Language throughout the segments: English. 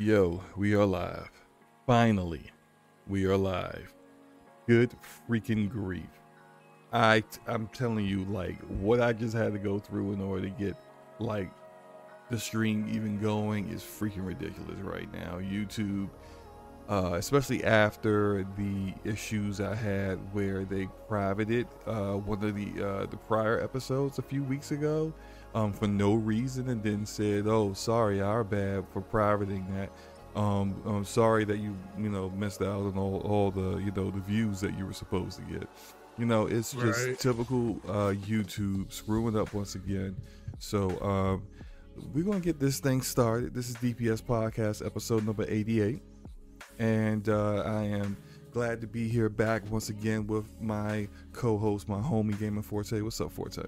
Yo, we are live. Finally, we are live. Good freaking grief. I I'm telling you like what I just had to go through in order to get like the stream even going is freaking ridiculous right now. YouTube uh, especially after the issues I had where they privated uh, one of the uh, the prior episodes a few weeks ago um, for no reason, and then said, "Oh, sorry, our bad for privating that. Um, I'm sorry that you you know missed out on all, all the you know the views that you were supposed to get. You know, it's just Right. typical uh, YouTube screwing up once again. So." Um, we're gonna get this thing started. This is DPS Podcast, episode number 88 and uh, I am glad to be here back once again with my co-host, my homie Gaming Forte. What's up, Forte?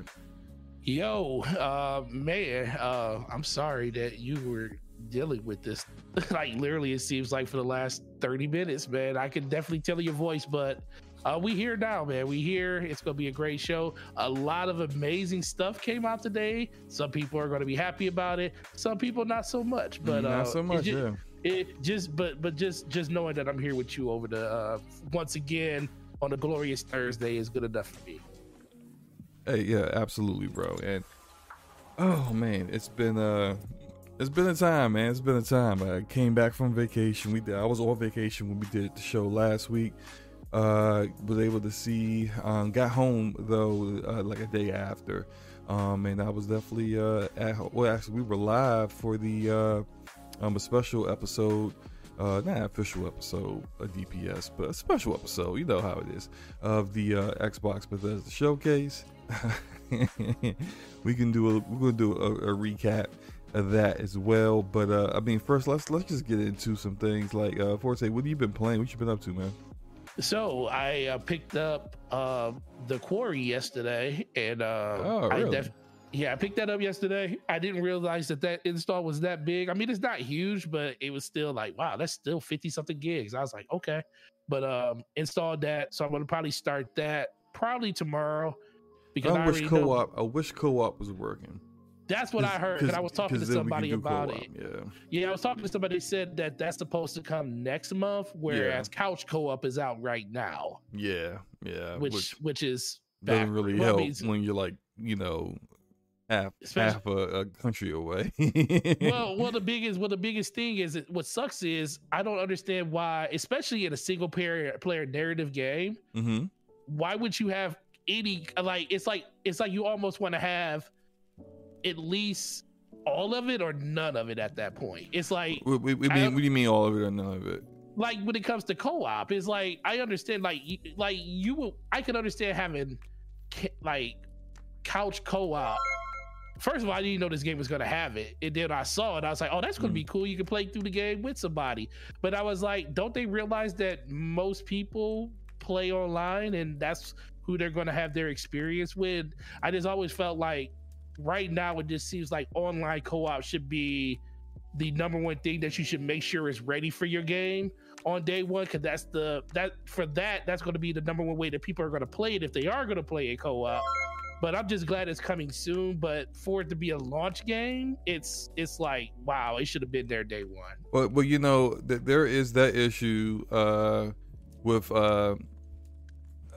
Yo, uh, man, uh, I'm sorry that you were dealing with this. like, literally, it seems like for the last 30 minutes, man. I can definitely tell your voice, but uh, we here now, man. We here. It's gonna be a great show. A lot of amazing stuff came out today. Some people are gonna be happy about it. Some people not so much. But not uh, so much, ju- yeah. It just but but just just knowing that I'm here with you over the uh once again on a glorious Thursday is good enough for me. Hey, yeah, absolutely, bro. And oh man, it's been uh it's been a time, man. It's been a time. I came back from vacation. We did I was on vacation when we did the show last week. Uh was able to see um got home though uh, like a day after. Um and I was definitely uh at well actually we were live for the uh um a special episode uh, not official episode a DPS, but a special episode. You know how it is of the uh, Xbox Bethesda showcase. we can do a we're gonna do a, a recap of that as well. But uh, I mean, first let's let's just get into some things like uh, Forte. What have you been playing? What you been up to, man? So I uh, picked up uh, the quarry yesterday, and uh, Oh, I really? def- yeah, I picked that up yesterday. I didn't realize that that install was that big. I mean, it's not huge, but it was still like, wow, that's still fifty something gigs. I was like, okay, but um, installed that, so I'm gonna probably start that probably tomorrow because I, I wish co-op. I wish co-op was working. That's what I heard. And I was talking to 'cause then we can somebody about it. Yeah. Yeah, I was talking to somebody who said that that's supposed to come next month, whereas couch co-op is out right now, Yeah, yeah. which which, is doesn't really well, help when you're like, you know, half Especially- half a, a country away. well, well, the biggest, well, the biggest thing is what sucks is I don't understand why, especially in a single player player narrative game, hmm why would you have any like? It's like it's like you almost want to have at least all of it or none of it at that point. It's like What, what, what, I mean, what do you mean all of it or none of it? like when it comes to co-op, it's like I understand like you, like you will I can understand having like couch co-op. First of all, I didn't know this game was gonna have it. And then I saw it, I was like, oh, that's gonna be mm. cool. You can play through the game with somebody. But I was like, don't they realize that most people play online and that's who they're gonna have their experience with? I just always felt like right now it just seems like online co-op should be the number one thing that you should make sure is ready for your game on day one because that's the that for that that's going to be the number one way that people are going to play it if they are going to play a co-op but i'm just glad it's coming soon but for it to be a launch game it's it's like wow it should have been there day one Well, well, you know, th- there is that issue uh, with. Uh,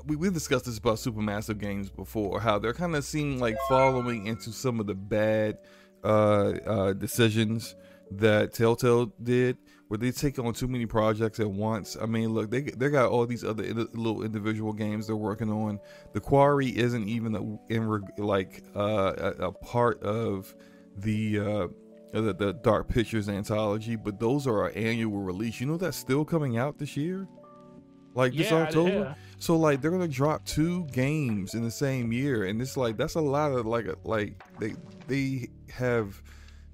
we we discussed this about supermassive games before. How they're kind of seem like following into some of the bad uh, uh, decisions that Telltale did, where they take on too many projects at once. I mean, look, they they got all these other little individual games they're working on. The Quarry isn't even a, in reg- like uh, a, a part of the. Uh, the, the Dark Pictures anthology, but those are our annual release. You know that's still coming out this year, like this Yeah, October. yeah. So like they're gonna drop two games in the same year, and it's like that's a lot of like like they they have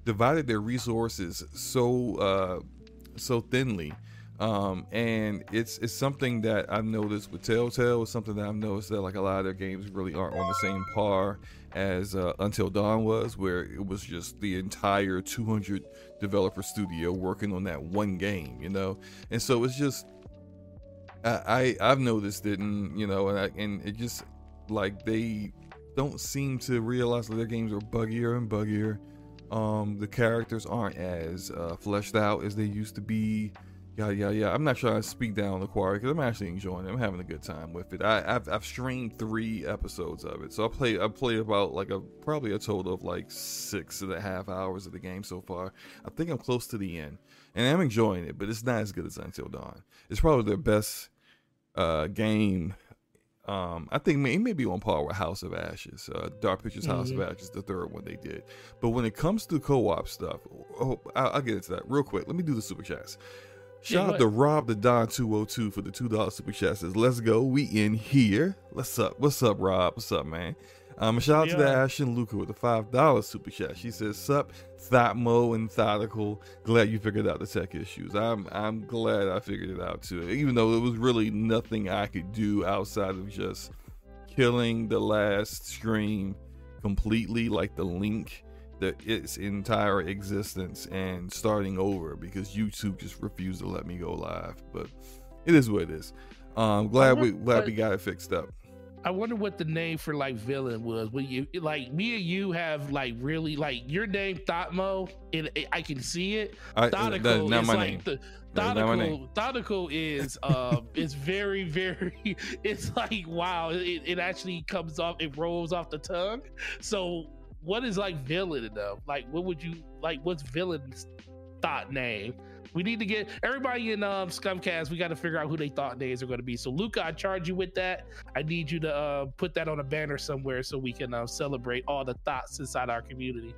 divided their resources so uh so thinly. Um, and it's it's something that I've noticed with Telltale. It's something that I've noticed that like a lot of their games really aren't on the same par as uh, Until Dawn was, where it was just the entire 200 developer studio working on that one game, you know. And so it's just I, I I've noticed it, and you know, and I, and it just like they don't seem to realize that their games are buggier and buggier Um, the characters aren't as uh, fleshed out as they used to be. Yeah, yeah, yeah. I'm not trying to speak down on the quarry because I'm actually enjoying it. I'm having a good time with it. I, have I've streamed three episodes of it, so I play I played about like a probably a total of like six and a half hours of the game so far. I think I'm close to the end, and I'm enjoying it, but it's not as good as Until Dawn. It's probably their best uh, game um, I think may, maybe on par with House of Ashes, uh, Dark Pictures House mm-hmm. of Ashes, the third one they did. But when it comes to co-op stuff, oh, I'll, I'll, get into that real quick. Let me do the super chats. Shout yeah, out to Rob the Don 202 for the two dollar super chat. Says, "Let's go, we in here. What's up? What's up, Rob? What's up, man? Um, shout out yeah. to the Ashen Luca with the five dollar super chat. She says, "Sup, Thotmo and Thodical. Glad you figured out the tech issues. I'm I'm glad I figured it out too. Even though it was really nothing I could do outside of just killing the last stream completely, like the link." that its entire existence and starting over because YouTube just refused to let me go live. But it is what it is. Um, glad we glad we got it fixed up. I wonder what the name for like villain was. When you like me and you have like really like your name Thotmo, and I can see it. Thodical is like name. the Thodical. Thodical is um is very very. It's like wow. It, it actually comes off. It rolls off the tongue. So what is like villain enough? Like what would you like? What's villain's thought name? We need to get everybody in um, Scumcast. We got to figure out who they thought days are going to be. So, Luca, I charge you with that. I need you to uh, put that on a banner somewhere so we can uh, celebrate all the thoughts inside our community.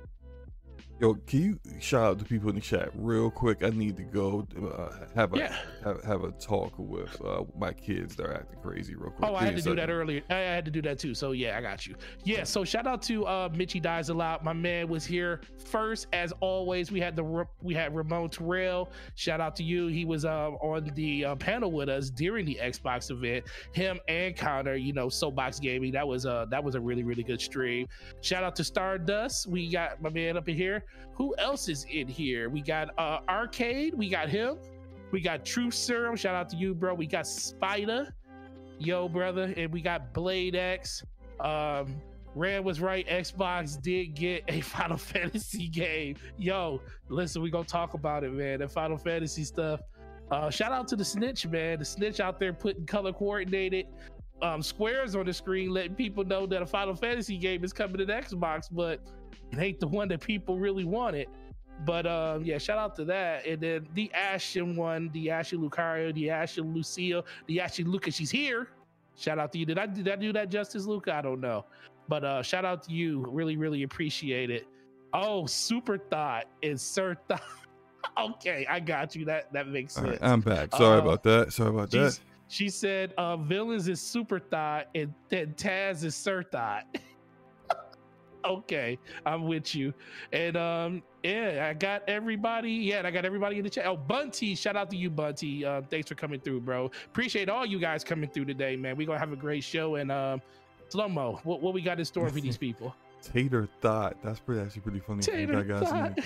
Yo, can you shout out to people in the chat real quick? I need to go uh, have a yeah. have, have, a talk with uh, my kids. They're acting crazy real quick. Oh, I had to do that earlier. I had to do that too. So yeah, I got you. Yeah. So shout out to uh, Mitchy Dies a lot. My man was here first as always. We had the we had Ramon Terrell. Shout out to you. He was uh, on the uh, panel with us during the Xbox event. Him and Connor, you know, Soapbox Gaming. That was uh that was a really really good stream. Shout out to Stardust. We got my man up in here. Who else is in here? We got uh Arcade, we got him. We got True Serum. Shout out to you, bro. We got Spider, yo, brother, and we got Blade X. Um, Red was right. Xbox did get a Final Fantasy game. Yo, listen, we gonna talk about it, man. The Final Fantasy stuff. Uh, shout out to the snitch, man. The snitch out there putting color coordinated um, squares on the screen, letting people know that a Final Fantasy game is coming to Xbox, but it ain't the one that people really wanted. But um, yeah, shout out to that. And then the Ashen one, the Ashen Lucario, the Ashen Lucio, the Ashen Luca, she's here. Shout out to you. Did I did I do that justice, Luca? I don't know. But uh shout out to you. Really, really appreciate it. Oh, super thought and sir thought. okay, I got you. That that makes sense. Right, I'm back. Sorry uh, about that. Sorry about that. She said uh villains is super thought and then Taz is sir thought. okay, I'm with you. And um, yeah, I got everybody. Yeah, I got everybody in the chat. Oh, Bunty, shout out to you, Bunty. Uh, thanks for coming through, bro. Appreciate all you guys coming through today, man. We're gonna have a great show. And um, slow mo, what, what we got in store for these people? Tater thought. That's pretty actually pretty funny. Tater thought.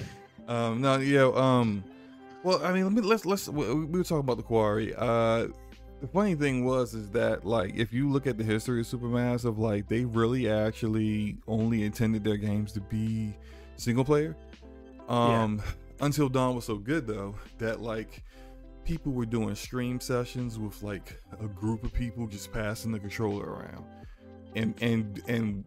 Um, no, yeah. Um, well, I mean, let me let's let's we, we were talking about the quarry. Uh the funny thing was is that like if you look at the history of Supermassive, like they really actually only intended their games to be single player. Um yeah. Until Dawn was so good though that like people were doing stream sessions with like a group of people just passing the controller around. And and and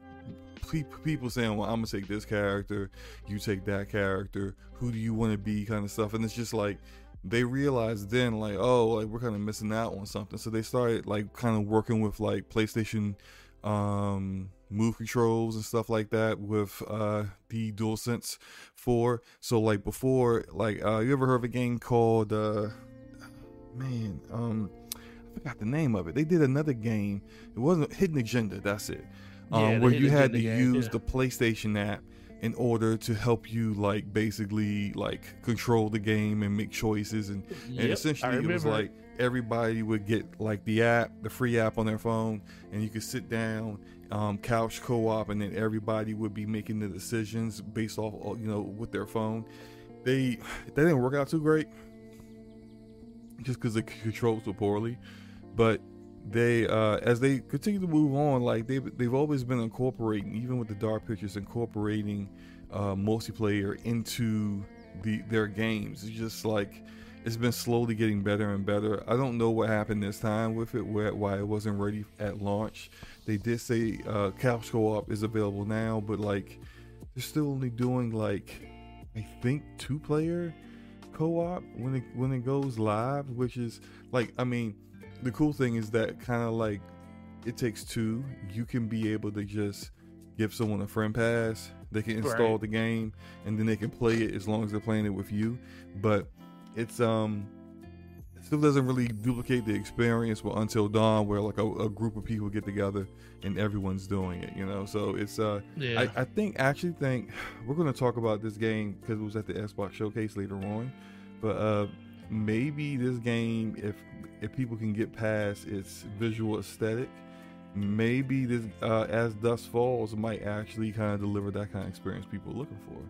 people saying, "Well, I'm gonna take this character, you take that character. Who do you want to be?" kind of stuff, and it's just like they realized then like oh like we're kind of missing out on something. So they started like kind of working with like playstation um move controls and stuff like that with uh the DualSense 4 so like before like uh you ever heard of a game called uh man um I forgot the name of it. They did another game. It wasn't hidden agenda that's it. Um yeah, where you had to game, use yeah. the PlayStation app in order to help you like basically like control the game and make choices. And, yep, and essentially it was like everybody would get like the app the free app on their phone and you could sit down um, couch co-op and then everybody would be making the decisions based off you know with their phone. They they didn't work out too great just because the controls were poorly. But they uh, as they continue to move on like they've, they've always been incorporating even with the dark pictures incorporating uh, multiplayer into the their games. It's just like it's been slowly getting better and better. I don't know what happened this time with it, where, why it wasn't ready at launch. They did say uh, couch co-op is available now, but like they're still only doing like I think two player co-op when it when it goes live, which is like I mean the cool thing is that kind of like it takes two. You can be able to just give someone a friend pass. They can install Right. the game and then they can play it as long as they're playing it with you. But it's um it still doesn't really duplicate the experience with Until Dawn where like a, a group of people get together and everyone's doing it, you know. So it's uh Yeah. I, I think actually think we're going to talk about this game because it was at the Xbox showcase later on, but uh, maybe this game, if if people can get past its visual aesthetic, maybe this uh, as Dusk Falls might actually kind of deliver that kind of experience people are looking for.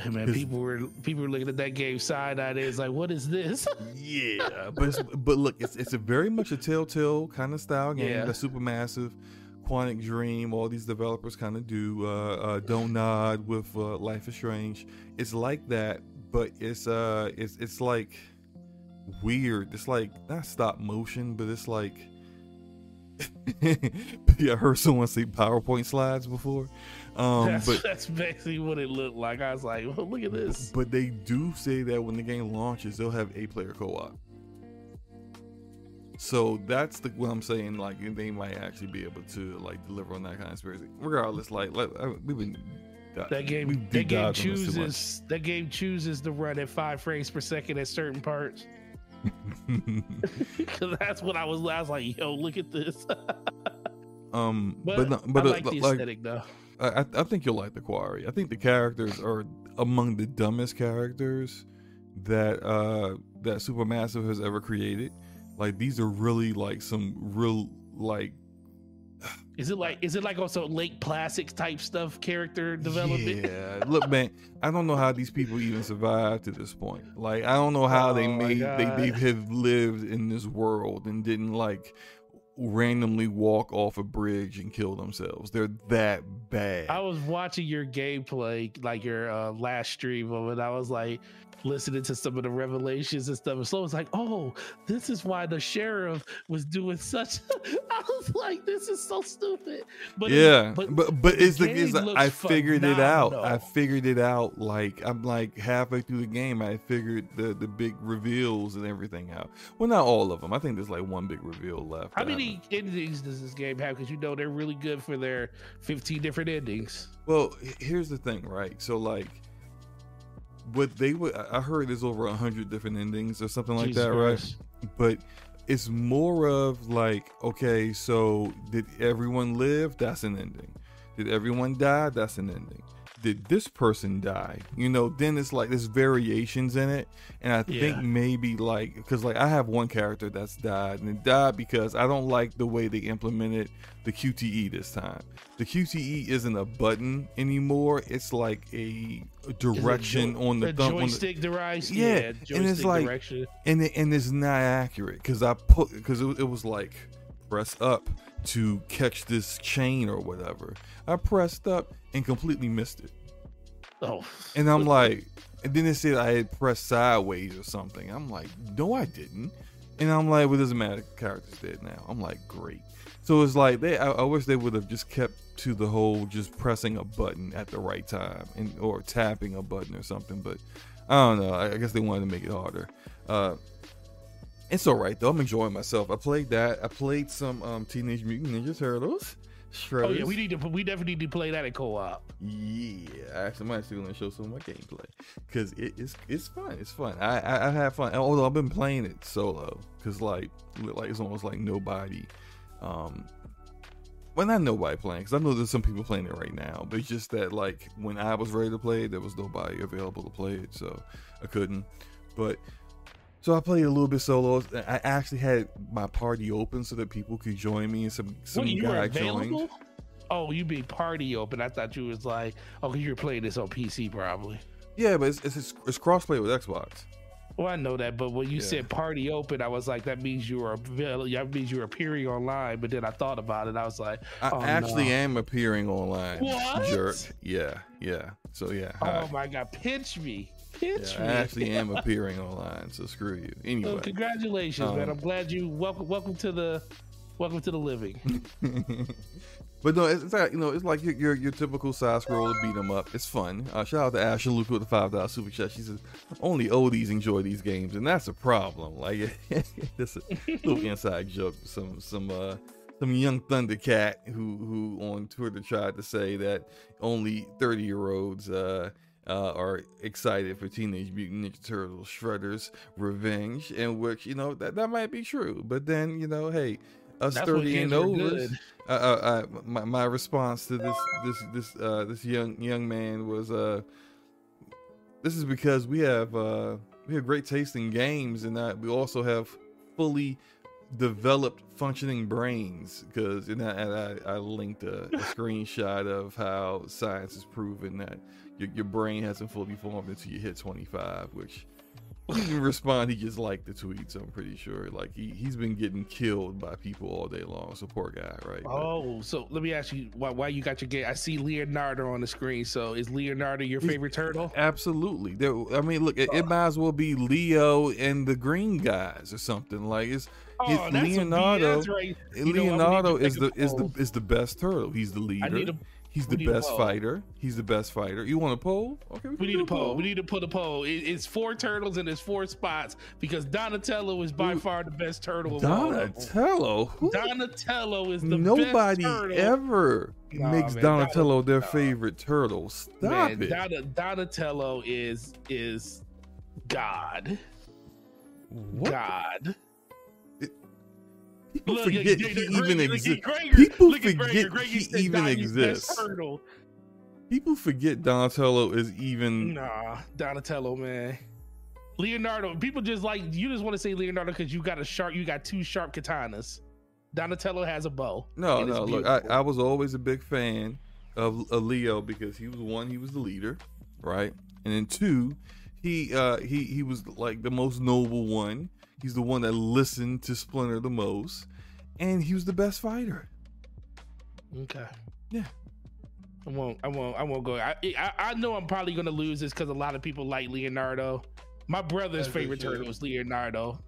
Hey, man, 'cause- people were people were looking at that game side eye. It's like, what is this? Yeah, but it's, but look, it's it's a very much a Telltale kind of style game. Yeah. The Supermassive, Quantic Dream, all these developers kind of do. Uh, uh, Don't Nod with uh, Life is Strange. It's like that, but it's uh, it's it's like weird. It's like not stop motion, but it's like. yeah, I heard someone say PowerPoint slides before, um, that's, but that's basically what it looked like. I was like, well, look at this. but they do say that when the game launches, they'll have a player co-op. So that's the what I'm saying. Like they might actually be able to like deliver on that kind of experience. Regardless, like, like we've been That game, that game dived on this too much. chooses that game chooses to run at five frames per second at certain parts. Because that's what I was. I was like, yo, look at this. um, but but but I uh, like the like aesthetic though. I, I I think you'll like the Quarry. I think the characters are among the dumbest characters that uh that Supermassive has ever created. Like these are really like some real like Is it like is it like also Lake Placid type stuff character development? Yeah, look, man, I don't know how these people even survived to this point. Like, I don't know how they Oh my made they, they have lived in this world and didn't like randomly walk off a bridge and kill themselves. They're that bad. I was watching your gameplay, like your uh, last stream of it. I was like listening to some of the revelations and stuff. And so I was like, oh, this is why the sheriff was doing such. I was like, this is so stupid. But it- yeah, but but, it's the, game it's the I figured it out. I figured it out. Like I'm like halfway through the game, I figured the the big reveals and everything out. Well, not all of them. I think there's like one big reveal left. how many endings does this game have? Because you know they're really good for their 15 different endings. Well, here's the thing, right? So like, what they would I heard there's over a hundred different endings or something like Jesus that, right? But it's more of like, okay, so did everyone live? That's an ending. Did everyone die? That's an ending. Did this person die? You know, then it's like there's variations in it, and I think maybe like because like I have one character that's died, and it died because I don't like the way they implemented the QTE this time. The QTE isn't a button anymore; it's like a direction jo- on the thumb. on the- joystick device. Yeah, Yeah, and it's like- direction. and it, and it's not accurate because I put because it, it was like press up to catch this chain or whatever. I pressed up and completely missed it, Oh, and I'm like, and then it said I had pressed sideways or something. I'm like, no, I didn't, and I'm like, well, it doesn't matter. The character's dead now. I'm like, great. So it's like they. I, I wish they would have just kept to the whole just pressing a button at the right time and or tapping a button or something. But I don't know. I, I guess they wanted to make it harder. Uh, it's all right though. I'm enjoying myself. I played that. I played some um, Teenage Mutant Ninja Turtles. Shredders. oh yeah, we need to we definitely need to play that in co-op. Yeah, I actually, might still to show some of my gameplay because it, it's it's fun. It's fun. I, I I have fun. Although I've been playing it solo because like like it's almost like nobody. Um, well, not nobody playing because I know there's some people playing it right now, but it's just that like when I was ready to play it, there was nobody available to play it, so I couldn't. But so I played a little bit solo. I actually had my party open so that people could join me, and some some Wait, guy joined. Oh, you be party open. I thought you was like, oh, you're playing this on PC probably. Yeah, but it's it's, it's crossplay with Xbox. Well, I know that, but when you Yeah. said party open, I was like, that means you were that means you're appearing online. But then I thought about it. I was like, I Oh, actually no. am appearing online. What? Jerk. Yeah, yeah. So yeah. Oh hi. my god, pinch me, pinch Yeah, I actually am appearing online, so screw you. So Anyway. congratulations, man. Um, I'm glad you welcome welcome to the welcome to the living. but no, it's, it's like you know, it's like your your, your typical side scroller beat 'em up. It's fun. Uh, shout out to Asher Luke with the five dollar super chat. She says only oldies enjoy these games, and that's a problem. Like that's a little inside joke. Some some uh some young Thundercat who who on Twitter tried to say that only thirty year olds uh. Uh, are excited for Teenage Mutant Ninja Turtles Shredder's Revenge, in which you know that that might be true, but then you know, hey, us That's thirty and over, uh, uh, uh, my, my response to this this this uh, this young young man was uh this is because we have uh we have great taste in games and that we also have fully developed functioning brains because and I, and I, I linked a, a screenshot of how science has proven that your, your brain hasn't fully formed until you hit 25 which he didn't respond he just liked the tweets i'm pretty sure like he, he's been getting killed by people all day long so poor guy right But- Oh, so let me ask you why, why you got your game. I see Leonardo on the screen. So is Leonardo your favorite turtle? Absolutely. There, I mean, look, it, it oh. might as well be Leo and the Green Guys or something. Like it's Oh, it's Leonardo. Right. You know, Leonardo is the take is the is the best turtle. He's the I leader. He's we the best fighter. He's the best fighter. You want a poll? Okay, we can need a poll. We need to put a poll. It, it's four turtles and it's four spots because Donatello is by Ooh. far the best turtle. of all. Donatello. Who? Donatello is the Nobody best turtle. ever Nah, makes man, Donatello their Don- favorite turtle. Stop Man, it. Don- Donatello is is God. what? God. People Look, forget he even exists. People Look forget Gregor he even exists. People forget Donatello is even. Nah, Donatello, man. Leonardo. People just like you. Just want to say Leonardo because you got a sharp. You got two sharp katanas. Donatello has a bow. No, no. Look, I. I was always a big fan of, of Leo because he was one, he was the leader, right? And then two, he uh he he was like the most noble one. He's the one that listened to Splinter the most, and he was the best fighter. Okay. Yeah. I won't. I won't. I won't go. I I, I know I'm probably gonna lose this because a lot of people like Leonardo. My brother's As they favorite turtle is Leonardo,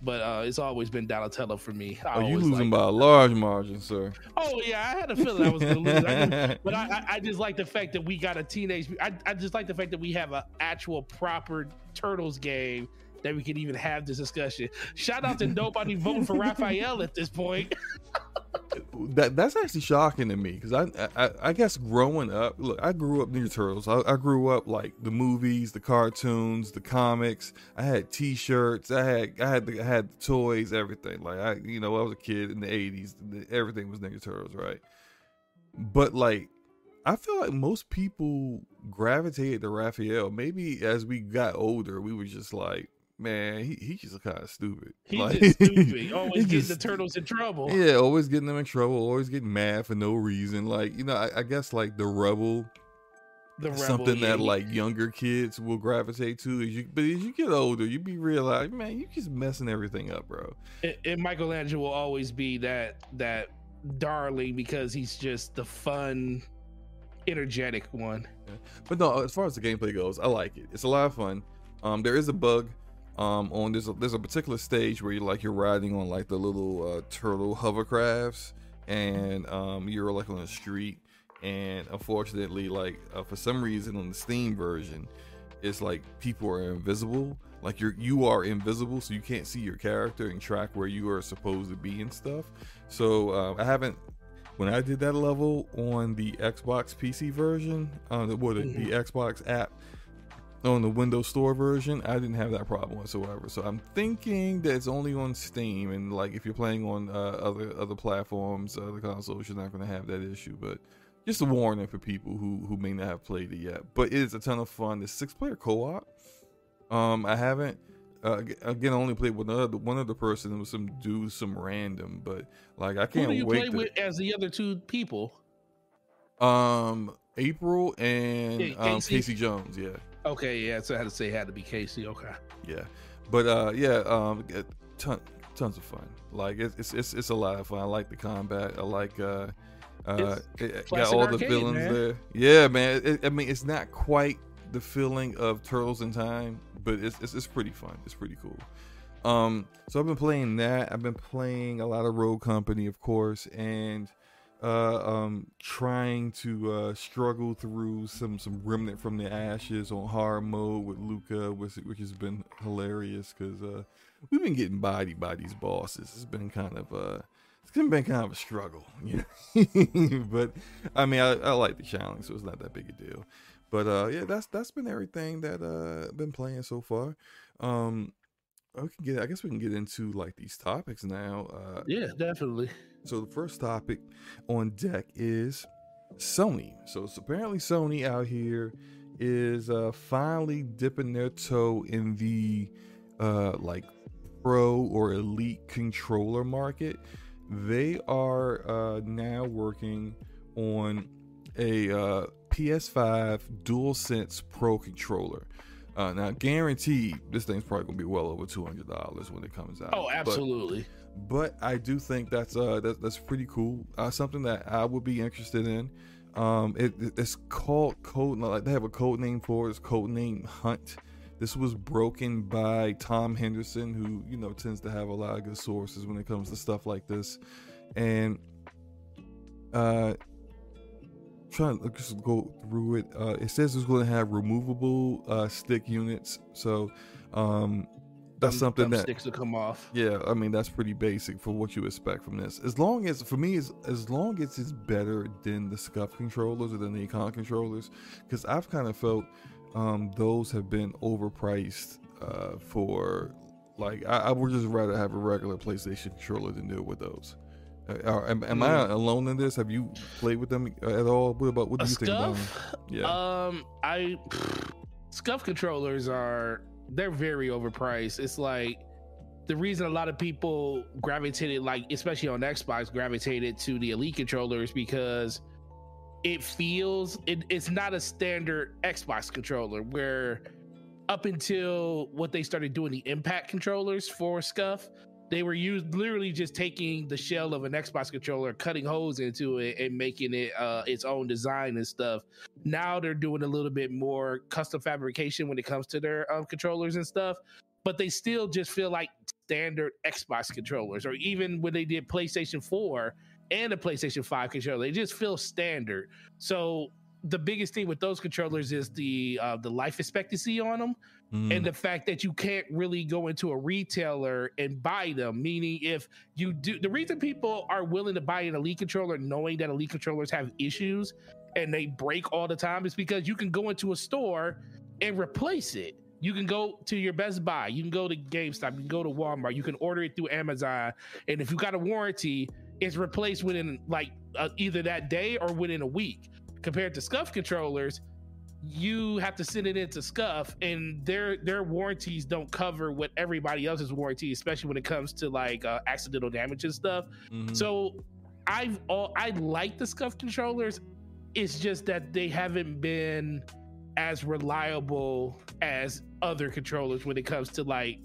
but uh, it's always been Donatello for me. I Oh, you losing liked- by a large margin, sir. Oh yeah, I had a feeling I was gonna lose. I just- but I, I, I just like the fact that we got a teenage. I, I just like the fact that we have an actual proper turtles game that we can even have this discussion. Shout out to nobody voting for Raphael at this point. that that's actually shocking to me because I, I I guess growing up, look, I grew up Ninja Turtles. I, I grew up like the movies, the cartoons, the comics. I had T-shirts. I had I had the, I had the toys, everything. Like I, you know, I was a kid in the '80s. Everything was Ninja Turtles, right? But like, I feel like most people gravitated to Raphael. Maybe as we got older, we were just like, man, he, he's just kind of stupid. He's like, just stupid. Always he getting just- the turtles in trouble. yeah, always getting them in trouble, always getting mad for no reason. Like, you know, I, I guess like the rebel, The rebel, something yeah, that he- like younger kids will gravitate to. As you, but as you get older, you be realize, man, you just messing everything up, bro. and, and Michelangelo will always be that that darling because he's just the fun, energetic one. But no, as far as the gameplay goes, I like it. It's a lot of fun. Um, there is a bug. Um, on there's a, there's a particular stage where you're like you're riding on like the little uh, turtle hovercrafts, and um, you're like on the street, and unfortunately, like uh, for some reason on the Steam version, it's like people are invisible. Like you're you are invisible, so you can't see your character and track where you are supposed to be and stuff. So uh, I haven't when I did that level on the Xbox PC version, on the, what, the, the Xbox app on the Windows Store version, I didn't have that problem whatsoever. So I'm thinking that it's only on Steam, and like if you're playing on uh, other other platforms, other consoles, you're not going to have that issue. But just a warning for people who who may not have played it yet. But it is a ton of fun. It's six player co op. Um, I haven't. Uh, again, I only played with another one other person. It was some dude, some random, but like I can't do you wait. play to, with as the other two people? Um, April and um, Casey? Casey Jones. Yeah, Okay, yeah. So I had to say it had to be Casey. Okay. yeah. But uh, yeah, um, ton, tons of fun. Like it's, it's it's it's a lot of fun. I like the combat. I like uh, Uh, it, it got all the arcade, feelings man. there. Yeah, man. It, I mean, it's not quite the feeling of Turtles in Time, but it's, it's it's pretty fun. It's pretty cool. Um, so I've been playing that. I've been playing a lot of Rogue Company, of course, and uh, um, trying to uh, struggle through some some Remnant from the Ashes on hard mode with Luca, which which has been hilarious because uh, we've been getting bodied by these bosses. It's been kind of uh, it's been kind of a struggle, you know? but I mean, I, I like the challenge, so it's not that big a deal. But uh, yeah, that's that's been everything that uh been playing so far. Um, we can get. I guess we can get into like these topics now. Uh, Yeah, definitely. So the first topic on deck is Sony. So it's apparently Sony out here is uh, finally dipping their toe in the uh, like pro or elite controller market. They are uh, now working on a uh, PS5 DualSense Pro controller. Uh, now, guaranteed, this thing's probably gonna be well over two hundred dollars when it comes out. Oh, absolutely. but I do think that's uh that, that's pretty cool. Uh, something that I would be interested in. Um, it, it's called code like they have a code name for it. It's code name Hunt. This was broken by Tom Henderson, who you know tends to have a lot of good sources when it comes to stuff like this, and uh, trying to just go through it. Uh, it says it's going to have removable uh stick units, so um, that's Them- something them that sticks to come off. yeah, I mean that's pretty basic for what you expect from this. As long as for me, as as long as it's better than the Scuff controllers or than the Econ controllers, because I've kind of felt um, those have been overpriced uh, for like I, I would just rather have a regular PlayStation controller than deal with those. Uh, are- am, am I alone in this? Have you played with them at all? What about what do A you think about them? Yeah, Um, I scuff controllers are they're very overpriced. It's like the reason a lot of people gravitated, like especially on Xbox, gravitated to the Elite controllers because it feels it, it's not a standard Xbox controller where up until what they started doing the impact controllers for scuff they were used literally just taking the shell of an xbox controller cutting holes into it and making it uh, its own design and stuff. Now they're doing a little bit more custom fabrication when it comes to their um, controllers and stuff but they still just feel like standard xbox controllers or even when they did playstation 4 and a playstation 5 controller they just feel standard. So the biggest thing with those controllers is the uh, the life expectancy on them Mm, and the fact that you can't really go into a retailer and buy them meaning if you do the reason people are willing to buy an elite controller knowing that elite controllers have issues and they break all the time is because you can go into a store and replace it. You can go to your best buy you can go to gamestop you can go to walmart you can order it through amazon and if you got a warranty it's replaced within like uh, either that day or within a week. Compared to scuff controllers you have to send it into scuff and their their warranties don't cover what everybody else's warranty especially when it comes to like uh, accidental damage and stuff. Mhm. so i've all i like the scuff controllers. It's just that they haven't been as reliable as other controllers when it comes to like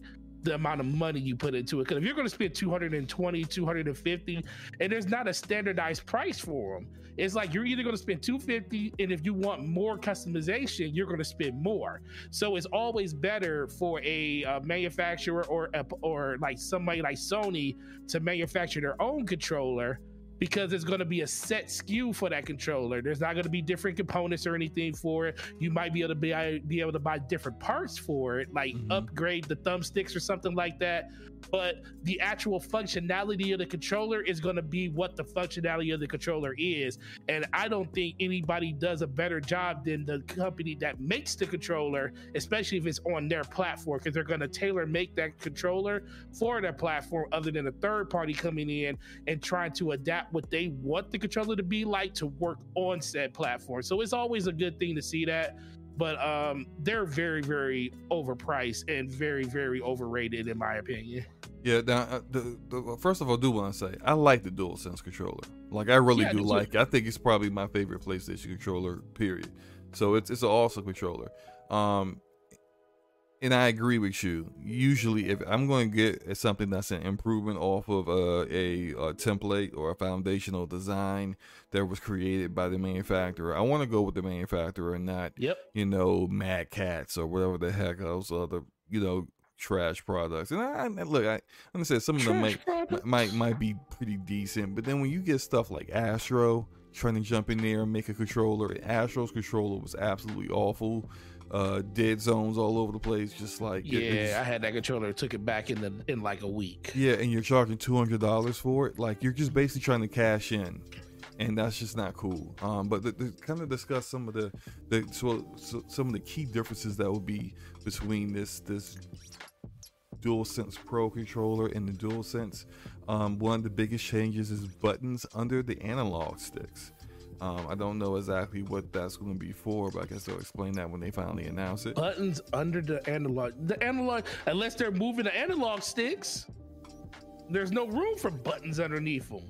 the amount of money you put into it. Because if you're going to spend 220 250 and there's not a standardized price for them it's like you're either going to spend 250 and if you want more customization you're going to spend more so it's always better for a uh, manufacturer or a, or like somebody like sony to manufacture their own controller because it's going to be a set SKU for that controller. There's not going to be different components or anything for it. You might be able to be, be able to buy different parts for it, like Mhm. upgrade the thumbsticks or something like that. But the actual functionality of the controller is going to be what the functionality of the controller is. And I don't think anybody does a better job than the company that makes the controller, especially if it's on their platform, because they're going to tailor make that controller for their platform, other than a third party coming in and trying to adapt what they want the controller to be like to work on said platform. So it's always a good thing to see that. But um, they're very, very overpriced and very, very overrated, in my opinion. Yeah, now uh, the, the first of all, I do want to say I like the DualSense controller. Like I really Yeah, do do like. it. I think it's probably my favorite PlayStation controller. Period. So it's it's an awesome controller. Um, and I agree with you. Usually, if I'm going to get something that's an improvement off of uh, a, a, template or a foundational design that was created by the manufacturer, I want to go with the manufacturer and not, yep. you know, Mad Catz or whatever the heck those other, you know, trash products. And look, I, I look, I understand some of them might, might might be pretty decent, but then when you get stuff like Astro trying to jump in there and make a controller, Astro's controller was absolutely awful uh dead zones all over the place just like yeah it, i had that controller took it back in the in like a week yeah and you're charging $200 for it like you're just basically trying to cash in and that's just not cool um but to, to kind of discuss some of the the so, so, some of the key differences that will be between this this DualSense Pro controller and the DualSense. Um, one of the biggest changes is buttons under the analog sticks. Um, I don't know exactly what that's going to be for, but I guess they'll explain that when they finally announce it. Buttons under the analog. The analog, unless they're moving the analog sticks, there's no room for buttons underneath them.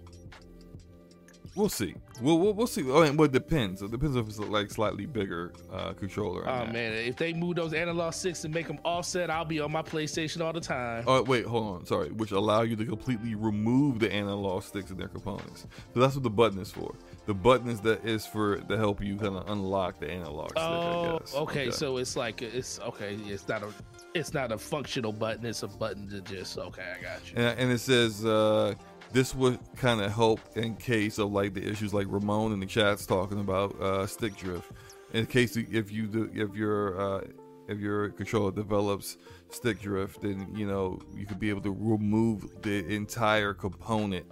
We'll see. We'll, we'll, we'll see. Oh, and well, it depends. It depends if it's like slightly bigger uh, controller. Oh man, if they move those analog sticks and make them offset, I'll be on my PlayStation all the time. Oh wait, hold on. Sorry, which allow you to completely remove the analog sticks and their components. So that's what the button is for. The button is that is for to help you kind of unlock the analog stick. Oh, okay, okay. So it's like it's okay. It's not a it's not a functional button. It's a button to just okay. I got you. And, and it says. uh this would kind of help in case of like the issues like Ramon in the chat's talking about uh, stick drift. In case if you do, if your uh, if your controller develops stick drift, then you know you could be able to remove the entire component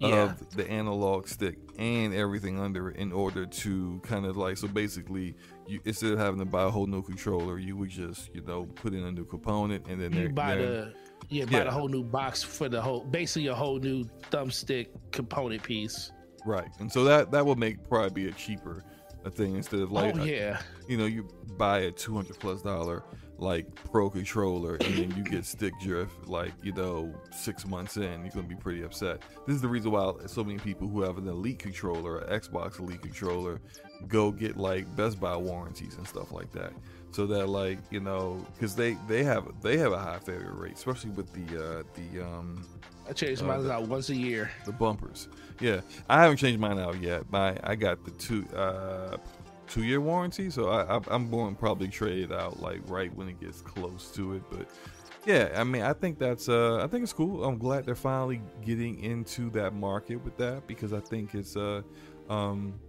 yeah. of the analog stick and everything under it in order to kind of like so basically you instead of having to buy a whole new controller, you would just you know put in a new component and then you buy the yeah, buy yeah. a whole new box for the whole, basically a whole new thumbstick component piece. Right, and so that that will make probably be a cheaper a thing instead of like, oh yeah, you know, you buy a two hundred plus dollar like pro controller and then you get stick drift like you know six months in you're gonna be pretty upset this is the reason why so many people who have an elite controller an xbox elite controller go get like best buy warranties and stuff like that so that like you know because they they have they have a high failure rate especially with the uh the um i change uh, mine out once a year. the bumpers. Yeah i haven't changed mine out yet. My i got the two uh two year warranty so i, I i'm going to probably trade it out like right when it gets close to it but yeah i mean i think that's uh i think it's cool. I'm glad they're finally getting into that market with that because i think it's uh um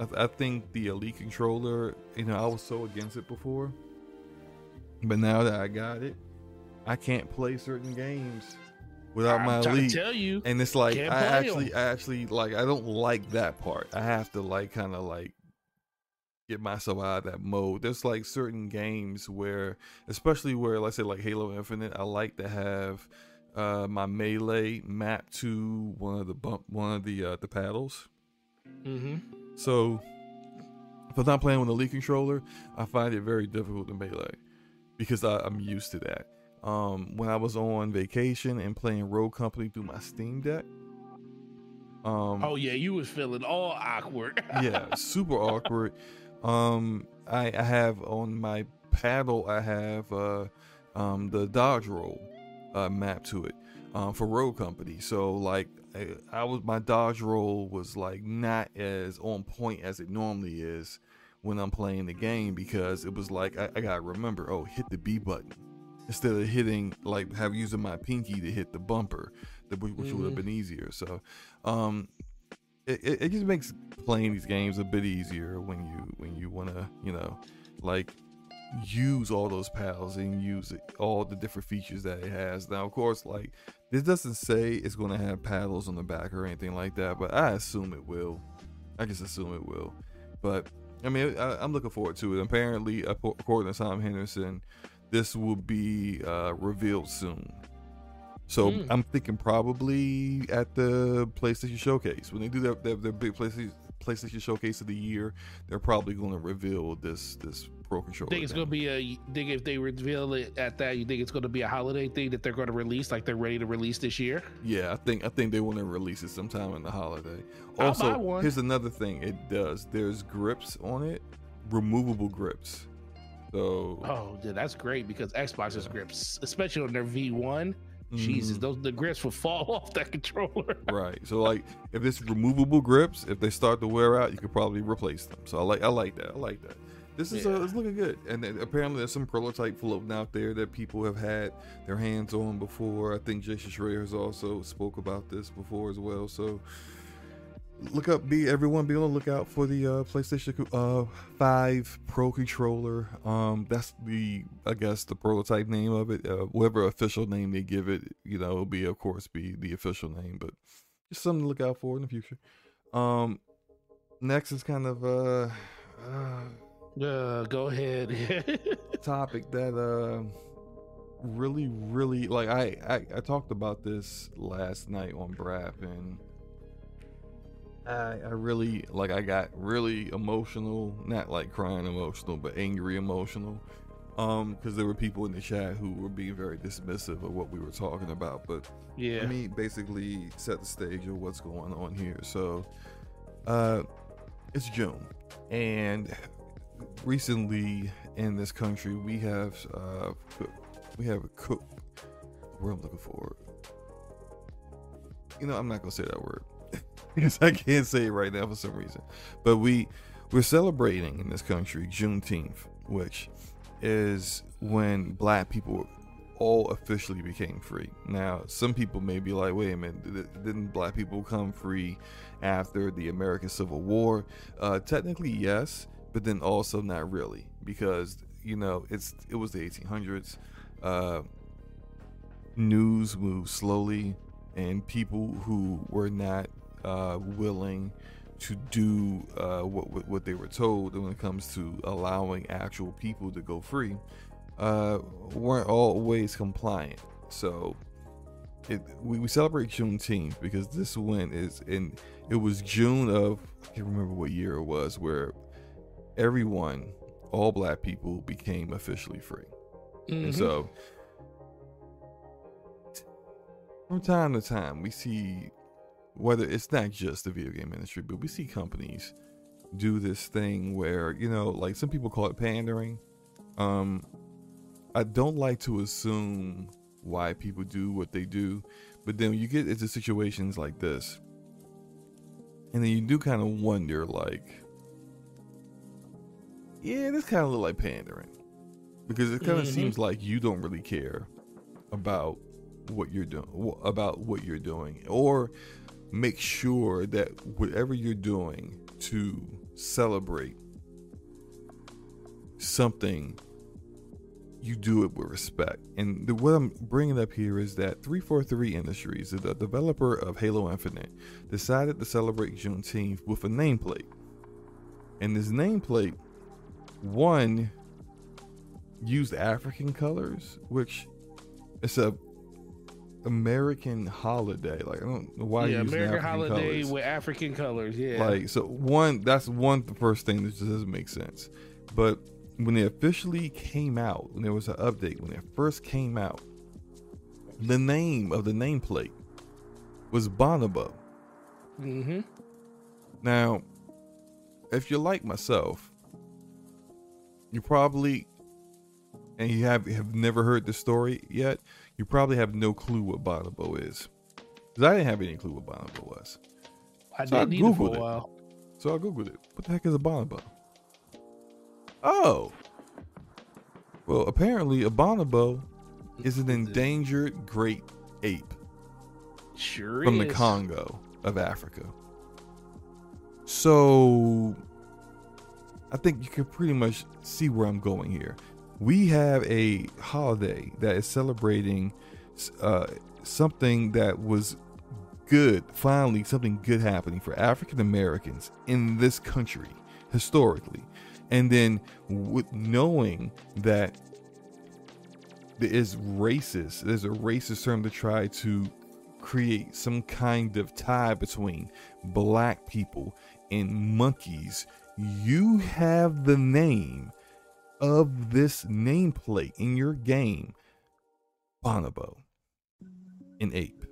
I, th- I, think the elite controller, you know, I was so against it before, but now that I got it, I can't play certain games without I'm my elite. tell you, and it's like I actually, them. I actually like, I don't like that part. I have to like, kind of like get myself out of that mode. There's like certain games where, especially where, let's say like Halo Infinite, I like to have uh, my melee mapped to one of the bump, one of the uh, the paddles. Mm-hmm. So if I'm not playing with a Elite controller, I find it very difficult to melee because I, am used to that. Um, when I was on vacation and playing Rogue Company through my Steam Deck. Um, oh yeah, you was feeling all awkward. yeah, super awkward. Um, I, I have on my paddle, I have uh, um, the dodge roll uh, mapped to it um, for Rogue Company. So like I, I was my dodge roll was like not as on point as it normally is when I'm playing the game because it was like I, I gotta remember, oh, hit the B button instead of hitting like have using my pinky to hit the bumper, which, which mm-hmm. would have been easier. So, um, it, it, just makes playing these games a bit easier when you when you want to you know like use all those pals and use it, all the different features that it has. Now, of course, like this doesn't say it's going to have paddles on the back or anything like that, but I assume it will. I just assume it will. But I mean, I, am looking forward to it. Apparently, according to Tom Henderson, this will be uh, revealed soon. So mm. I'm thinking probably at the PlayStation Showcase when they do their, their, their big PlayStation PlayStation Showcase of the year, they're probably going to reveal this this Pro controller. Think it's going to be a think if they reveal it at that, you think it's going to be a holiday thing that they're going to release, like they're ready to release this year? Yeah, I think I think they want to release it sometime in the holiday. Also, here's another thing it does. There's grips on it, removable grips. So Oh, dude, that's great because Xbox's grips, especially on their V1, Jesus, mhm, those the grips will fall off that controller. right. So like if it's removable grips, if they start to wear out, you could probably replace them. So I like I like that. I like that. This is uh, it's looking good, and then apparently there's some prototype floating out there that people have had their hands on before. I think Jason Schreier has also spoke about this before as well. So look up, be everyone be on the lookout for the uh, PlayStation uh, Five Pro controller. Um, that's the I guess the prototype name of it. Uh, whatever official name they give it, you know, it'll be of course be the official name, but just something to look out for in the future. Um, next is kind of uh. uh Uh, go ahead. topic that uh really really like I, I I talked about this last night on Brap and I I really like I got really emotional, not like crying emotional, but angry emotional. Um, because there were people in the chat who were being very dismissive of what we were talking about. But yeah. let me basically set the stage of what's going on here. So, uh, it's June, and recently in this country we have uh, we have a cook. Where I'm looking for. You know, I'm not gonna say that word because I can't say it right now for some reason. But we we're celebrating in this country Juneteenth, which is when Black people all officially became free. Now, some people may be like, wait a minute, did- didn't black people come free after the American Civil War? Uh, technically, yes, but then also not really, because you know it's it was the 1800s. Uh, news moved slowly, and people who were not uh, willing to do uh, what what- they were told when it comes to allowing actual people to go free uh, weren't always compliant. So it we, we celebrate Juneteenth because this one is in it was June of I can't remember what year it was where everyone, all black people became officially free. And Mhm. so from time to time we see whether it's not just the video game industry, but we see companies do this thing where, you know, like some people call it pandering. Um I don't like to assume why people do what they do, but then you get into situations like this, and then you do kind of wonder, like, yeah, this kind of look like pandering, because it kind of Mhm. seems like you don't really care about what you're doing, about what you're doing, or make sure that whatever you're doing to celebrate something you do it with respect. And the, what I'm bringing up here is that 343 Industries, the developer of Halo Infinite, decided to celebrate Juneteenth with a nameplate. And this nameplate, one, used African colors, which it's a American holiday. Like I don't know why yeah, you use American holiday colors. with African colors. Yeah. Like so one that's one the first thing that just doesn't make sense. But when it officially came out, when there was an update, when it first came out, the name of the nameplate was Bonobo. mm-hmm. Now, if you're like myself, you probably and you have have never heard the story yet, you probably have no clue what Bonobo is. Because I didn't have any clue what Bonobo was. I So I did need it for Googled a it. So I googled it. What the heck is a bonobo? Oh. Well, apparently a bonobo is an endangered great ape Sure from the. Congo of Africa. So I think you can pretty much see where I'm going here. We have a holiday that is celebrating uh, something that was good, finally, something good happening for African Americans in this country historically. And then with knowing that there is racist, there's a racist term to try to create some kind of tie between black people and monkeys. You have the name of this nameplate in your game, Bonobo, an ape.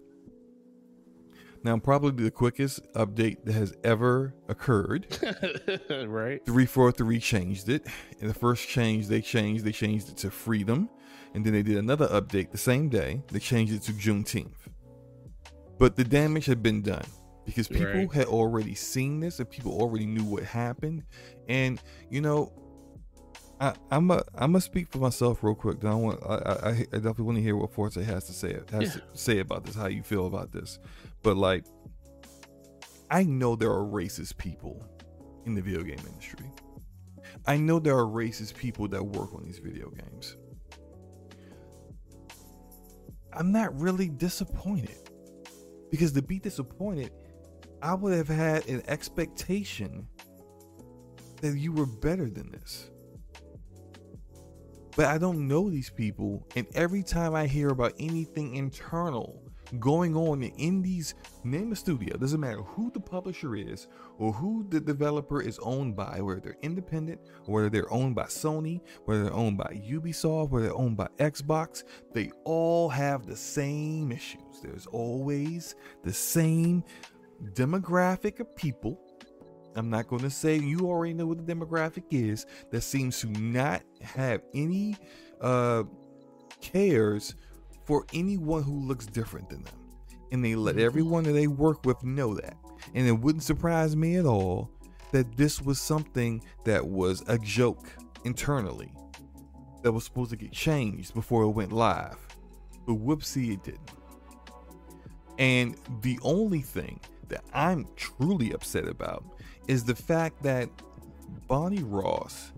Now, probably the quickest update that has ever occurred. right. 343 changed it. In the first change they changed, they changed it to freedom. And then they did another update the same day. They changed it to Juneteenth. But the damage had been done because people Right. had already seen this and people already knew what happened. And you know, I, I'm a I'm gonna speak for myself real quick. I want I, I, I definitely want to hear what Forte has to say has Yeah. to say about this. How you feel about this? But like, I know there are racist people in the video game industry. I know there are racist people that work on these video games. I'm not really disappointed because to be disappointed, I would have had an expectation that you were better than this. But I don't know these people, and every time I hear about anything internal going on in these name a studio, doesn't matter who the publisher is or who the developer is owned by, whether they're independent, or whether they're owned by Sony, whether they're owned by Ubisoft, whether they're owned by Xbox, they all have the same issues. There's always the same demographic of people. I'm not going to say you already know what the demographic is that seems to not have any uh, cares for anyone who looks different than them. And they let everyone that they work with know that. And it wouldn't surprise me at all that this was something that was a joke internally that was supposed to get changed before it went live. But whoopsie, it didn't. And the only thing that I'm truly upset about is the fact that Bonnie Ross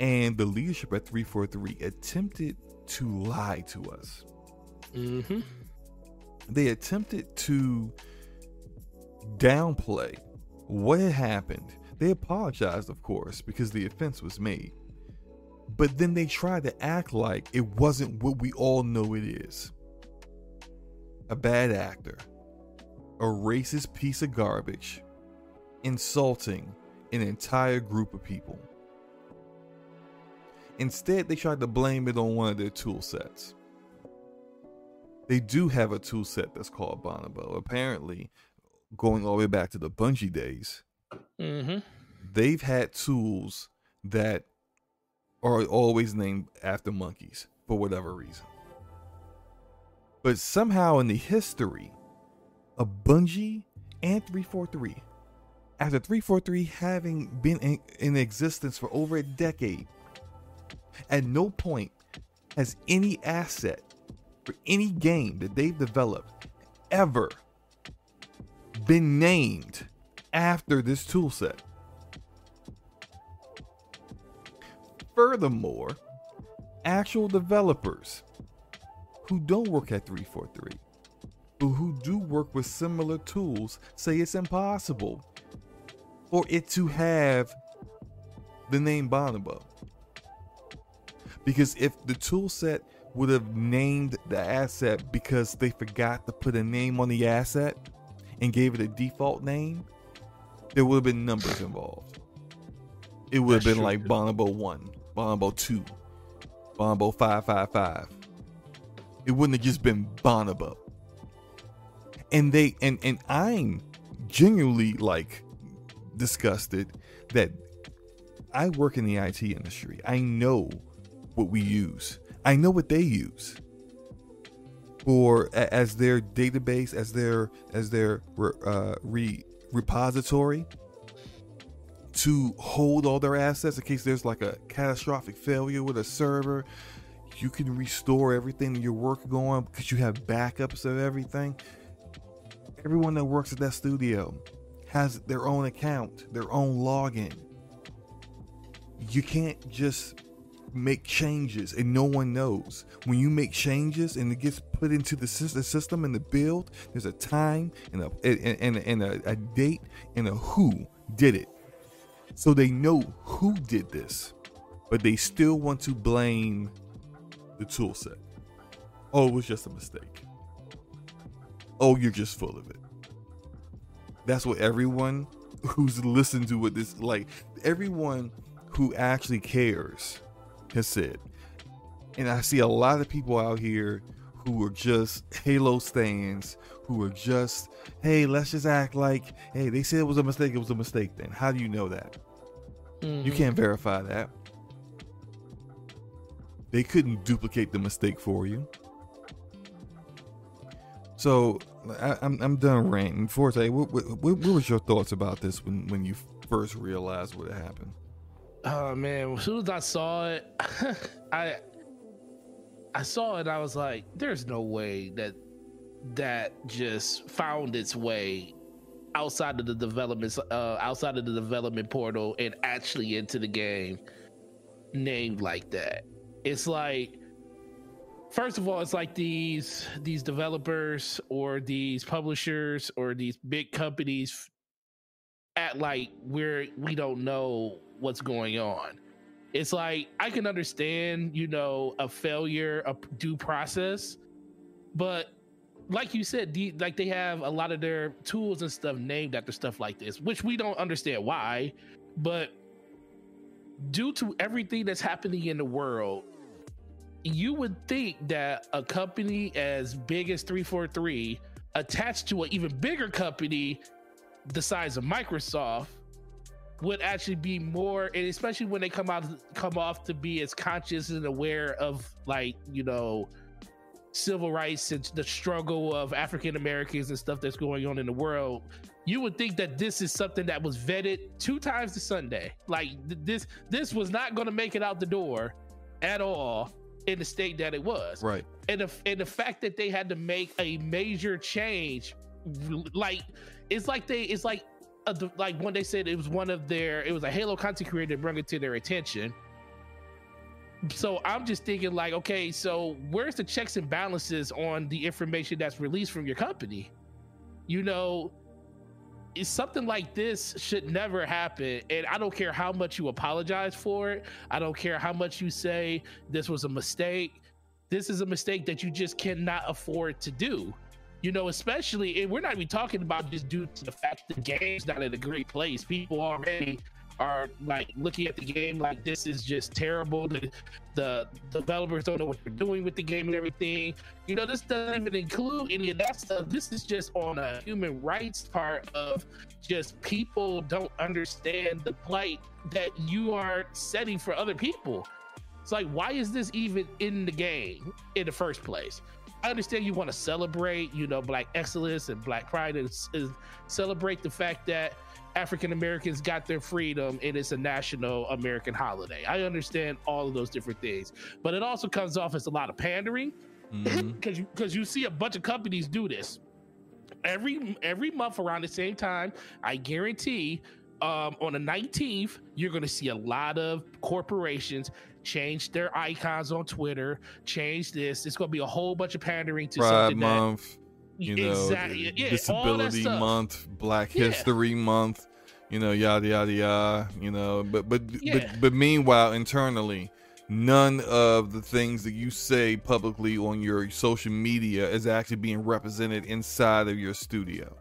and the leadership at 343 attempted to lie to us. Mm-hmm. They attempted to downplay what had happened. They apologized, of course, because the offense was made. But then they tried to act like it wasn't what we all know it is a bad actor, a racist piece of garbage, insulting an entire group of people. Instead, they tried to blame it on one of their tool sets. They do have a tool set that's called Bonobo. Apparently, going all the way back to the Bungie days, Mm-hmm. they've had tools that are always named after monkeys for whatever reason. But somehow in the history of Bungie and 343, after 343 having been in, in existence for over a decade, at no point has any asset for any game that they've developed ever been named after this toolset. Furthermore, actual developers who don't work at 343, but who do work with similar tools, say it's impossible for it to have the name Bonobo. Because if the tool set would have named the asset because they forgot to put a name on the asset and gave it a default name, there would have been numbers involved. It would have been true, like. Bonobo 1, Bonobo 2, Bonobo 555. It wouldn't have just been Bonobo. And they and and I'm genuinely like disgusted that I work in the IT industry. I know what we use. I know what they use for as their database, as their as their uh, re, repository to hold all their assets in case there's like a catastrophic failure with a server. You can restore everything that you're working on because you have backups of everything. Everyone that works at that studio has their own account, their own login. You can't just make changes and no one knows. When you make changes and it gets put into the system and the build, there's a time and a and, and, and a, a date and a who did it. So they know who did this, but they still want to blame the tool set. Oh, it was just a mistake. Oh, you're just full of it. That's what everyone who's listened to what this like everyone who actually cares has said. And I see a lot of people out here who are just Halo stands, who are just, hey, let's just act like, hey, they said it was a mistake, it was a mistake then. How do you know that? Mhm. You can't verify that. They couldn't duplicate the mistake for you. So I, I'm I'm done ranting. Forte, what, what, what was your thoughts about this when when you first realized what happened? Oh man, as soon as I saw it, I I saw it. I was like, "There's no way that that just found its way outside of the development, uh, outside of the development portal, and actually into the game, named like that." It's like, first of all, it's like these these developers or these publishers or these big companies at like where we don't know what's going on. It's like I can understand, you know, a failure, a due process, but like you said, the, like they have a lot of their tools and stuff named after stuff like this, which we don't understand why, but due to everything that's happening in the world, you would think that a company as big as 343 attached to an even bigger company the size of Microsoft would actually be more and especially when they come out come off to be as conscious and aware of like you know civil rights and the struggle of African Americans and stuff that's going on in the world you would think that this is something that was vetted two times to Sunday. Like th- this this was not going to make it out the door at all in the state that it was. Right. and the and the fact that they had to make a major change like it's like they it's like the, like when they said it was one of their it was a halo content creator that brought it to their attention. So i'm just thinking like okay so where's the checks and balances on the information that's released from your company? You know something like this should never happen and i don't care how much you apologize for it. I don't care how much you say this was a mistake. This is a mistake that you just cannot afford to do. You know especially and we're not even talking about just due to the fact the game's not in a great place. People already are like looking at the game like this is just terrible. The the developers don't know what they're doing with the game and everything. You know this doesn't even include any of that stuff. This is just on a human rights part of just people don't understand the plight that you are setting for other people. It's like why is this even in the game in the first place? I understand you want to celebrate, you know, Black excellence and Black pride, and is celebrate the fact that African Americans got their freedom and it's a national American holiday. I understand all of those different things, but it also comes off as a lot of pandering because you because you see a bunch of companies do this every every month around the same time. I guarantee. Um, on the 19th, you're going to see a lot of corporations change their icons on Twitter, change this. It's going to be a whole bunch of pandering to Pride something that Month, you know, exactly, yeah, Disability. Month, Black Yeah. History Month, you know, yada yada yada, you know. But but Yeah. but but meanwhile, internally, none of the things that you say publicly on your social media is actually being represented inside of your studio.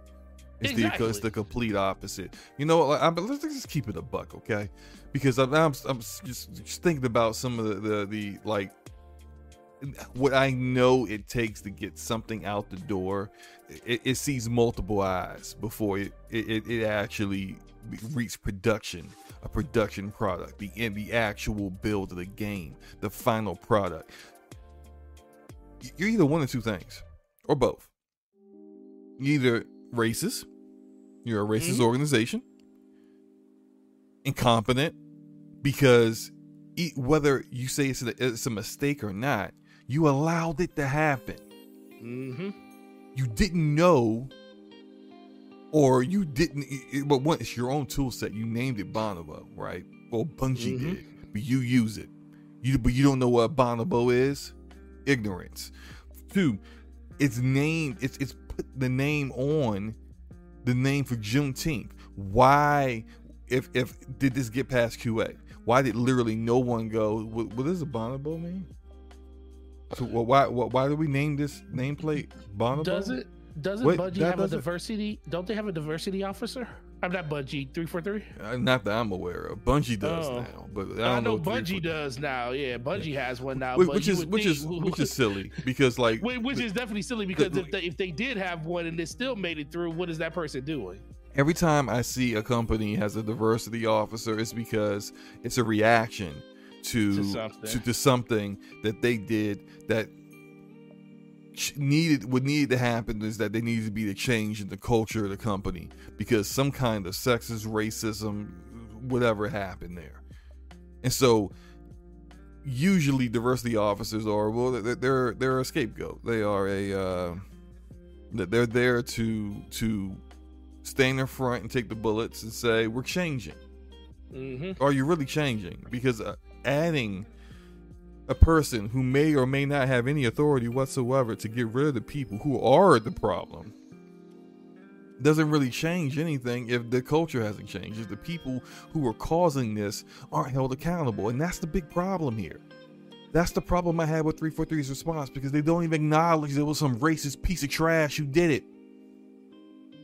It's the it's the complete opposite. You know, like, I'm, let's just keep it a buck, okay? Because I'm I'm, I'm just, just thinking about some of the, the the like what I know it takes to get something out the door, it, it sees multiple eyes before it it, it, actually reaches production, a production product, the in the actual build of the game, the final product. You're either one of two things, or both. You're either racist, you're a racist Mhm. organization, incompetent, because whether you say it's a, it's a mistake or not, you allowed it to happen. hmm You didn't know, or you didn't. It, but one, it's your own tool set. You named it Bonobo, right? Well, Bungie Mhm. did, but you use it. You, but you don't know what Bonobo is. Ignorance. Two, it's named. It's it's put the name on the name for Juneteenth. Why? If if did this get past QA? Why did literally no one go? What, what does a Bonobo mean? So wh- why why why do we name this nameplate Bonobo? Does it? Doesn't Wait, Bungie have a diversity? Don't they have a diversity officer? I'm not Bungie three four three. Uh, not that I'm aware of. Bungie does Oh. now, but I, don't I, know three Bungie does now. Yeah, Bungie has one now. Which, which is which think- is which is silly because like Whi- which is definitely silly because if they, if they did have one and it still made it through, what is that person doing? every time I see a company has a diversity officer, it's because it's a reaction to To something. to, to something that they did that needed what needed to happen is that there needed to be a change in the culture of the company because some kind of sexist racism whatever happened there and so usually diversity officers are well they're they're, a scapegoat they are a uh that they're there to to stand in front and take the bullets and say we're changing hmm are you really changing? Because uh, adding a person who may or may not have any authority whatsoever to get rid of the people who are the problem doesn't really change anything if the culture hasn't changed. If the people who are causing this aren't held accountable. And that's the big problem here. That's the problem I had with 343's response because they don't even acknowledge there was some racist piece of trash who did it.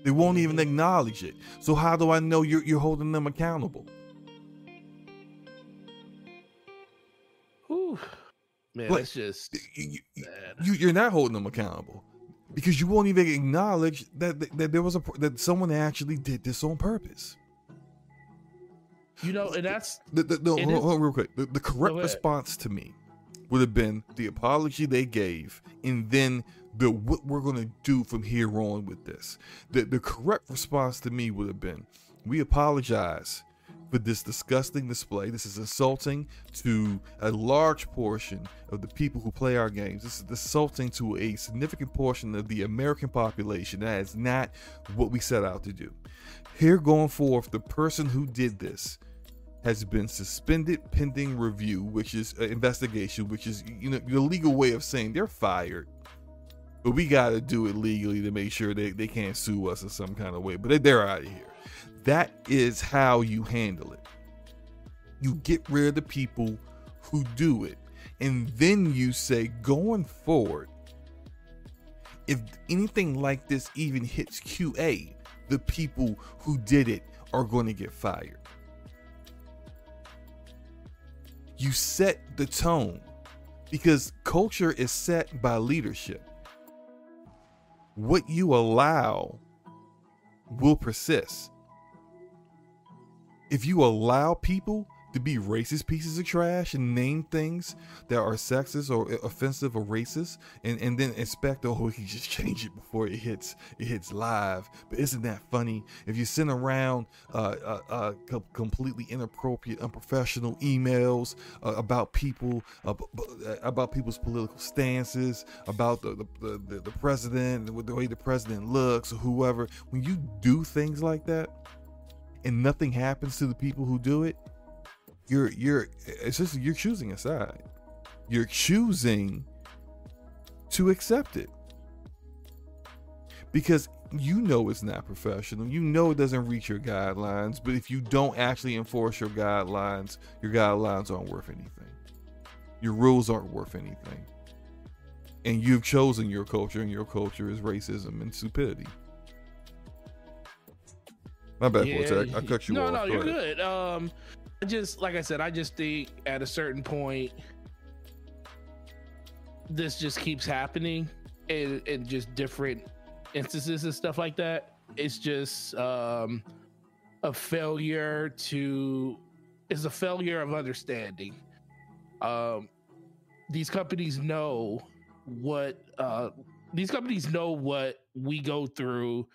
They won't even mm-hmm. acknowledge it. So how do I know you're, you're holding them accountable? Whew. Man, Like, that's just you, you, you're not holding them accountable because you won't even acknowledge that, that, that there was a that someone actually did this on purpose. You know, and that's The, the, the, hold, is- hold real quick. The, the correct response to me would have been the apology they gave, and then the what we're gonna do from here on with this. The the correct response to me would have been, we apologize for this disgusting display. This is insulting to a large portion of the people who play our games. This is insulting to a significant portion of the American population. That is not what we set out to do. Here going forth, the person who did this has been suspended pending review, which is uh, investigation, which is you know the legal way of saying they're fired. But we got to do it legally to make sure they, they can't sue us in some kind of way. But they, they're out of here. That is how you handle it. You get rid of the people who do it. And then you say, going forward, if anything like this even hits QA, the people who did it are going to get fired. You set the tone because culture is set by leadership. What you allow will persist. If you allow people to be racist pieces of trash and name things that are sexist or offensive or racist and, and then expect oh we can just change it before it hits it hits live. But isn't that funny? If you send around uh, uh, uh, co- completely inappropriate unprofessional emails uh, about people uh, uh, about people's political stances about the the, the, the president the way the president looks or whoever when you do things like that and nothing happens to the people who do it you're you're it's just you're choosing a side. You're choosing to accept it. Because you know it's not professional. You know it doesn't reach your guidelines but if you don't actually enforce your guidelines your guidelines aren't worth anything. Your rules aren't worth anything. And you've chosen your culture and your culture is racism and stupidity my bad Vortex. I cut you no, off no, no, you're good. Um, I just like I said, I just think at a certain point, this just keeps happening, in, in just different instances and stuff like that. It's just um, a failure to. It's a failure of understanding. Um, these companies know what uh, these companies know what we go through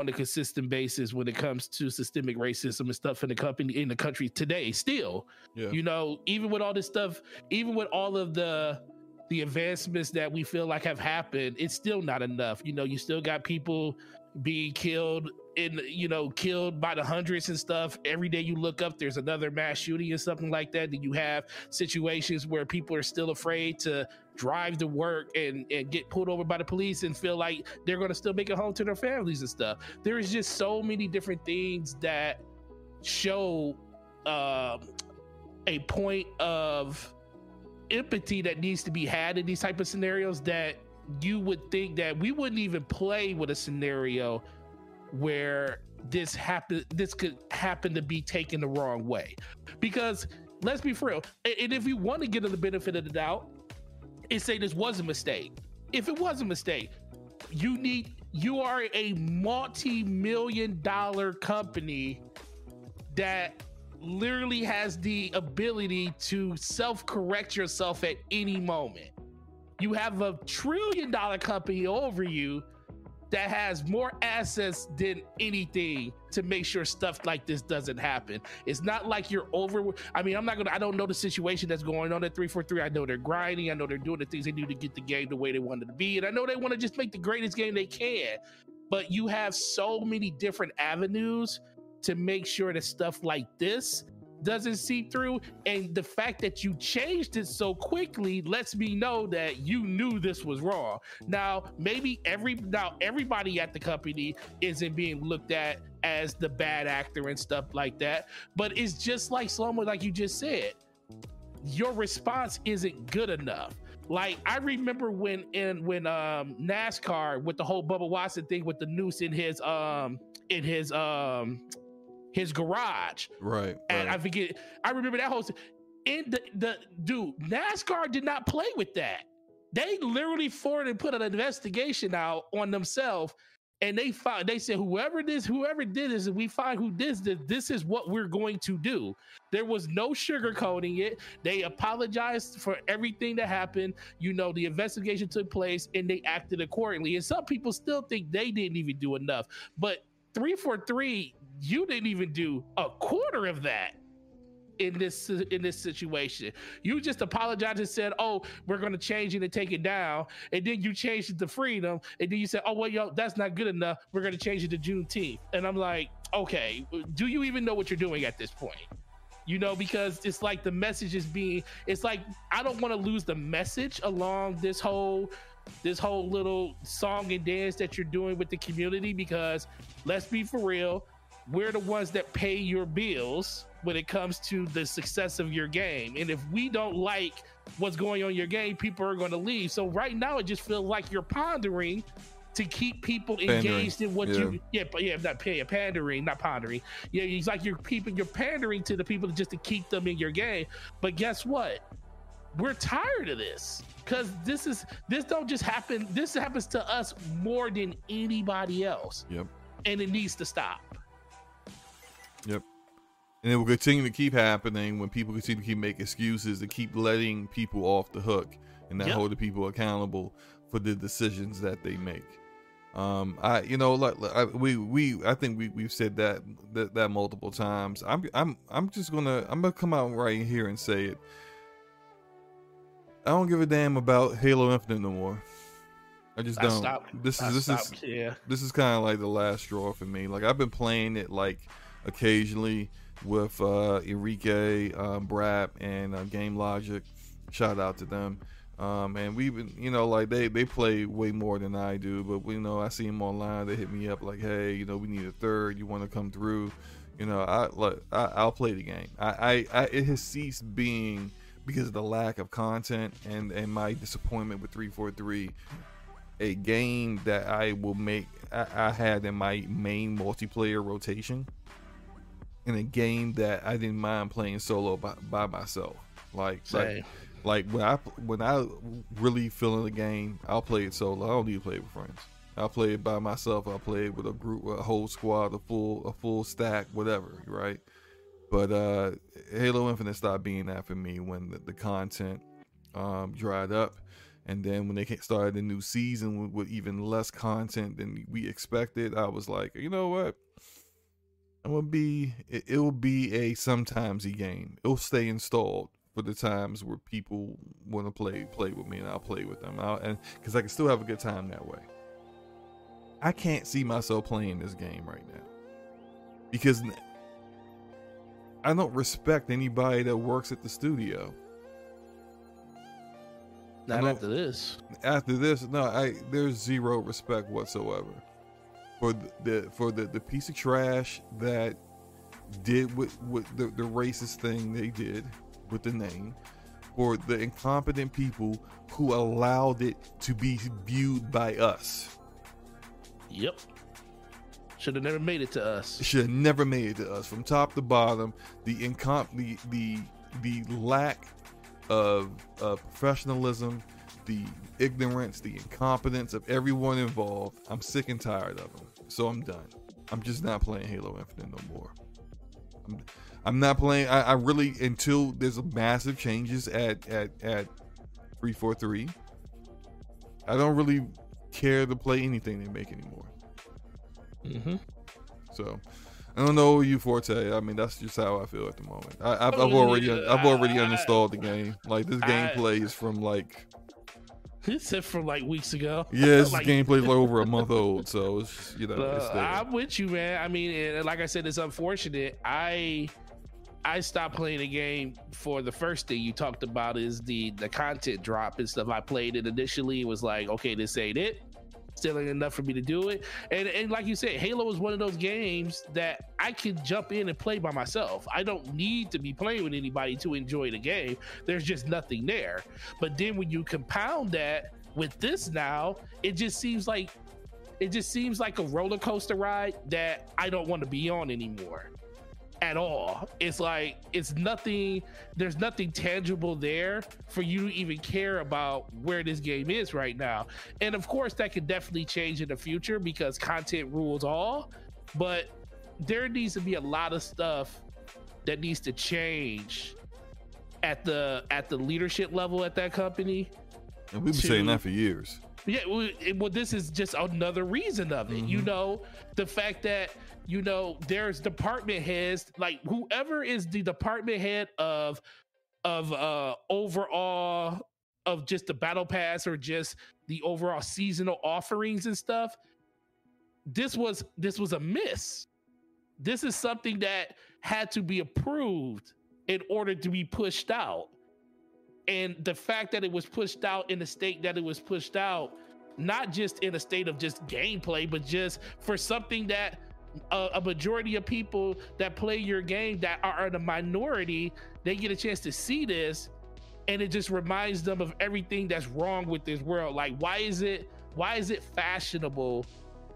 on a consistent basis when it comes to systemic racism and stuff in the company in the country today still. Yeah. you know even with all this stuff even with all of the the advancements that we feel like have happened it's still not enough. You know you still got people being killed in you know killed by the hundreds and stuff. Every day you look up there's another mass shooting or something like that. Then you have situations where people are still afraid to drive to work and and get pulled over by the police and feel like they're going to still make it home to their families and stuff there is just so many different things that show um a point of empathy that needs to be had in these type of scenarios that you would think that we wouldn't even play with a scenario where this happen this could happen to be taken the wrong way. Because let's be real, and if you want to get the benefit of the doubt, and say this was a mistake. If it was a mistake, you need you are a multi-million dollar company that literally has the ability to self-correct yourself at any moment. You have a trillion dollar company over you that has more assets than anything to make sure stuff like this doesn't happen. It's not like you're over. I mean, I'm not gonna. I don't know the situation that's going on at three four three. I know they're grinding. I know they're doing the things they do to get the game the way they want it to be, and I know they want to just make the greatest game they can. But you have so many different avenues to make sure that stuff like this doesn't see through. And the fact that you changed it so quickly lets me know that you knew this was wrong. Now, maybe every now everybody at the company isn't being looked at as the bad actor and stuff like that. But it's just like Slomo, like you just said, your response isn't good enough. Like I remember when in when um NASCAR with the whole Bubba Watson thing with the noose in his um in his um his garage. Right. And right. I forget. I remember that whole. In the the dude, NASCAR did not play with that. They literally forwarded and put an investigation out on themselves, and they found they said whoever this whoever did this, we find who did this. This is what we're going to do. There was no sugarcoating it. They apologized for everything that happened. You know, the investigation took place, and they acted accordingly. And some people still think they didn't even do enough, but. 343 you didn't even do a quarter of that in this in this situation. You just apologized and said, "Oh, we're going to change it and take it down," and then you changed it to freedom, and then you said, "Oh, well, yo, that's not good enough. We're going to change it to Juneteenth." And I'm like, "Okay, do you even know what you're doing at this point?" You know, because it's like the message is being. It's like I don't want to lose the message along this whole this whole little song and dance that you're doing with the community because let's be for real we're the ones that pay your bills when it comes to the success of your game. And if we don't like what's going on in your game, people are going to leave. So right now, it just feels like you're pondering to keep people engaged in what yeah. you yeah. But yeah not pay a pandering not pondering. Yeah it's like you're people you're pandering to the people just to keep them in your game. But guess what? We're tired of this. Because this is this don't just happen this happens to us more than anybody else. Yep. And it needs to stop Yep. And it will continue to keep happening when people continue to keep make excuses to keep letting people off the hook and not yep. holding people accountable for the decisions that they make. Um, I, you know, like I, we, we, I think we, we've said that, that, that multiple times. I'm, I'm, I'm just gonna, I'm gonna come out right here and say it. I don't give a damn about Halo Infinite no more. I just don't. I this is, I this stopped, is, yeah. This is kind of like the last straw for me. Like I've been playing it like occasionally with uh, Enrique, um, Brap, and uh, Game Logic. Shout out to them. Um, and we've been, you know, like they they play way more than I do, but we you know I see them online. They hit me up like, hey, you know, we need a third. You want to come through? You know, I like I, will play the game. I, I, I it has ceased being because of the lack of content and and my disappointment with 343 a game that I will make I, I had in my main multiplayer rotation in a game that I didn't mind playing solo by, by myself. Like, like, like when I when I really feeling the game, I'll play it solo. I don't need to play it with friends. I'll play it by myself. I'll play it with a group, a whole squad, a full a full stack, whatever. Right. But uh Halo Infinite stopped being that for me when the, the content um, dried up. And then when they started the new season with, with even less content than we expected, I was like, you know what? It will be it, it will be a sometimesy game. It'll stay installed for the times where people want to play play with me, and I'll play with them. I'll, and because I can still have a good time that way. I can't see myself playing this game right now because I don't respect anybody that works at the studio. Not after this. After this, no, I there's zero respect whatsoever for the for the, the piece of trash that did with, with the, the racist thing they did with the name for the incompetent people who allowed it to be viewed by us yep Should have never made it to us. Should have never made it to us from top to bottom. The incom the the the lack of, of professionalism, the ignorance, the incompetence of everyone involved. I'm sick and tired of them. So I'm done. I'm just not playing Halo Infinite no more. I'm, I'm not playing. I, I really until there's a massive changes at at at three four three. I don't really care to play anything they make anymore. Mm-hmm. So I don't know you forte. I mean, that's just how I feel at the moment. I, have Oh, I've already I've already uninstalled the game. Like this gameplay is from like It's it from like weeks ago. yeah, this Like, gameplay is like over a month old. So it's just, you know Uh. I'm with you, man. I mean, and like I said, it's unfortunate. I I stopped playing the game for the first thing you talked about is the the content drop and stuff. I played it initially. It was like, okay, this ain't it. Still ain't enough for me to do it. And and like you said, Halo is one of those games that I can jump in and play by myself. I don't need to be playing with anybody to enjoy the game. There's just nothing there. But then when you compound that with this now, it just seems like it just seems like a roller coaster ride that I don't want to be on anymore at all. It's like it's nothing there's nothing tangible there for you to even care about where this game is right now. And of course that could definitely change in the future because content rules all, but there needs to be a lot of stuff that needs to change at the at the leadership level at that company and we've been saying that for years. yeah, well, this is just another reason of it. You Mhm. know, the fact that you know there's department heads, like whoever is the department head of of uh overall of just the battle pass or just the overall seasonal offerings and stuff. This was this was a miss. This is something that had to be approved in order to be pushed out and the fact that it was pushed out in the state that it was pushed out not just in a state of just gameplay but just for something that a, a majority of people that play your game that are in a minority they get a chance to see this and it just reminds them of everything that's wrong with this world like why is it why is it fashionable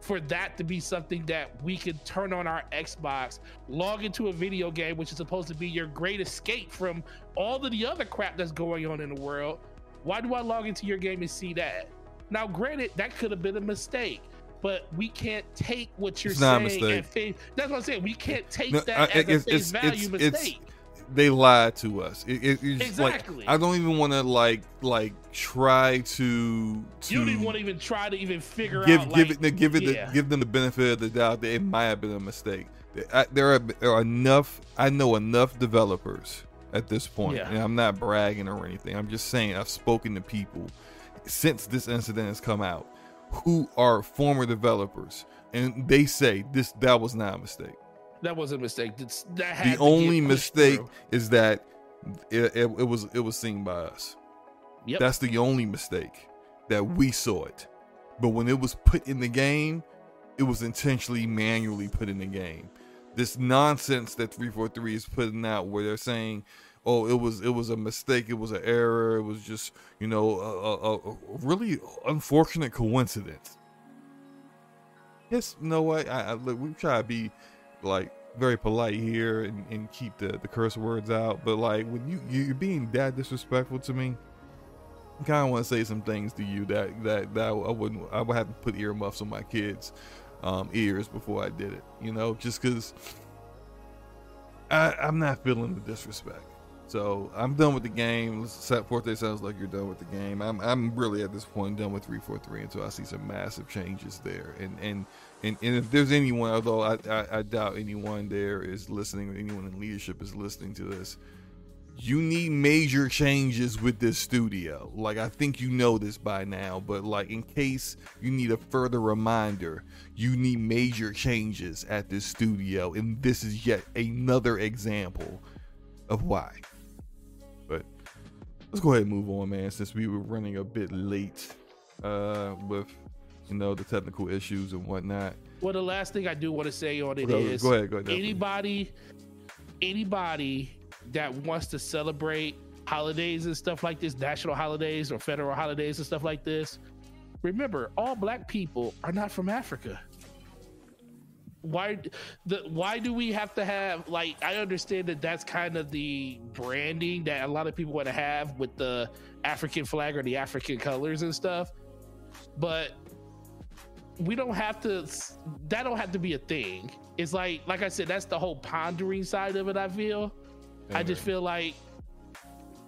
for that to be something that we can turn on our Xbox, log into a video game, which is supposed to be your great escape from all of the other crap that's going on in the world. Why do I log into your game and see that? Now, granted, that could have been a mistake, but we can't take what you're It's not a saying mistake. at face. That's what I'm saying. We can't take No, that I- as a face it's- value it's- it's- mistake. They lied to us. It, it, it's Exactly. like I don't even want to like like try to to you don't even want to even try to even figure give out. give like, it give it yeah. the, give them the benefit of the doubt that it might have been a mistake. I, there are there are enough. I know enough developers at this point, Yeah. and I'm not bragging or anything. I'm just saying I've spoken to people since this incident has come out who are former developers, and they say this that was not a mistake. that was a mistake. That's- That The only mistake through. is that it, it, it was it was seen by us. Yep. That's the only mistake that we saw it. But when it was put in the game, it was intentionally manually put in the game. This nonsense that 343 is putting out where they're saying, "Oh, it was it was a mistake, it was an error, it was just, you know, a, a, a really unfortunate coincidence." Yes, you know what? I, I look, we try to be like very polite here and, and keep the, the curse words out, but like when you you're being that disrespectful to me, I kind of want to say some things to you that that that I wouldn't I would have to put earmuffs on my kids' um, ears before I did it. You know, just because I'm not feeling the disrespect. So I'm done with the game. Set Forte sounds like you're done with the game. I'm I'm really at this point done with three four three until I see some massive changes there. And and and, and if there's anyone, although I, I I doubt anyone there is listening or anyone in leadership is listening to this, you need major changes with this studio. Like I think you know this by now, but like in case you need a further reminder, you need major changes at this studio, and this is yet another example of why. Let's go ahead and move on, man, since we were running a bit late uh with you know the technical issues and whatnot. Well, the last thing I do want to say on it Go- is go ahead, go ahead, anybody, anybody that wants to celebrate holidays and stuff like this, national holidays or federal holidays and stuff like this, remember, all black people are not from Africa. Why the why do we have to have like I understand that that's kind of the branding that a lot of people want to have with the African flag or the African colors and stuff, but we don't have to that don't have to be a thing. It's like like I said that's the whole pondering side of it I feel. I just feel like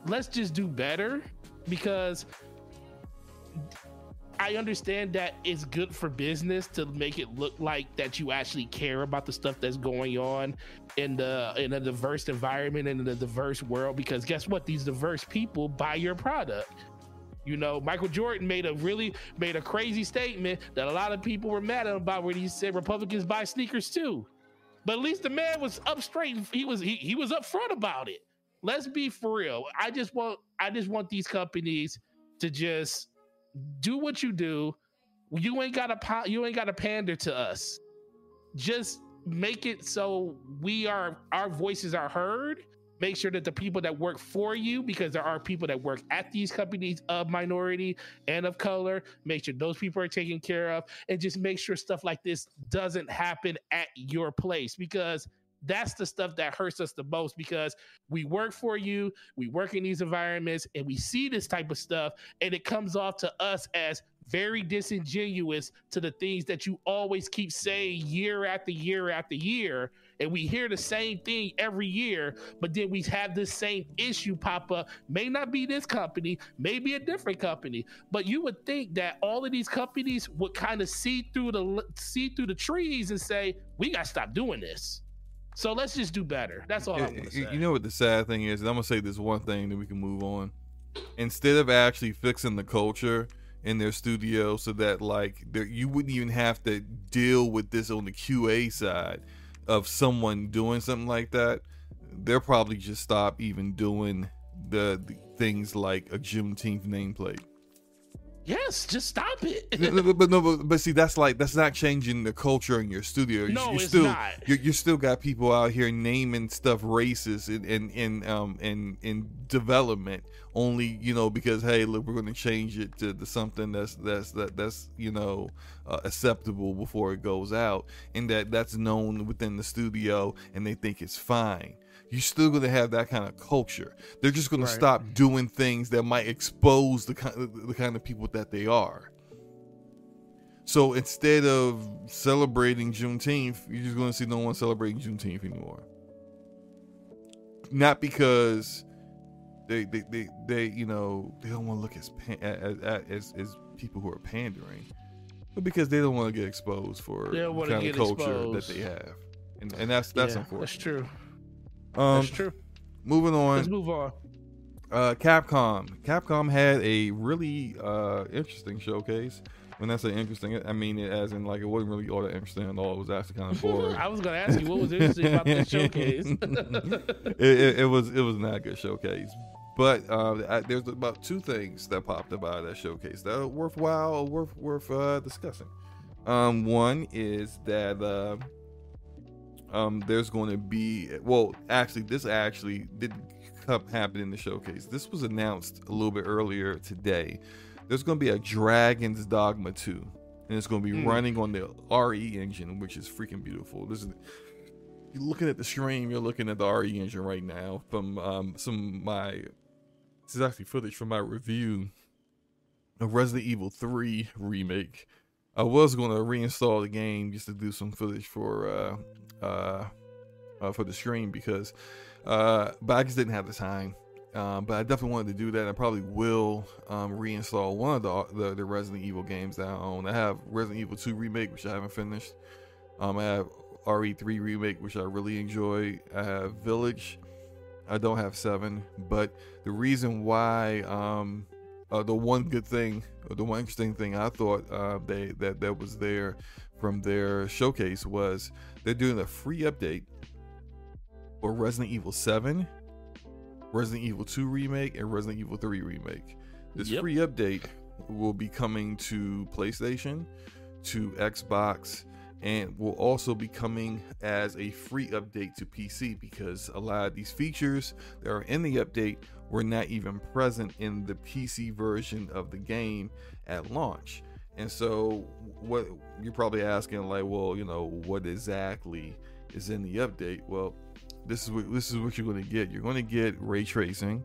let's just do better because I understand that it's good for business to make it look like that you actually care about the stuff that's going on in the in a diverse environment and in a diverse world because guess what? These diverse people buy your product. You know michael jordan made a really made a crazy statement that a lot of people were mad at about where he said republicans buy sneakers too. But at least the man was up straight he was he, he was upfront about it. Let's be for real. I just want i just want these companies to just do what you do. You ain't got to you ain't got to pander to us. Just make it so we are our voices are heard. Make sure that the people that work for you, because there are people that work at these companies of minority and of color, make sure those people are taken care of, and just make sure stuff like this doesn't happen at your place because that's the stuff that hurts us the most because we work for you, we work in these environments, and we see this type of stuff, and it comes off to us as very disingenuous to the things that you always keep saying year after year after year. And we hear the same thing every year, but then we have this same issue pop up. May not be this company, maybe a different company, but you would think that all of these companies would kind of see through the see through the trees and say, "We got to stop doing this." So let's just do better. That's all I'm gonna say. You know what the sad thing is? I'm gonna say this one thing that we can move on. Instead of actually fixing the culture in their studio so that like you wouldn't even have to deal with this on the QA side of someone doing something like that, they'll probably just stop even doing the, the things like a Juneteenth nameplate. Yes, just stop it. but, but, no, but, but, see, that's like that's not changing the culture in your studio. No, you're it's still, not. You're, you still got people out here naming stuff racist in in, in um in in development only you know because hey look we're going to change it to, to something that's that's that that's you know uh, acceptable before it goes out and that that's known within the studio and they think it's fine you're still going to have that kind of culture. They're just going right. to stop doing things that might expose the kind of, the kind of people that they are. So instead of celebrating Juneteenth, you're just going to see no one celebrating Juneteenth anymore. Not because they they they, they you know they don't want to look as, as as as people who are pandering, but because they don't want to get exposed for the kind of culture exposed. that they have, and and that's that's yeah, unfortunate. That's true. Um, That's true. Moving on. Let's move on. Uh, Capcom. Capcom had a really uh, interesting showcase. When I say interesting, I mean it as in like it wasn't really all that interesting at all. It was actually kind of boring. I was gonna ask you what was interesting about the showcase. it, it, it, was it was not a good showcase, but uh, I, there's about two things that popped up out of that showcase that are worthwhile, worth worth uh, discussing. Um, one is that uh, um, there's going to be well, actually, this actually did happen in the showcase. This was announced a little bit earlier today. There's going to be a Dragon's Dogma 2, and it's going to be mm. running on the RE engine, which is freaking beautiful. This is you're looking at the stream, you're looking at the RE engine right now from um, some my this is actually footage from my review of Resident Evil 3 remake. I was going to reinstall the game just to do some footage for uh, uh, uh, for the stream because, uh, but I just didn't have the time. Um, but I definitely wanted to do that. I probably will um, reinstall one of the, the, the Resident Evil games that I own. I have Resident Evil 2 remake, which I haven't finished. Um, I have RE3 remake, which I really enjoy. I have Village. I don't have Seven, but the reason why, um, uh, the one good thing, the one interesting thing I thought uh, they that that was there from their showcase was they're doing a free update for Resident Evil 7, Resident Evil 2 remake, and Resident Evil 3 remake. This yep. free update will be coming to PlayStation, to Xbox, and will also be coming as a free update to PC because a lot of these features that are in the update were not even present in the PC version of the game at launch and so what you're probably asking, like, well, you know, what exactly is in the update? Well, this is what this is what you're going to get. You're going to get ray tracing.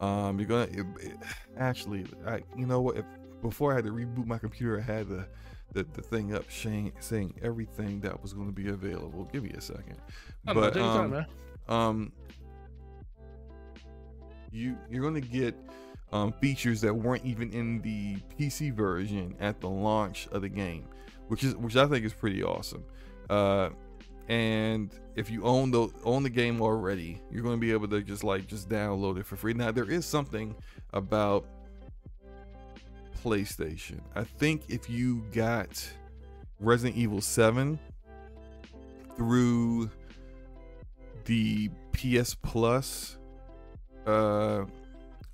Um, you're gonna it, it, actually, I you know what? If, before I had to reboot my computer, I had the the, the thing up saying, saying everything that was going to be available. Give me a second. I'm but um, time, um, you you're going to get um, features that weren't even in the PC version at the launch of the game, which is which I think is pretty awesome. Uh, and if you own the own the game already, you're going to be able to just like just download it for free. Now there is something about PlayStation. I think if you got Resident Evil 7 through the PS Plus uh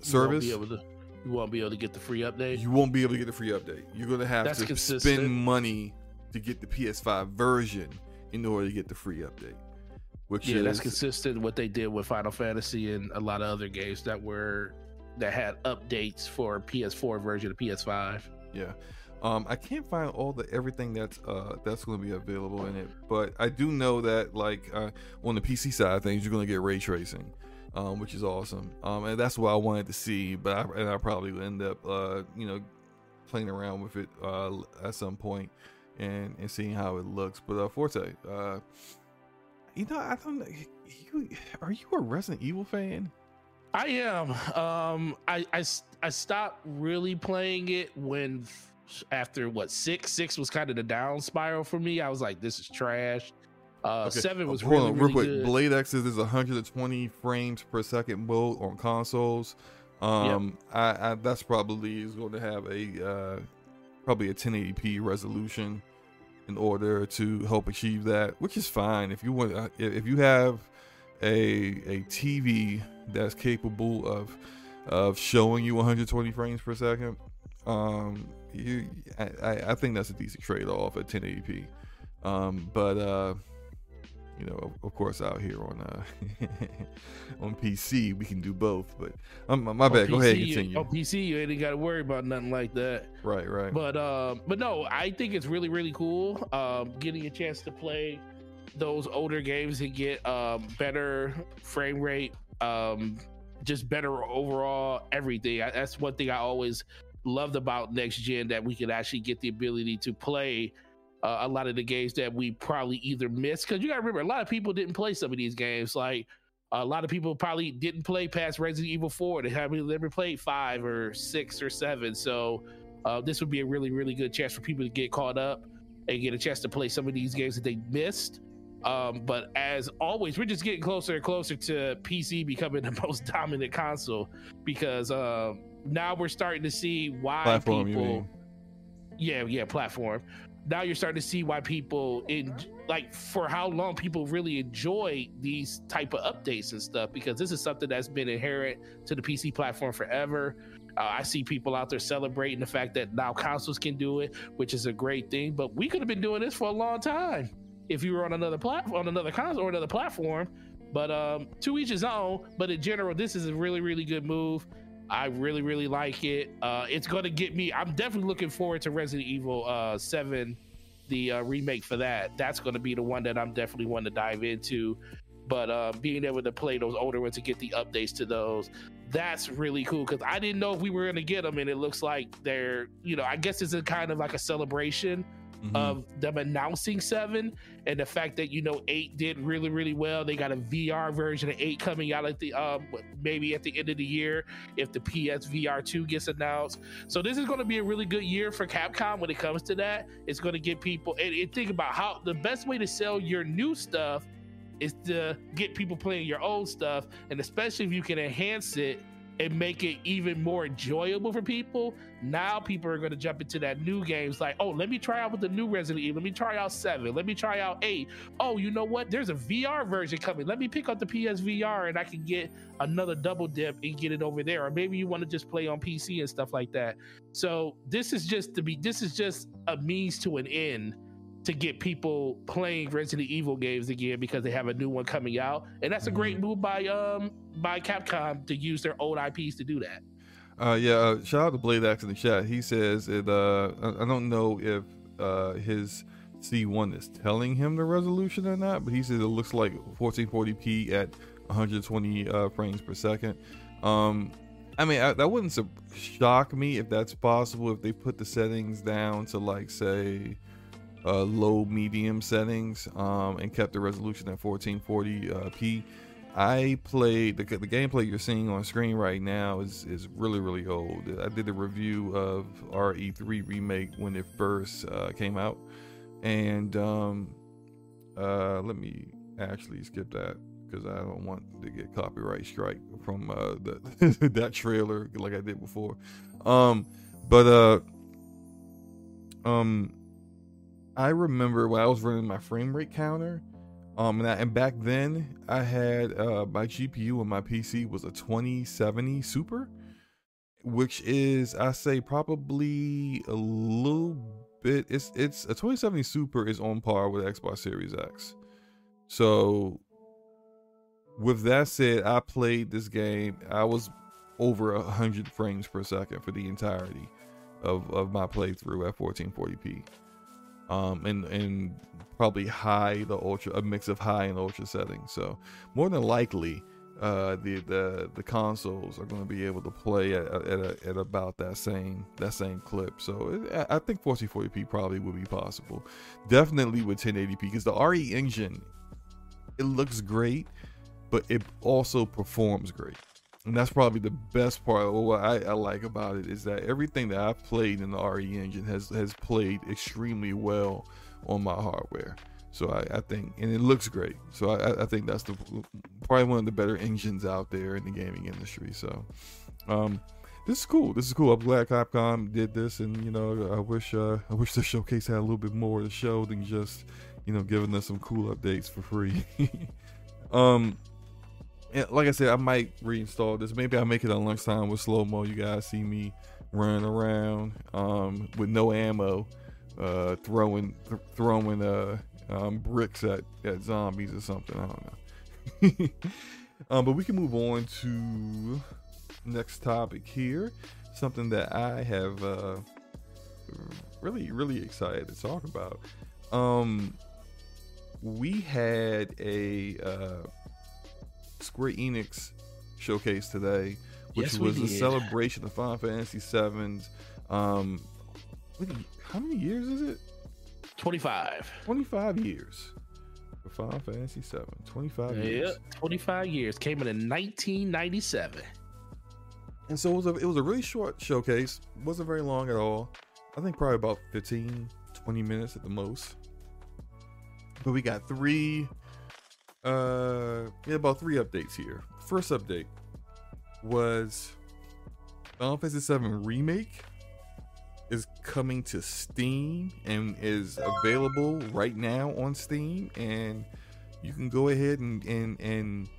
service. You won't, to, you won't be able to get the free update. You won't be able to get the free update. You're gonna have That's to consistent. spend money to get the PS5 version in order to get the free update. Which yeah, is, that's consistent with what they did with Final Fantasy and a lot of other games that were that had updates for PS4 version of PS5. Yeah. Um, I can't find all the everything that's uh, that's going to be available in it, but I do know that like uh, on the PC side of things, you're going to get ray tracing um, which is awesome. Um, and that's what I wanted to see, but I, and I probably will end up, uh, you know, playing around with it uh, at some point and and seeing how it looks. But uh, Forte, uh, you know, I don't. You, are you a Resident Evil fan? I am. Um, I, I I stopped really playing it when after what six six was kind of the down spiral for me. I was like, this is trash. Uh, okay. Seven was really, on, real really quick. Good. Blade X's is 120 frames per second mode on consoles. Um, yep. I, I, that's probably is going to have a uh, probably a 1080p resolution in order to help achieve that, which is fine if you want. Uh, if you have a a TV that's capable of of showing you 120 frames per second, um, you I, I think that's a decent trade off at 1080p. Um, but uh, you know, of course, out here on uh, on PC, we can do both. But um, my bad. On Go PC, ahead, continue. On PC, you ain't got to worry about nothing like that. Right, right. But um, but no, I think it's really, really cool. Um, getting a chance to play those older games and get um better frame rate, um, just better overall everything. I, that's one thing I always loved about next gen that we could actually get the ability to play uh, a lot of the games that we probably either missed because you got to remember a lot of people didn't play some of these games like a lot of people probably didn't play past Resident Evil 4 they haven't never played 5 or 6 or 7 so uh, this would be a really really good chance for people to get caught up and get a chance to play some of these games that they missed. Um, but as always we're just getting closer and closer to PC becoming the most dominant console because uh, now we're starting to see why platform, people yeah yeah platform now you're starting to see why people in like for how long people really enjoy these type of updates and stuff because this is something that's been inherent to the PC platform forever. Uh, I see people out there celebrating the fact that now consoles can do it, which is a great thing. But we could have been doing this for a long time if you were on another platform, on another console or another platform. But um, to each his own. But in general, this is a really, really good move. I really, really like it. Uh, it's going to get me. I'm definitely looking forward to Resident Evil uh, 7, the uh, remake for that. That's going to be the one that I'm definitely wanting to dive into. But uh, being able to play those older ones to get the updates to those, that's really cool because I didn't know if we were going to get them. And it looks like they're, you know, I guess it's a kind of like a celebration mm-hmm. of them announcing seven and the fact that you know eight did really really well. They got a VR version of eight coming out at the um maybe at the end of the year if the PSVR two gets announced. So this is going to be a really good year for Capcom when it comes to that. It's going to get people and, and think about how the best way to sell your new stuff is to get people playing your old stuff, and especially if you can enhance it and make it even more enjoyable for people. Now people are going to jump into that new games like, oh, let me try out with the new Resident Evil. Let me try out seven. Let me try out eight. Oh, you know what? There's a VR version coming. Let me pick up the PSVR and I can get another double dip and get it over there. Or maybe you want to just play on PC and stuff like that. So this is just to be. This is just a means to an end to get people playing Resident Evil games again because they have a new one coming out, and that's a great mm-hmm. move by um by Capcom to use their old IPs to do that. Uh, yeah, uh, shout out to Blade Axe in the chat. He says it. Uh, I, I don't know if uh, his C1 is telling him the resolution or not, but he says it looks like 1440p at 120 uh, frames per second. Um, I mean, I, that wouldn't su- shock me if that's possible if they put the settings down to like say uh, low medium settings um, and kept the resolution at 1440p. I played the, the gameplay you're seeing on screen right now is is really really old. I did a review of RE3 remake when it first uh, came out, and um, uh, let me actually skip that because I don't want to get copyright strike from uh, the, that trailer like I did before. Um, but uh, um, I remember when I was running my frame rate counter. Um, and, I, and back then I had uh, my GPU on my PC was a 2070 Super, which is I say probably a little bit. It's it's a 2070 Super is on par with Xbox Series X. So with that said, I played this game. I was over a hundred frames per second for the entirety of, of my playthrough at 1440p. Um, and and probably high the ultra a mix of high and ultra settings. So more than likely, uh, the the the consoles are going to be able to play at at, at about that same that same clip. So it, I think 1440p probably would be possible. Definitely with 1080p because the RE engine, it looks great but it also performs great. And that's probably the best part what I, I, like about it is that everything that I've played in the RE engine has has played extremely well on my hardware. So I, I think, and it looks great. So I, I, think that's the probably one of the better engines out there in the gaming industry. So um, this is cool. This is cool. I'm glad Capcom did this, and you know, I wish uh, I wish the showcase had a little bit more to show than just you know giving us some cool updates for free. um, and like I said, I might reinstall this. Maybe I'll make it on lunchtime with slow mo. You guys see me running around um, with no ammo, uh, throwing th- throwing uh, um, bricks at, at zombies or something. I don't know. um, but we can move on to next topic here. Something that I have uh, really really excited to talk about. Um, we had a uh, Square Enix showcase today, which Yes, was a celebration of Final Fantasy VII's. Um, how many years is it? 25. 25 years for Final Fantasy VII. 25 Yep, years. 25 years. Came in in 1997. And so it was a it was a really short showcase. wasn't very long at all. I think probably about 15, 20 minutes at the most. But we got three uh yeah, about three updates here. First update was Final Fantasy VII Remake is coming to Steam and is available right now on Steam and you can go ahead and and and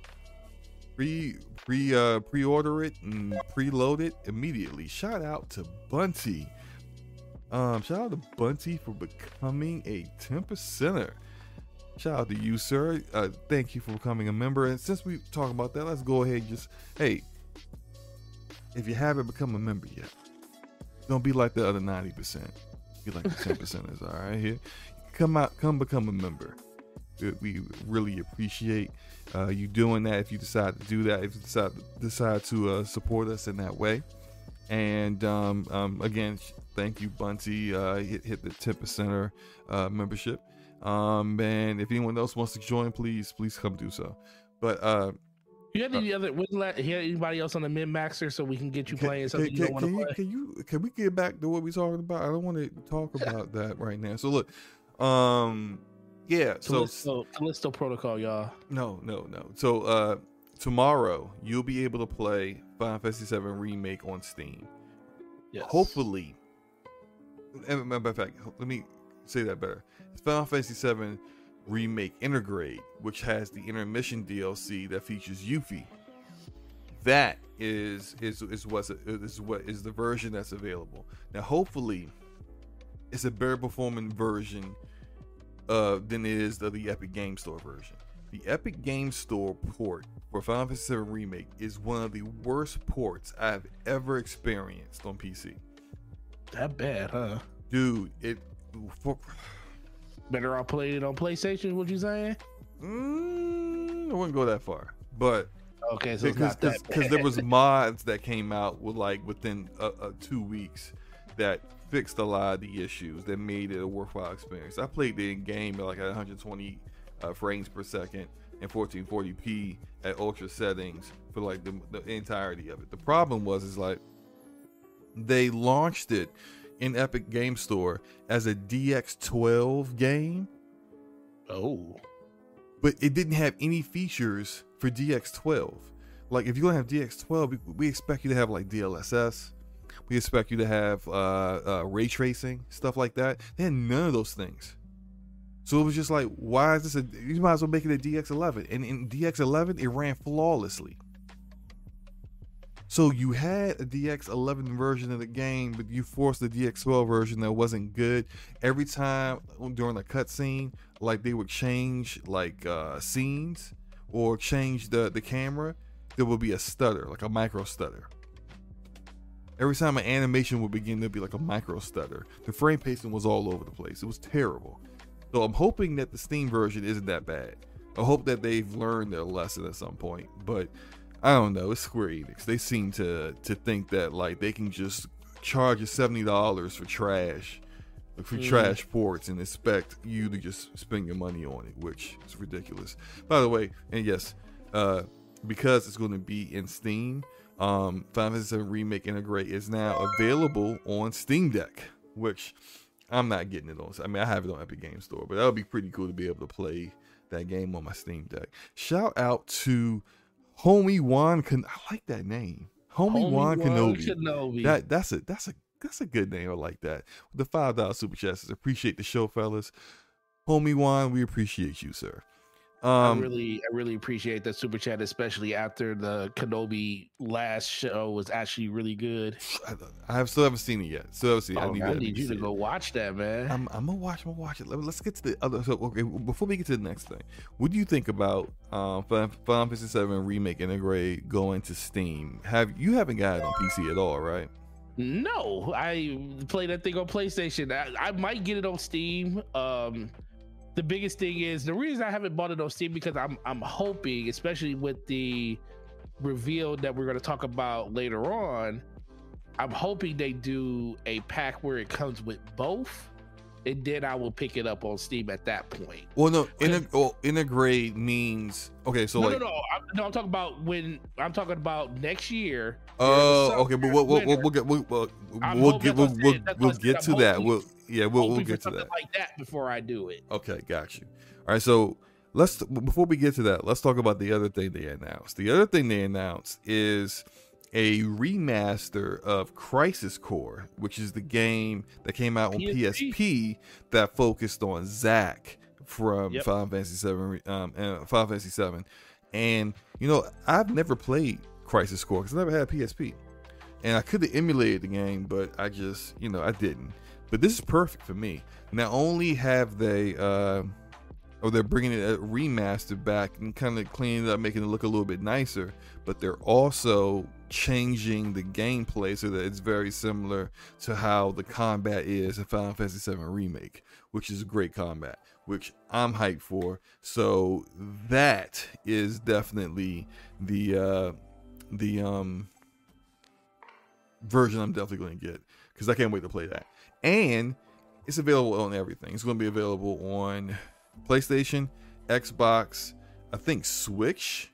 pre pre uh pre-order it and preload it immediately. Shout out to Bunty. Um, shout out to Bunty for becoming a 10 percenter. Shout out to you, sir. Uh, thank you for becoming a member. And since we talk about that, let's go ahead and just hey, if you haven't become a member yet, don't be like the other 90 percent. Be like the 10 percenters. All right, here, come out, come become a member. We- really appreciate uh, you doing that. If you decide to do that, if you decide decide to uh, support us in that way, and um, um, again, thank you, Bunty. Uh, hit, hit the 10 percenter uh, membership. Um, and if anyone else wants to join, please, please come do so. But uh, You had any other? Wouldn't let you anybody else on the min maxer so we can get you playing can, something you can- don't want to you, play? can you can we get back to what we're talking about? I don't want to talk about that right now. So look, um, yeah. So Callisto, Callisto Protocol, y'all. No, no, no. So uh tomorrow you'll be able to play Final Fantasy VII Remake on Steam. Yes. Hopefully, matter of fact, let me say that better. Final Fantasy VII Remake Intergrade, which has the intermission DLC that features Yuffie. That is is is what is what is the version that's available. Now, hopefully, it's a better performing version uh, than it is of the Epic Game Store version. The Epic Game Store port for Final Fantasy VII Remake is one of the worst ports I've ever experienced on PC. That bad, huh? Dude, it for, Better off playing it on PlayStation. What you saying? mm, I wouldn't go that far, but Okay, so because because there was mods that came out with like within uh, uh, two weeks that fixed a lot of the issues that made it a worthwhile experience. I played the game at like 120 uh, frames per second and 1440p at ultra settings for like the, the entirety of it. The problem was is like they launched it in Epic Game Store as a DX12 game oh, but it didn't have any features for DX12. Like if you're gonna have DX12, we, we expect you to have like DLSS. We expect you to have uh, uh, ray tracing stuff like that. They had none of those things. So it was just like, why is this a? You might as well make it a DX11. And in DX11, it ran flawlessly. So you had a DX11 version of the game, but you forced the DX12 version that wasn't good. Every time during a cutscene, like they would change like uh, scenes or change the the camera, there would be a stutter, like a micro stutter. Every time an animation would begin, there'd be like a micro stutter. The frame pacing was all over the place. It was terrible. So I'm hoping that the Steam version isn't that bad. I hope that they've learned their lesson at some point. But I don't know. It's Square Enix. They seem to to think that like they can just charge you seventy dollars for trash, for Mm. trash ports, and expect you to just spend your money on it, which is ridiculous. By the way, and yes, uh, because it's going to be in Steam, um, Final Fantasy VII Remake Intergrade is now available on Steam Deck, which I'm not getting it on. I mean, I have it on Epic Game Store, but that would be pretty cool to be able to play that game on my Steam Deck. Shout out to Homie Juan. Ken- I like that name, Homie, Homie Juan Juan Kenobi. Kenobi. That that's a that's a that's a good name. I like that. The five dollar super chats. Appreciate the show, fellas. Homie Juan, we appreciate you, sir. I Um, really, I really appreciate that super chat, especially after the Kenobi last show was actually really good. I, I have still haven't seen it yet. Still haven't seen it. Oh, I need, I need you to go watch that, man. I'm, I'm gonna watch. I'm gonna watch it. Let, us get to the other. So, okay, before we get to the next thing, what do you think about um, Final Final Fantasy VII Remake Intergrade going to Steam? Have you haven't got it on PC at all, right? No, I play that thing on PlayStation. I, I might get it on Steam. Um, the biggest thing is the reason I haven't bought it on Steam because I'm I'm hoping, especially with the reveal that we're going to talk about later on, I'm hoping they do a pack where it comes with both, and then I will pick it up on Steam at that point. Well, no. Integ- well, integrate means okay. So no, like, no, no, I'm, no. I'm talking about when I'm talking about next year. oh, okay, but we'll we'll, we'll, we'll get we'll, we'll, we'll get we'll, that's what I we'll, we'll get to that. We'll yeah, we'll we'll get to that. like that before I do it. Okay, got you. All right, so let's before we get to that, let's talk about the other thing they announced. The other thing they announced is a remaster of Crisis Core, which is the game that came out on PSP. PSP that focused on Zack from Yep. Final Fantasy Seven, um, uh, Final Fantasy Seven. And you know, I've never played Crisis Core because I never had a PSP, and I could have emulated the game, but I just, you know, I didn't. But this is perfect for me. Not only have they, uh, or they're bringing it remastered back and kind of cleaning it up, making it look a little bit nicer, but they're also changing the gameplay so that it's very similar to how the combat is in Final Fantasy VII Remake, which is great combat, which I'm hyped for. So that is definitely the uh, the um version I'm definitely going to get because I can't wait to play that. And it's available on everything. It's going to be available on PlayStation, Xbox, I think Switch,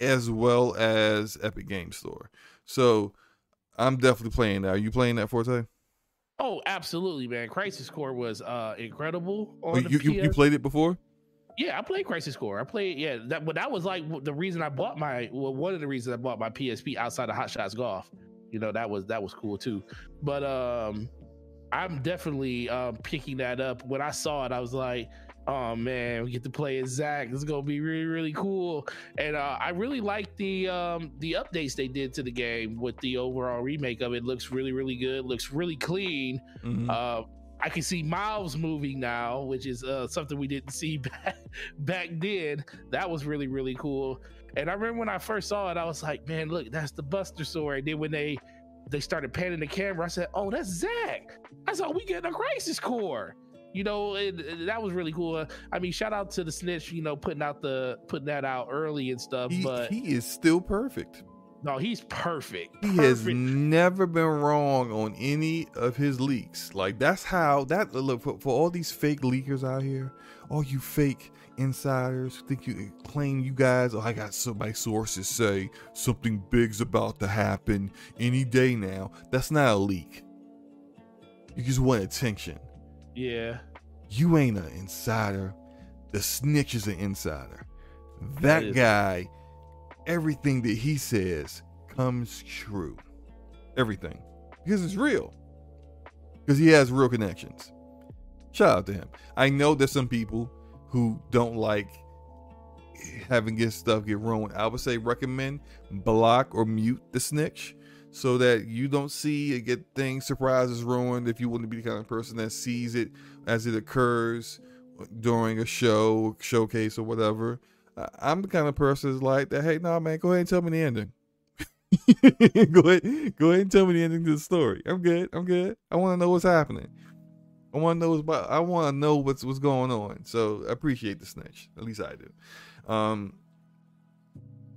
as well as Epic Game Store. So I'm definitely playing that. Are you playing that Forte? Oh, absolutely, man! Crisis Core was uh incredible. Oh, On the you, you, you played it before? Yeah, I played Crisis Core. I played, yeah, that, but that was like the reason I bought my, well, one of the reasons I bought my PSP outside of Hot Shots Golf. You know, that was that was cool too. But um, I'm definitely um picking that up. When I saw it, I was like, oh man, we get to play as Zack. This is gonna be really really cool. And uh, I really like the um the updates they did to the game with the overall remake of it. Looks really really good. Looks really clean. Mhm. Uh, I can see Miles moving now, which is uh, something we didn't see back back then. That was really really cool. And I remember when I first saw it, I was like, man, look, that's the Buster sword. And then when they they started panning the camera, I said, oh, that's Zack." I saw oh, we getting a crisis core. You know, and, and that was really cool. I mean, shout out to the snitch, you know, putting out the putting that out early and stuff. He, but he is still perfect. no, he's perfect. He perfect. has never been wrong on any of his leaks. Like that's how that look for, for all these fake leakers out here, all you fake insiders think you claim you guys. Oh, I got some my sources say something big's about to happen any day now. That's not a leak. You just want attention. Yeah. You ain't an insider. The snitch is an insider. That guy, everything that he says comes true. Everything. Because it's real. Because he has real connections. Shout out to him. I know there's some people who don't like having his stuff get ruined. I would say recommend block or mute the snitch so that you don't see and get things surprises ruined. If you want to be the kind of person that sees it as it occurs during a show showcase or whatever i'm the kind of person that's like that hey nah man go ahead and tell me the ending. Go ahead go ahead and tell me the ending to the story. I'm good i'm good. I want to know what's happening i want to know what's about i want to know what's what's going on so i appreciate the snitch at least i do um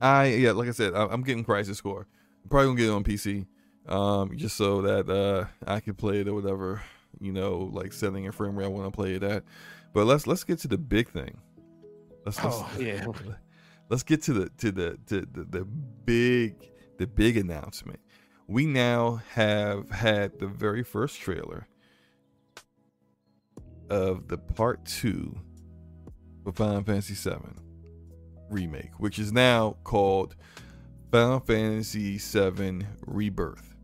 i yeah like i said I, i'm getting Crisis Core probably gonna get it on PC, um, just so that uh, I can play it or whatever, you know, like setting a frame rate I want to play it at. But let's let's get to the big thing. Let's, let's Oh yeah. let's get to the to the to the, the big the big announcement. We now have had the very first trailer of the part two of Final Fantasy VII remake, which is now called Final Fantasy VII Rebirth.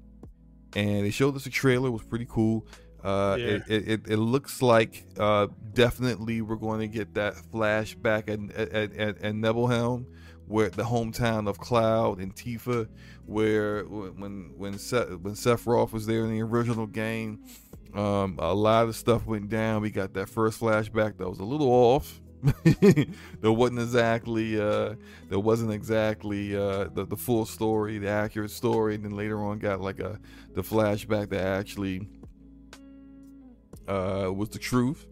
And they showed us a trailer, it was pretty cool. Uh, Yeah. it, it, it, it looks like uh, definitely we're going to get that flashback at, at, at, at Nibelheim, where the hometown of Cloud and Tifa, where when when Seth, when Sephiroth was there in the original game, um, a lot of stuff went down. We got that first flashback that was a little off. there wasn't exactly uh, there wasn't exactly uh, the the full story, the accurate story, and then later on got like a the flashback that actually uh, was the truth.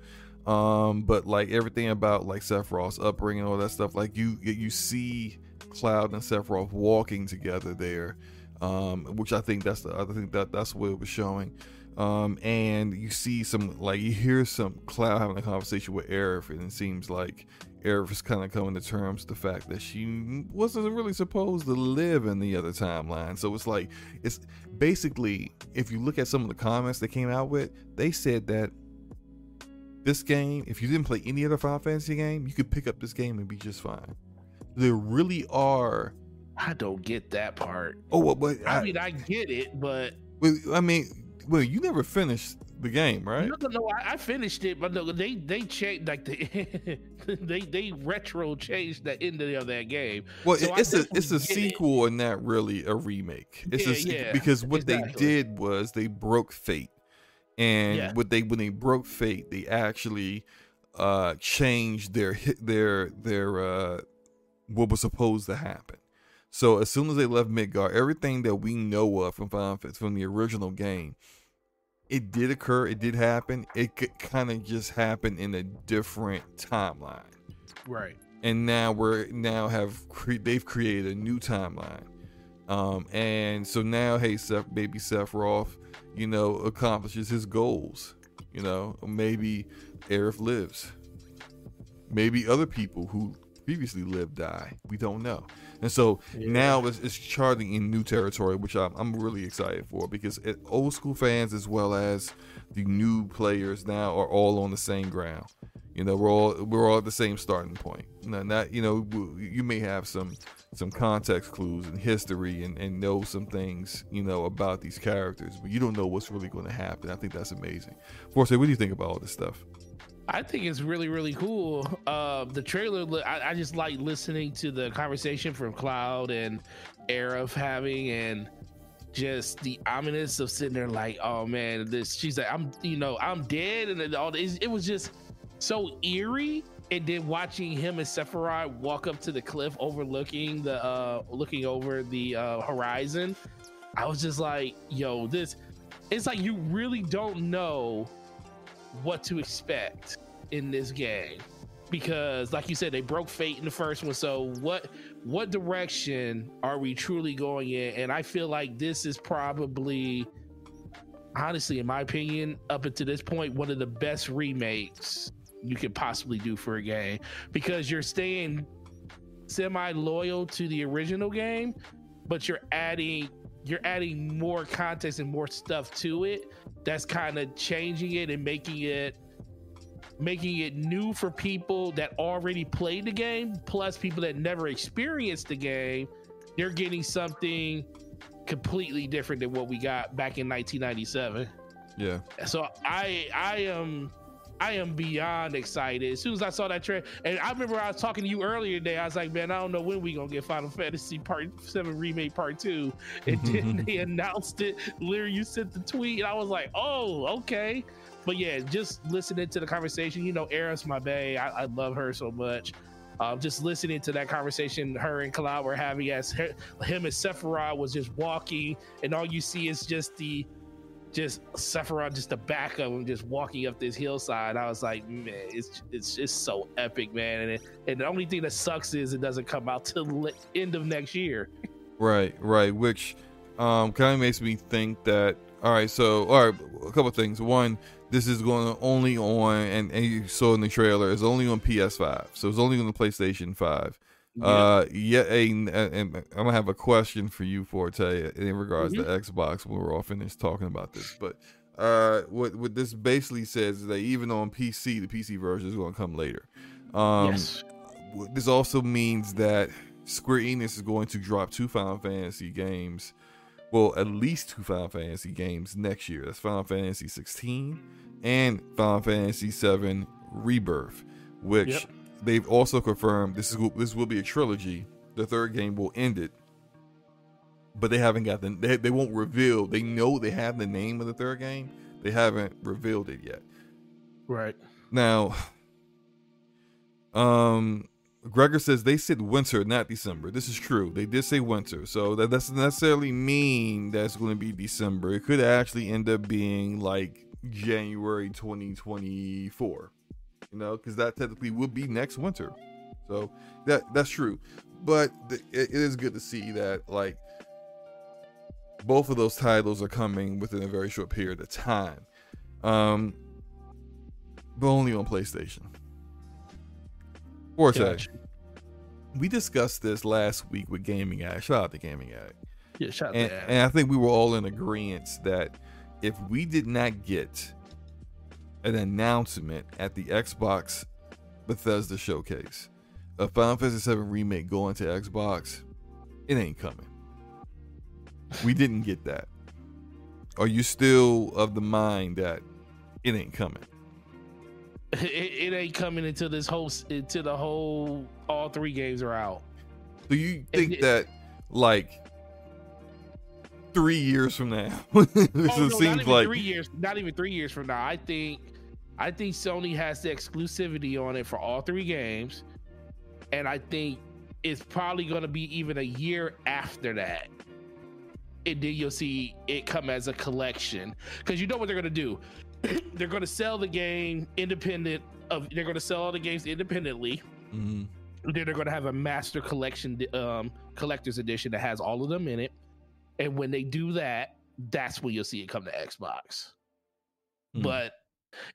Um, but like everything about like Sephiroth's upbringing, all that stuff, like you you see Cloud and Sephiroth walking together there, um, which I think that's the other thing that that's what it was showing. Um, and you see some like you hear some Cloud having a conversation with Aerith, and it seems like Aerith is kind of coming to terms with the fact that she wasn't really supposed to live in the other timeline. So it's like it's basically if you look at some of the comments they came out with, they said that this game, if you didn't play any other Final Fantasy game, you could pick up this game and be just fine. There really are. I don't get that part. Oh, well, but I, I, mean, I get it, but I mean, well, you never finished the game, right? no, no, no. I, I finished it, but no, they they changed like the they they retro changed the ending of that game. Well, So it's a it's a get it. sequel and not really a remake. It's Yeah, a sequel yeah, because what exactly. they did was they broke fate, and Yeah. what they when they broke fate, they actually uh changed their their their uh what was supposed to happen. So as soon as they left Midgard, everything that we know of from Final Fantasy from the original game, it did occur, it did happen. It could kind of just happen in a different timeline. Right. and now we're now have cre- they've created a new timeline. Um and so now hey Seth baby Sephiroth you know accomplishes his goals you know? Maybe Aerith lives. Maybe other people who previously lived die. We don't know and so Yeah. now it's, it's charting in new territory which I'm, I'm really excited for because it, old school fans as well as the new players now are all on the same ground you know, we're all we're all at the same starting point. Now, not you know, you may have some some context clues and history and, and know some things you know about these characters, but you don't know what's really going to happen. I think that's amazing. Forte, what do you think about all this stuff? I think it's really, really cool. Uh, the trailer, I, I just like listening to the conversation from Cloud and Aerith having, and just the ominous of sitting there like, oh man, this. She's like, I'm, you know, I'm dead, and all this. It was just so eerie. And then watching him and Sephiroth walk up to the cliff, overlooking the, uh looking over the uh horizon, I was just like, yo, this. It's like you really don't know what to expect in this game. Because like you said they broke fate in the first one. So what what direction are we truly going in? And i feel like this is probably honestly in my opinion up until this point one of the best remakes you could possibly do for a game. Because you're staying semi loyal to the original game but you're adding you're adding more context and more stuff to it that's kind of changing it and making it making it new for people that already played the game plus people that never experienced the game they're getting something completely different than what we got back in 1997 Yeah. so i i am I am beyond excited. As soon as I saw that trailer, and I remember I was talking to you earlier today. I was like, "Man, I don't know when we gonna get Final Fantasy Part Seven Remake Part 2. And then they announced it. Literally, you sent the tweet, and I was like, "Oh, okay." But yeah, just listening to the conversation. You know, Aerith, my bae, I, I love her so much. Um, just listening to that conversation her and Cloud were having as her, him and Sephiroth was just walking, and all you see is just the just Sephiroth, just the back of him, just walking up this hillside. I was like, man, it's it's just so epic, man. And, it, and the only thing that sucks is it doesn't come out till the end of next year. Right, right. Which um, kind of makes me think that. All right, so all right, a couple things. One, this is going only on, and, and you saw in the trailer, it's only on PS5, so it's only on the PlayStation Five. Yeah. Uh, yeah, and, and I'm gonna have a question for you, Forte, in regards Mhm. to Xbox when we're all finished talking about this. But uh, what what this basically says is that even on PC, the PC version is going to come later. Um, yes. this also means that Square Enix is going to drop two Final Fantasy games. Well, at least two Final Fantasy games next year. That's Final Fantasy 16 and Final Fantasy 7 Rebirth, which Yep. They've also confirmed this is this will be a trilogy. The third game will end it, but they haven't got the they, they won't reveal. They know they have the name of the third game. They haven't revealed it yet. Right. Now, um, Gregor says they said winter, not December. This is true. They did say winter, so that doesn't necessarily mean that's going to be December. It could actually end up being like January 2024. You know, because that technically would be next winter. So that that's true. But th- it, is good to see that like both of those titles are coming within a very short period of time. Um, but only on PlayStation. Forte, Gotcha. we discussed this last week with Gaming Act. Shout out to Gaming Act. Yeah, shout out And, and I think we were all in agreement that if we did not get an announcement at the Xbox Bethesda showcase A Final Fantasy VII Remake going to Xbox, it ain't coming. We didn't get that. Are you still of the mind that it ain't coming? it, it ain't coming until this whole until the whole all three games are out. Do you think it- that like three years from now? this oh, it no, seems like three years. Not even three years from now. I think, I think Sony has the exclusivity on it for all three games, and I think it's probably going to be even a year after that. And then you'll see it come as a collection because you know what they're going to do. they're going to sell the game independent of. They're going to sell all the games independently. Mhm. then they're going to have a master collection um collector's edition that has all of them in it and when they do that that's when you'll see it come to xbox Hmm. but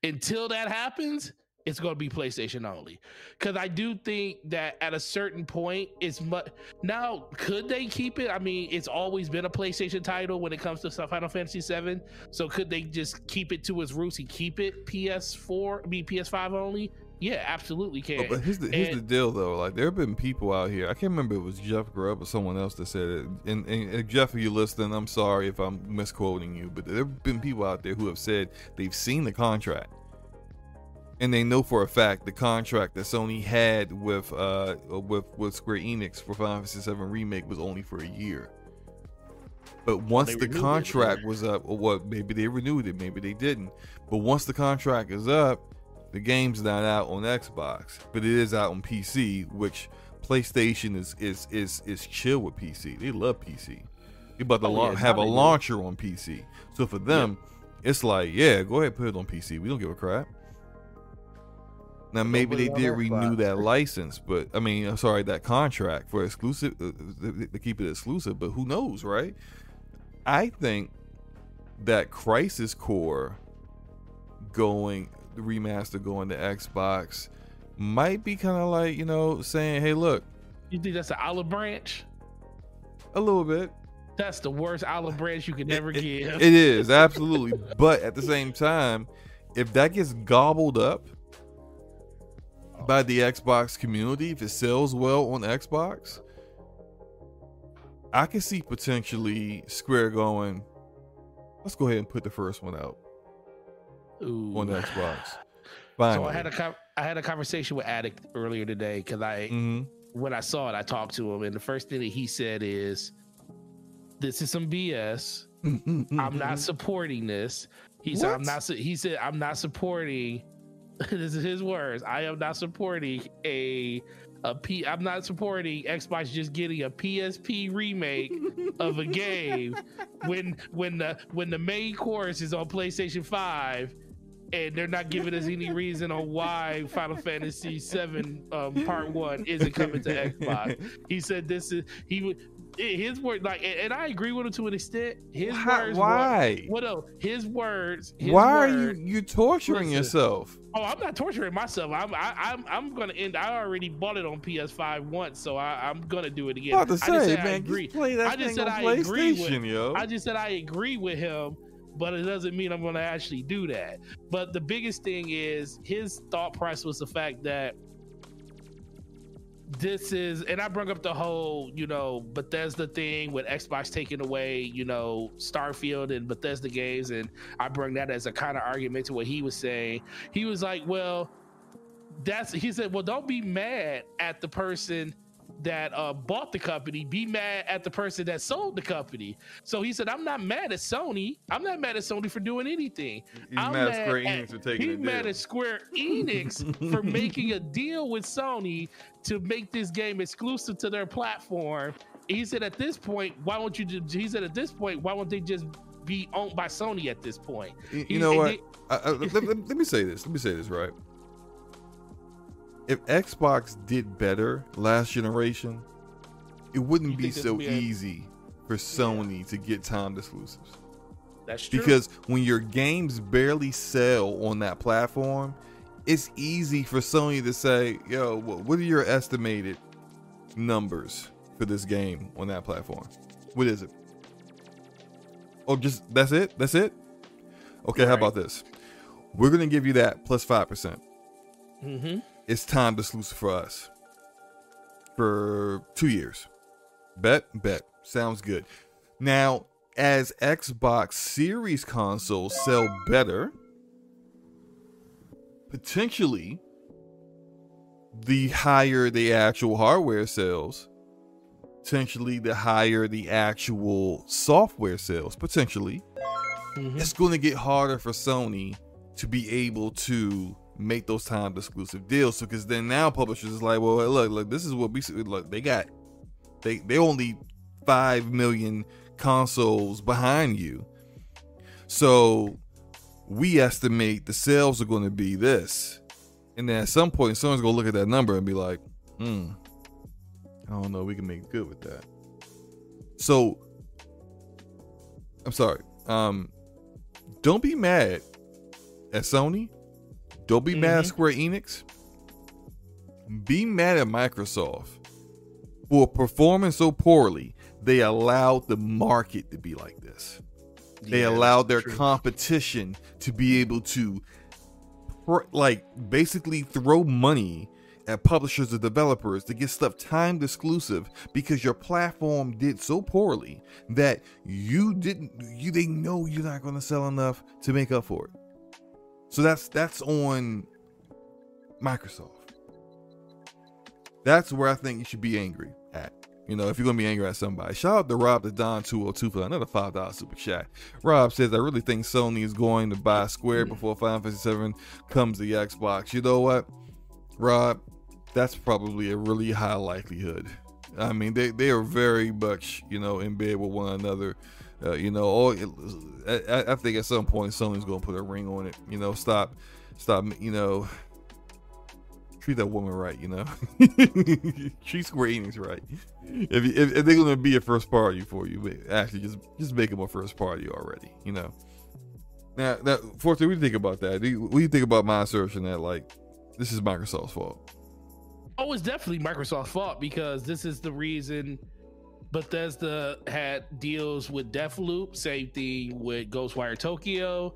until that happens it's going to be playstation only. Because i do think that at a certain point it's much now could they keep it? I mean it's always been a playstation title when it comes to final fantasy 7 so could they just keep it to its roots and keep it ps4 i mean ps5 only yeah absolutely can Oh, but here's the here's the deal though. Like there have been people out here. I can't remember if it was Jeff Grubb or someone else that said it. And, and, and Jeff, if you're listening, I'm sorry if I'm misquoting you, but there have been people out there who have said they've seen the contract. And they know for a fact the contract that Sony had with uh with with Square Enix for Final Fantasy VII Remake was only for a year. But once they the contract was up, or what? Maybe they renewed it, maybe they didn't. But once the contract is up, the game's not out on Xbox, but it is out on PC, which PlayStation is is is is chill with PC. They love PC. They about to Oh, lau- yeah, have a do. launcher on PC. So for them, it's like, yeah, go ahead, put it on PC. We don't give a crap. Now maybe they did renew that license, but I mean, I'm sorry, that contract for exclusive uh, uh, to keep it exclusive. But who knows, right? I think that Crisis Core going the remaster going to Xbox might be kind of like you know saying, hey, look, You think that's an olive branch? a little bit. That's the worst olive branch you could ever It- give. It is absolutely, but at the same time, if that gets gobbled up by the Xbox community, if it sells well on Xbox, I can see potentially Square going, let's go ahead and put the first one out Ooh. on the Xbox. So I had a I had a conversation with Addict earlier today because I Mhm. when I saw it I talked to him and the first thing that he said is, "This is some BS. I'm not supporting this." He said, "I'm not." He said, "I'm not supporting." this is his words. I am not supporting a a P. I'm not supporting Xbox just getting a PSP remake of a game when when the when the main course is on PlayStation Five. And they're not giving us any reason on why Final Fantasy VII um, Part One isn't coming to Xbox. He said this is he would his word like, and, I agree with him to an extent. His Why- words. why? What, what else? His words. His Why are you you torturing Listen. yourself? Oh, I'm not torturing myself. I'm I, I'm I'm gonna end. I already bought it on PS5 once, so I, I'm gonna do it again. About to I just said I agree. just play that I just said I agree with- yo. I just said I agree with him, but it doesn't mean I'm gonna actually do that. But the biggest thing is his thought process was the fact that this is, and I brought up the whole, you know, Bethesda thing with Xbox taking away, you know, Starfield and Bethesda games, and I bring that as a kind of argument to what he was saying. He was like, well, that's he said, well, don't be mad at the person that uh, bought the company. Be mad at the person that sold the company. So he said, I'm not mad at Sony. I'm not mad at Sony for doing anything. He's I'm mad at Square at- Enix for taking He's mad at Square Enix for making a deal with Sony to make this game exclusive to their platform. He said, at this point, why won't you? Just, he said, at this point, why won't they just be owned by Sony at this point? You, He- know what? they- I, I, let- let me say this. Let me say this right. If Xbox did better last generation, it wouldn't You be so be a- easy for Sony to get timed exclusives. That's true. Because when your games barely sell on that platform, it's easy for Sony to say, "Yo, what are your estimated numbers for this game on that platform? What is it? Oh, just that's it. That's it. Okay, how Right. about this? We're gonna give you that plus five percent. hmm It's time to exclusive for us for two years. Bet, bet. Sounds good. Now, as Xbox Series consoles sell better, potentially the higher the actual hardware sells, potentially the higher the actual software sales, potentially, hmm it's going to get harder for Sony to be able to make those timed exclusive deals. So, because then now publishers is like, well, look, look, this is what we. Look, they got they they only five million consoles behind you. So we estimate the sales are going to be this, and then at some point, someone's going to look at that number and be like, hmm, I don't know, we can make good with that. So I'm sorry. Um, don't be mad at Sony. Don't be mad at. Square Enix. Be mad at Microsoft for performing so poorly. They allowed the market to be like this. They Yeah, allowed their true. competition to be able to, like, basically throw money at publishers or developers to get stuff timed exclusive because your platform did so poorly that you didn't you they know you're not going to sell enough to make up for it. So that's that's on Microsoft. That's where I think you should be angry at. You know, if you're gonna be angry at somebody, shout out to Rob the Don 202 for another five dollar super chat. Rob says, "I really think Sony is going to buy Square before Final Fantasy 7 comes to the Xbox." You know what, Rob? That's probably a really high likelihood. I mean, they they are very much you know in bed with one another. Uh, you know, all I, I think at some point someone's gonna put a ring on it. You know, stop, stop. You know, treat that woman right, you know. treat Square Enix right. If, if, if, they're gonna be a first party for you, actually just just make them a first party already, you know. Now, now, do you think about that? You think about my assertion that like this is Microsoft's fault? Oh, it's definitely Microsoft's fault because this is the reason Bethesda had deals with Deathloop, same thing with Ghostwire Tokyo,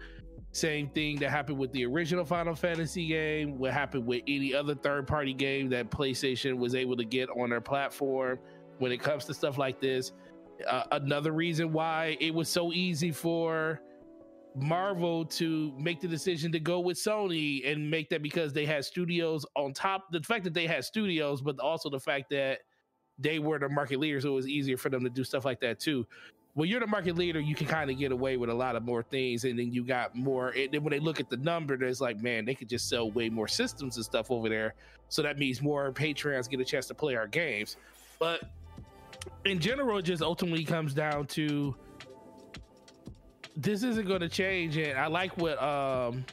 same thing that happened with the original Final Fantasy game, what happened with any other third party game that PlayStation was able to get on their platform when it comes to stuff like this. Uh, another reason why it was so easy for Marvel to make the decision to go with Sony and make that because they had studios on top, the fact that they had studios, but also the fact that they were the market leaders, so it was easier for them to do stuff like that too when you're the market leader, you can kind of get away with a lot of more things, and then you got more. And then when they look at the number, there's like, man, they could just sell way more systems and stuff over there. So that means more Patreons get a chance to play our games. But in general, it just ultimately comes down to this isn't going to change. And I like what um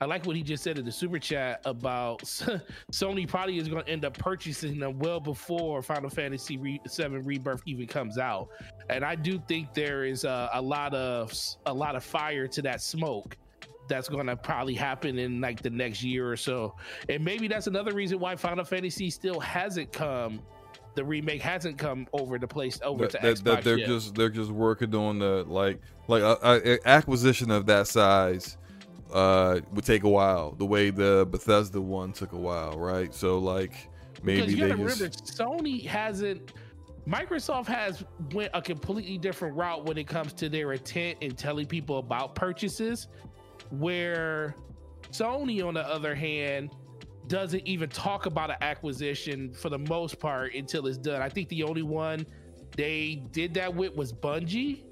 I like what he just said in the super chat about Sony probably is going to end up purchasing them well before Final Fantasy Re- 7 Rebirth even comes out. And I do think there is a, a lot of a lot of fire to that smoke that's going to probably happen in like the next year or so. And maybe that's another reason why Final Fantasy still hasn't come the remake hasn't come over the place over that, to that, Xbox that they're yet. just they're just working on the like like a, a acquisition of that size uh, would take a while. The way the Bethesda one took a while, right? So like maybe they just remember Sony hasn't. Microsoft has went a completely different route when it comes to their intent in telling people about purchases, where Sony, on the other hand, doesn't even talk about an acquisition for the most part until it's done. I think the only one they did that with was Bungie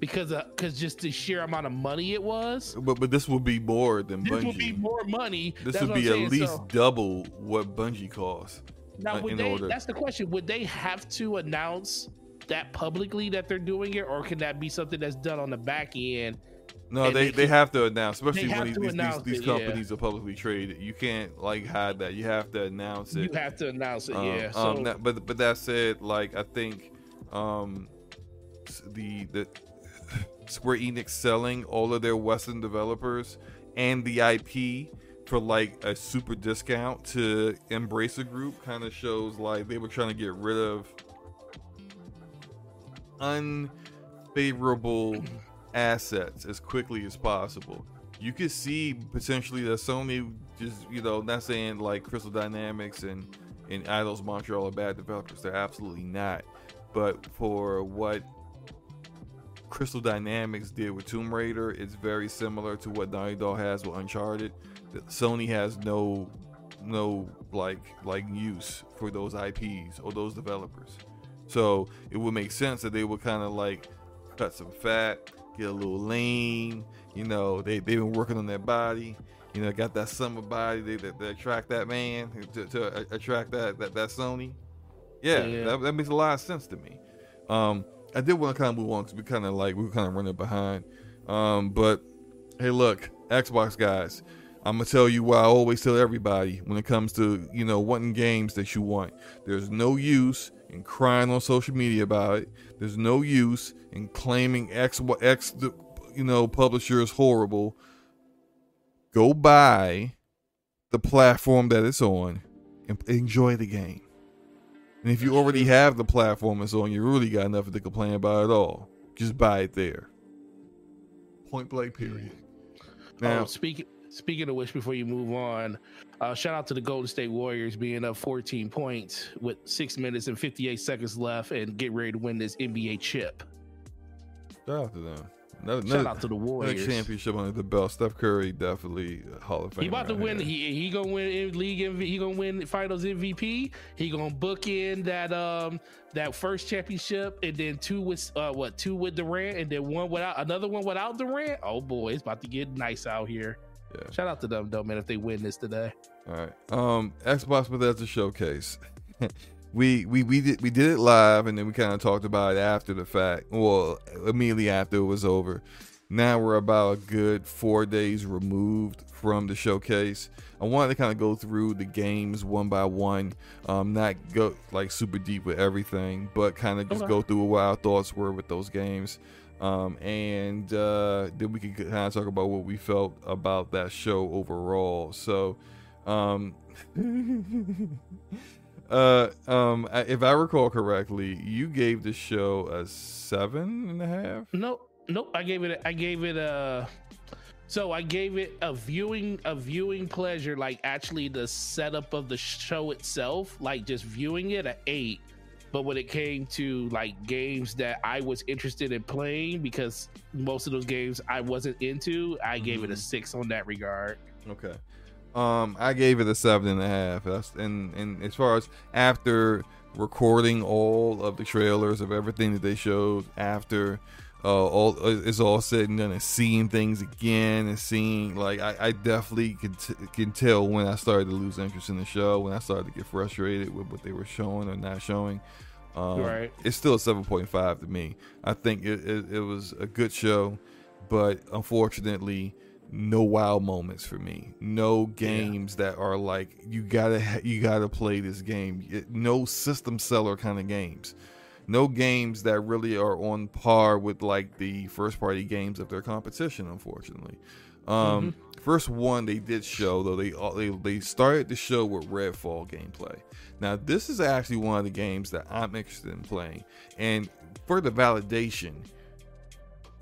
because because just the sheer amount of money it was. But but this would be more than this Bungie. would be more money. This that's would be at least so, double what Bungie costs. Now, uh, would they, order. that's the question. Would they have to announce that publicly that they're doing it, or can that be something that's done on the back end? No, they, they, they, have to announce, especially when these, these, these, companies yeah. are publicly traded. You can't like hide that. You have to announce it. You have to announce it, um, yeah. So, um, but but that said, like I think um, the the Square Enix selling all of their Western developers and the IP for like a super discount to Embracer Group kind of shows like they were trying to get rid of unfavorable assets as quickly as possible. You could see potentially that Sony just, you know, not saying like Crystal Dynamics and and Eidos Montreal are bad developers. They're absolutely not. But for what Crystal Dynamics did with Tomb Raider is very similar to what Naughty Dog has with Uncharted. Sony has no no like like use for those IPs or those developers. So it would make sense that they would kind of like cut some fat, get a little lean. You know, they they've been working on their body. You know, got that summer body they, that, that attract that man to, to attract that, that that Sony. Yeah, yeah. That, that makes a lot of sense to me. Um, I did want to kind of move on because we kind of like we were kind of running behind. Um, but hey, look, Xbox guys, I'm gonna tell you why I always tell everybody when it comes to you know wanting games that you want. There's no use in crying on social media about it. There's no use in claiming X X you know publisher is horrible. Go buy the platform that it's on and enjoy the game. And if you already have the platform and so on, you really got nothing to complain about at all. Just buy it there. Point blank, period. Now, oh, speaking speaking of which, before you move on, uh, shout out to the Golden State Warriors being up 14 points with six minutes and 58 seconds left and get ready to win this NBA chip. Shout out to them. Another, Shout out to the Warriors. championship under the belt. Steph Curry definitely Hall of Fame. He about to win. He he gonna win league. MV, he gonna win Finals MVP. He gonna book in that um that first championship, and then two with uh what two with Durant, and then one without another one without Durant. Oh boy, it's about to get nice out here. Yeah. Shout out to them though, man. If they win this today, All right. Um, Xbox Bethesda showcase. we we we did we did it live, and then we kind of talked about it after the fact. Well, immediately after it was over. Now we're about a good four days removed from the showcase. I wanted to kind of go through the games one by one, um, not go like super deep with everything, but kind of just Okay. go through what our thoughts were with those games. Um, and uh, then we can kind of talk about what we felt about that show overall. So, um, uh, um, if I recall correctly, you gave the show a seven and a half. nope, nope. I gave it. I gave it a. So I gave it a viewing a viewing pleasure, like actually the setup of the show itself, like just viewing it at eight. But when it came to like games that I was interested in playing, because most of those games I wasn't into, I gave it a Mhm. six on that regard. Okay. Um, I gave it a seven and a half. That's and and as far as after recording all of the trailers of everything that they showed after uh, all is all said and done and seeing things again and seeing like I, I definitely can t- can tell when I started to lose interest in the show when I started to get frustrated with what they were showing or not showing. Um, Right. It's still a seven point five to me. I think it, it, it was a good show, but unfortunately, no wow moments for me. No games that are like you gotta you gotta play this game. It- no system seller kind of games. No games that really are on par with like the first party games of their competition. Unfortunately, um, first one they did show though they they they started the show with Redfall gameplay. Now this is actually one of the games that I'm interested in playing, and for the validation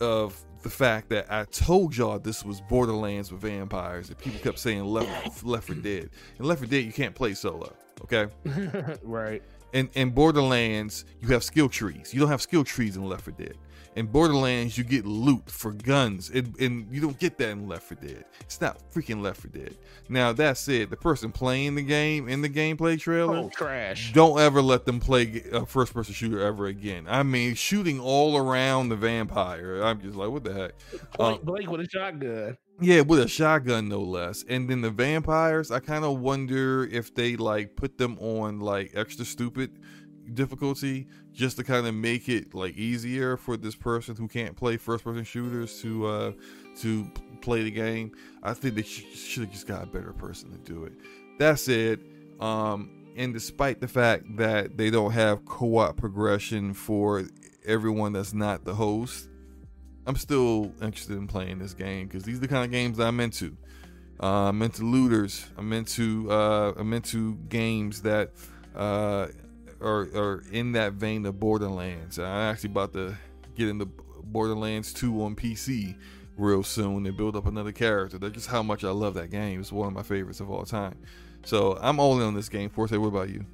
of the fact that I told y'all this was Borderlands with vampires, and people kept saying Left Left 4 Dead. And Left 4 Dead you can't play solo, okay? right. And in Borderlands you have skill trees. You don't have skill trees in Left 4 Dead. In Borderlands you get loot for guns, and, and you don't get that in Left 4 Dead. It's not freaking Left 4 Dead. Now that said, the person playing the game in the gameplay trailer. Oh, trash. Don't ever let them play a first person shooter ever again. I mean, shooting all around the vampire. I'm just like, what the heck? Blake, Um, Blake with a shotgun. yeah, with a shotgun, no less. And then the vampires, I kind of wonder if they like put them on like extra stupid difficulty just to kind of make it like easier for this person who can't play first person shooters to uh to play the game. I think they sh- should have just got a better person to do it. That said, um, and despite the fact that they don't have co-op progression for everyone that's not the host, I'm still interested in playing this game because these are the kind of games I'm into. Uh, I'm into looters. I'm into uh, I'm into games that uh, are are in that vein of Borderlands. I'm actually about to get into Borderlands 2 on PC real soon and build up another character. That's just how much I love that game. It's one of my favorites of all time. So I'm all in on this game. Forte, what about you?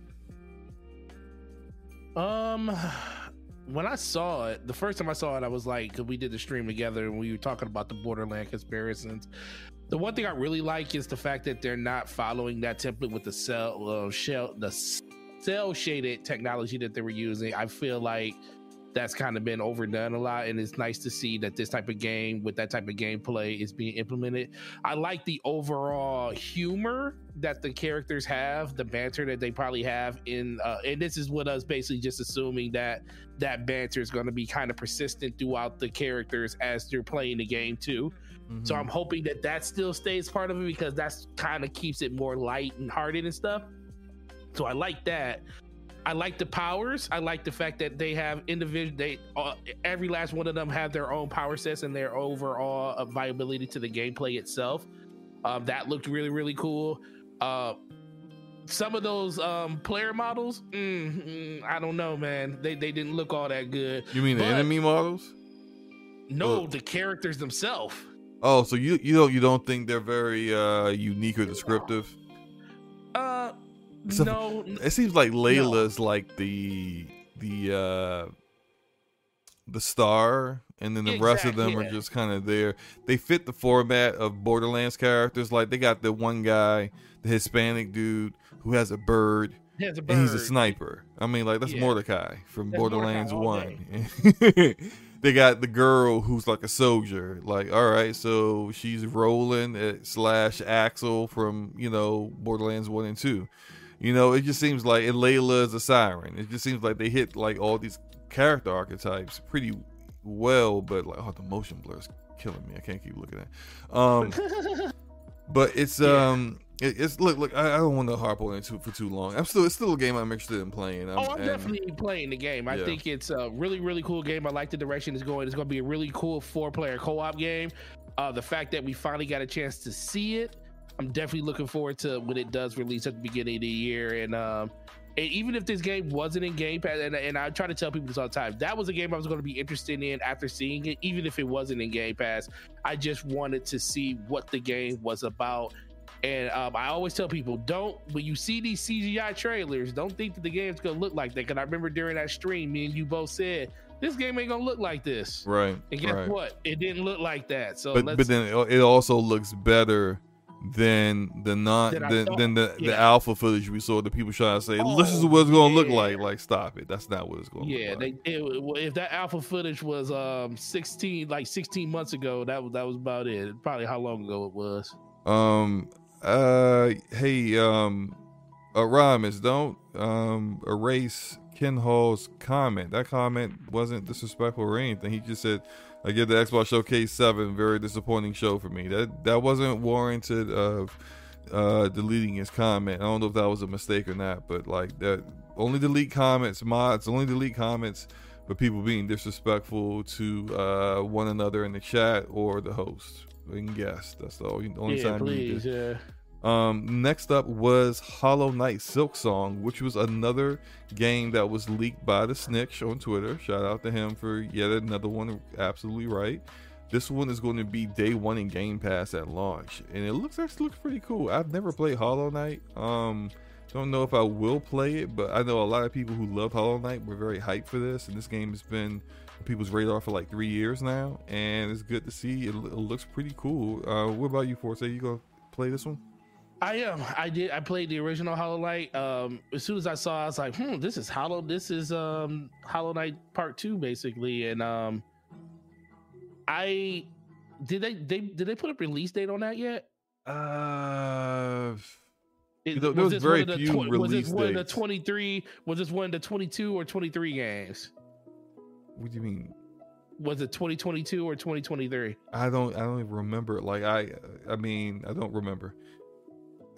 Um, when I saw it, the first time I saw it, I was like, we did the stream together and we were talking about the Borderland comparisons. The one thing I really like is the fact that they're not following that template with the cell uh, shell, the cell shaded technology that they were using. I feel like that's kind of been overdone a lot, and it's nice to see that this type of game with that type of gameplay is being implemented. I like the overall humor that the characters have, the banter that they probably have in, uh, and this is what us basically just assuming that that banter is going to be kind of persistent throughout the characters as they're playing the game too. So I'm hoping that that still stays part of it because that's kind of keeps it more light and hearted and stuff. So I like that. I like the powers. I like the fact that they have individual. They uh, every last one of them have their own power sets and their overall uh, viability to the gameplay itself. Um, that looked really really cool. Uh, some of those um, player models, mm, mm, I don't know, man. They they didn't look all that good. you mean the enemy models? No, the characters themselves. Oh, so you you don't you don't think they're very uh unique or descriptive? Uh, So- no, It seems like Layla's like the the uh the star and then the rest of them are just kind of there. They fit the format of Borderlands characters. Like they got the one guy, the Hispanic dude who has a bird, He has a and he's a sniper. I mean, like that's Yeah. Mordecai from That's Borderlands Mordecai One. they got the girl who's like a soldier. Like, all right, so she's Roland uh, slash Axel from you know Borderlands One and Two. You know, it just seems like and Layla is a siren. It just seems like they hit like all these character archetypes pretty well, but like oh the motion blur is killing me. I can't keep looking at. it. Um but it's Yeah. um it, it's look look I, I don't want to harp on it too, for too long. I'm still it's still a game I'm interested in playing. Oh, I'm and- definitely playing the game. I Yeah. think it's a really, really cool game. I like the direction it's going. It's going to be a really cool four-player co-op game. Uh, the fact that we finally got a chance to see it, I'm definitely looking forward to when it does release at the beginning of the year. And um, and even if this game wasn't in Game Pass, and, and I try to tell people this all the time, that was a game I was going to be interested in after seeing it, even if it wasn't in Game Pass. I just wanted to see what the game was about. And um, I always tell people, don't when you see these CGI trailers, don't think that the game's gonna look like that. Cause I remember during that stream, me and you both said this game ain't gonna look like this. right. And guess right. what? It didn't look like that. So but let's but then it also looks better than the non Than than, thought, than the, the alpha footage we saw. The people trying to say this is Oh, what it's gonna look like. Like stop it. That's not what it's gonna yeah, look like. they it, if that alpha footage was um 16 like 16 months ago, that was that was about it. Probably how long ago it was. Um. Uh. Hey. Um. Rhymes, don't um erase Ken Hall's comment. That comment wasn't disrespectful or anything. He just said, "I give the Xbox Showcase Seven very disappointing show for me." That that wasn't warranted of uh deleting his comment. I don't know if that was a mistake or not, but like that only delete comments, mods only delete comments for people being disrespectful to uh one another in the chat or the host and guest. That's the only, only yeah, time you need please. to Yeah. Um, next up was Hollow Knight Silksong, which was another game that was leaked by the Snitch on Twitter. Shout out to him for yet another one. Absolutely right. This one is going to be day one in Game Pass at launch, and it looks actually looks pretty cool. I've never played Hollow Knight. Um, don't know if I will play it, but I know a lot of people who love Hollow Knight were very hyped for this, and this game has been people's radar for like three years now, and it's good to see. It, it looks pretty cool. Uh, what about you, Forte? You gonna play this one? I am. I did. I played the original Hollow Knight. Um, as soon as I saw, it, I was like, "Hmm, this is Hollow. This is um Hollow Knight Part Two, basically." And um, I did they they did they put a release date on that yet? Uh, It- there was this very one of the few tw- Was release this one of the twenty three? Was this one of the twenty two or twenty three games? what do you mean? Was it twenty twenty two or twenty twenty three? I don't. I don't even remember. Like I. I mean, I don't remember.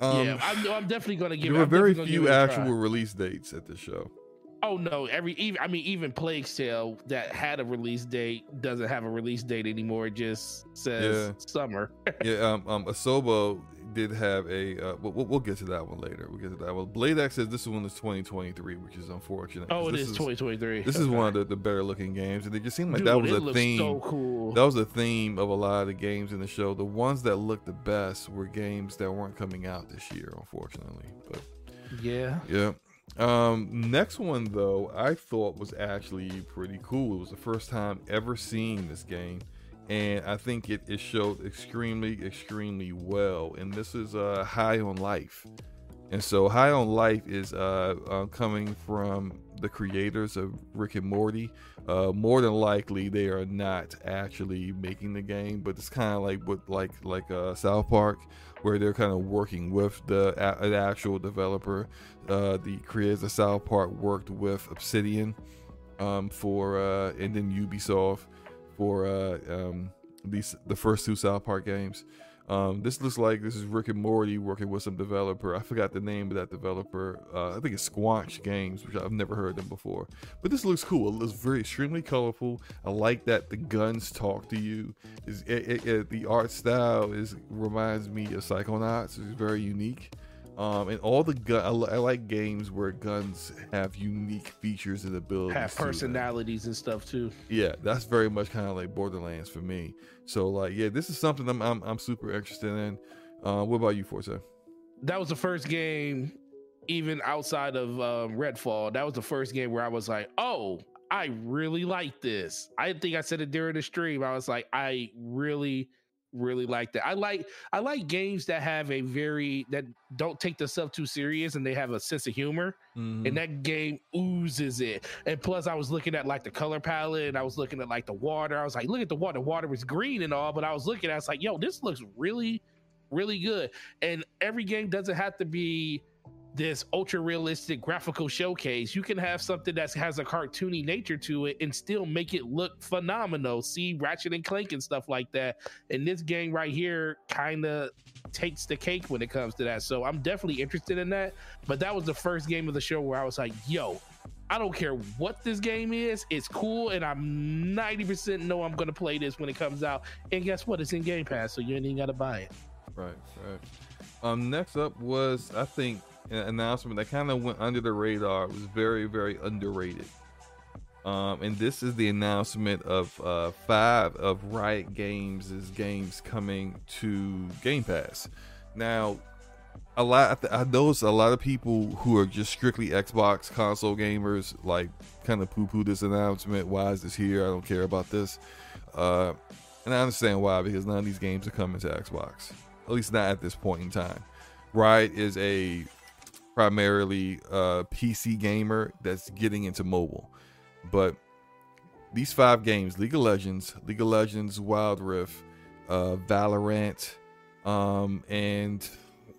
Um, yeah, I'm, I'm definitely gonna give. there it- were very few give it a try. actual release dates at the show. Oh no! Every even I mean even Plague Tale that had a release date doesn't have a release date anymore. It just says summer. yeah. Um. Um. Asobo did have a. Uh, we'll, we'll- get to that one later. We'll get to that one. Blade X says this one is 2023, which is unfortunate. Oh, it this is 2023. This is one of the, the better looking games, and it just seemed like that was a theme. So cool. That was a theme of a lot of the games in the show. The ones that looked the best were games that weren't coming out this year, unfortunately. But Yeah. yeah. Um, next one though, I thought was actually pretty cool. It was the first time ever seeing this game, and I think it, it showed extremely, extremely well. And this is uh, High on Life. And so High on Life is uh, uh, coming from the creators of Rick and Morty. Uh, more than likely, they are not actually making the game, but it's kind of like what like like uh, South Park, where they're kind of working with the, the actual developer. Uh, the creators of South Park worked with Obsidian um, for uh, and then Ubisoft for uh, um, these the first two South Park games. Um, this looks like this is Rick and Morty working with some developer. I forgot the name of that developer. Uh, I think it's Squanch Games, which I've never heard them before. But this looks cool. It looks very extremely colorful. I like that the guns talk to you. It, it, it- the art style is reminds me of Psychonauts. It's very unique. Um, and all the gun, I, I like games where guns have unique features and abilities. Have personalities and stuff too. Yeah, that's very much kind of like Borderlands for me. So like, yeah, this is something I'm I'm, I'm super interested in. Uh, what about you, Forte? That was the first game, even outside of um, Redfall. That was the first game where I was like, "Oh, I really like this. I think I said it during the stream. I was like, I really, really like that. I like I like games that have a very that don't take themselves too serious and they have a sense of humor. Mhm. And that game oozes it. And plus, I was looking at like the color palette and I was looking at like the water. I was like, look at the water. The water was green and all, but I was looking at it, I was like, yo, this looks really, really good. And every game doesn't have to be this ultra realistic graphical showcase. You can have something that has a cartoony nature to it and still make it look phenomenal. See Ratchet and Clank and stuff like that. And this game right here kind of takes the cake when it comes to that. So I'm definitely interested in that. But that was the first game of the show where I was like, yo, I don't care what this game is. It's cool, and I'm 90% know I'm gonna play this when it comes out. And guess what? It's in Game Pass, so you ain't even gotta buy it. Right, right. Um, next up was I think announcement that kind of went under the radar. It was very, very underrated. Um, and this is the announcement of uh, five of Riot Games' games coming to Game Pass. Now, a lot I noticed a lot of people who are just strictly Xbox console gamers like kind of poo-poo this announcement. Why is this here? I don't care about this. Uh, and I understand why because none of these games are coming to Xbox. At least not at this point in time. Riot is a primarily uh, PC gamer that's getting into mobile. But these five games League of Legends, League of Legends, Wild Rift, uh, Valorant, um, and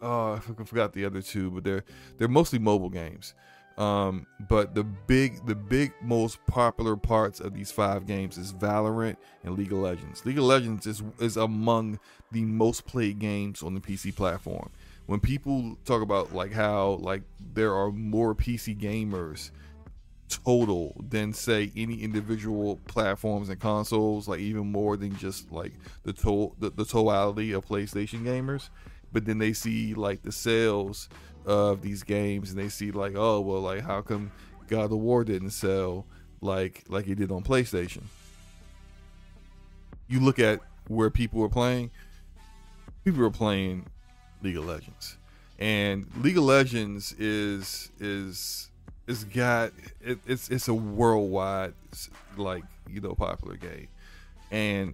oh, I forgot the other two, but they're they're mostly mobile games. Um, but the big the big most popular parts of these five games is Valorant and League of Legends. League of Legends is is among the most played games on the PC platform. When people talk about like how like there are more PC gamers total than say any individual platforms and consoles like even more than just like the to- the, the totality of PlayStation gamers. But then they see like the sales of these games and they see like oh well like how come God of War didn't sell like like it did on PlayStation? You look at where people were playing people were playing League of Legends. And League of Legends is is it's got it, it's it's a worldwide like you know popular game. And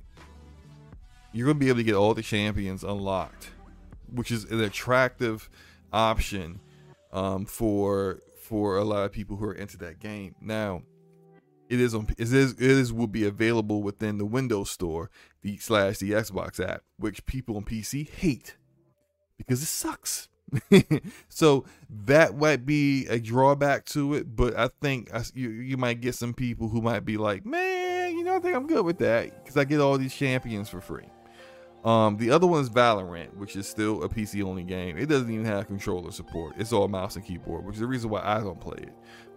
you're gonna be able to get all the champions unlocked which is an attractive option um, for for a lot of people who are into that game. Now it is on it is it is will be available within the windows store the slash the xbox app which people on pc hate because it sucks so that might be a drawback to it, but I think I, you you might get some people who might be like, man, you know, I think I'm good with that because I get all these champions for free. Um, the other one is Valorant, which is still a PC only game. It doesn't even have controller support. It's all mouse and keyboard, which is the reason why I don't play it.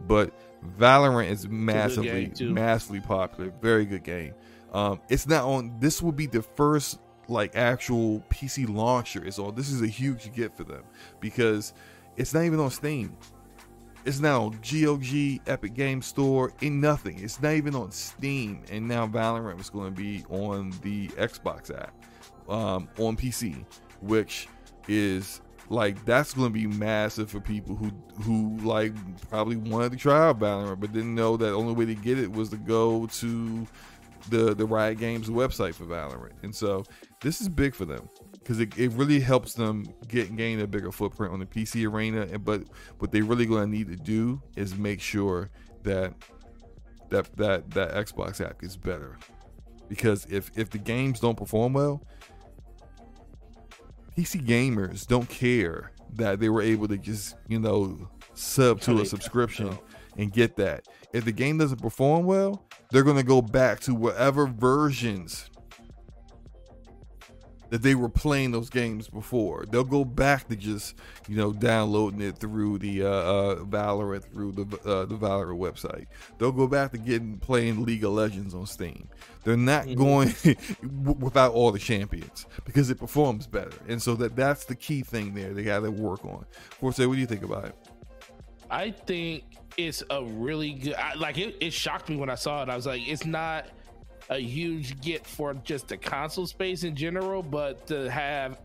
But Valorant is massively, massively popular. Very good game. Um, it's not on. This will be the first like actual PC launcher is on. This is a huge get for them because it's not even on Steam. It's on GOG, Epic Game Store, in nothing. It's not even on Steam. And now Valorant is going to be on the Xbox app um, on PC, which is like that's going to be massive for people who who like probably wanted to try out Valorant but didn't know that only way to get it was to go to the the Riot Games website for Valorant. And so this is big for them because it, it really helps them get gain a bigger footprint on the PC arena. And but what they really going to need to do is make sure that that that that Xbox app is better. Because if if the games don't perform well, PC gamers don't care that they were able to just you know sub to a subscription and get that. If the game doesn't perform well, they're going to go back to whatever versions that they were playing those games before. They'll go back to just you know downloading it through the uh, uh, Valorant through the uh, the Valorant website. They'll go back to getting playing League of Legends on Steam. They're not Mhm. going without all the champions because it performs better, and so that that's the key thing there. They got to work on. Forte, what do you think about it? I think it's a really good. I, like it, it shocked me when I saw it. I was like, it's not a huge get for just the console space in general, but to have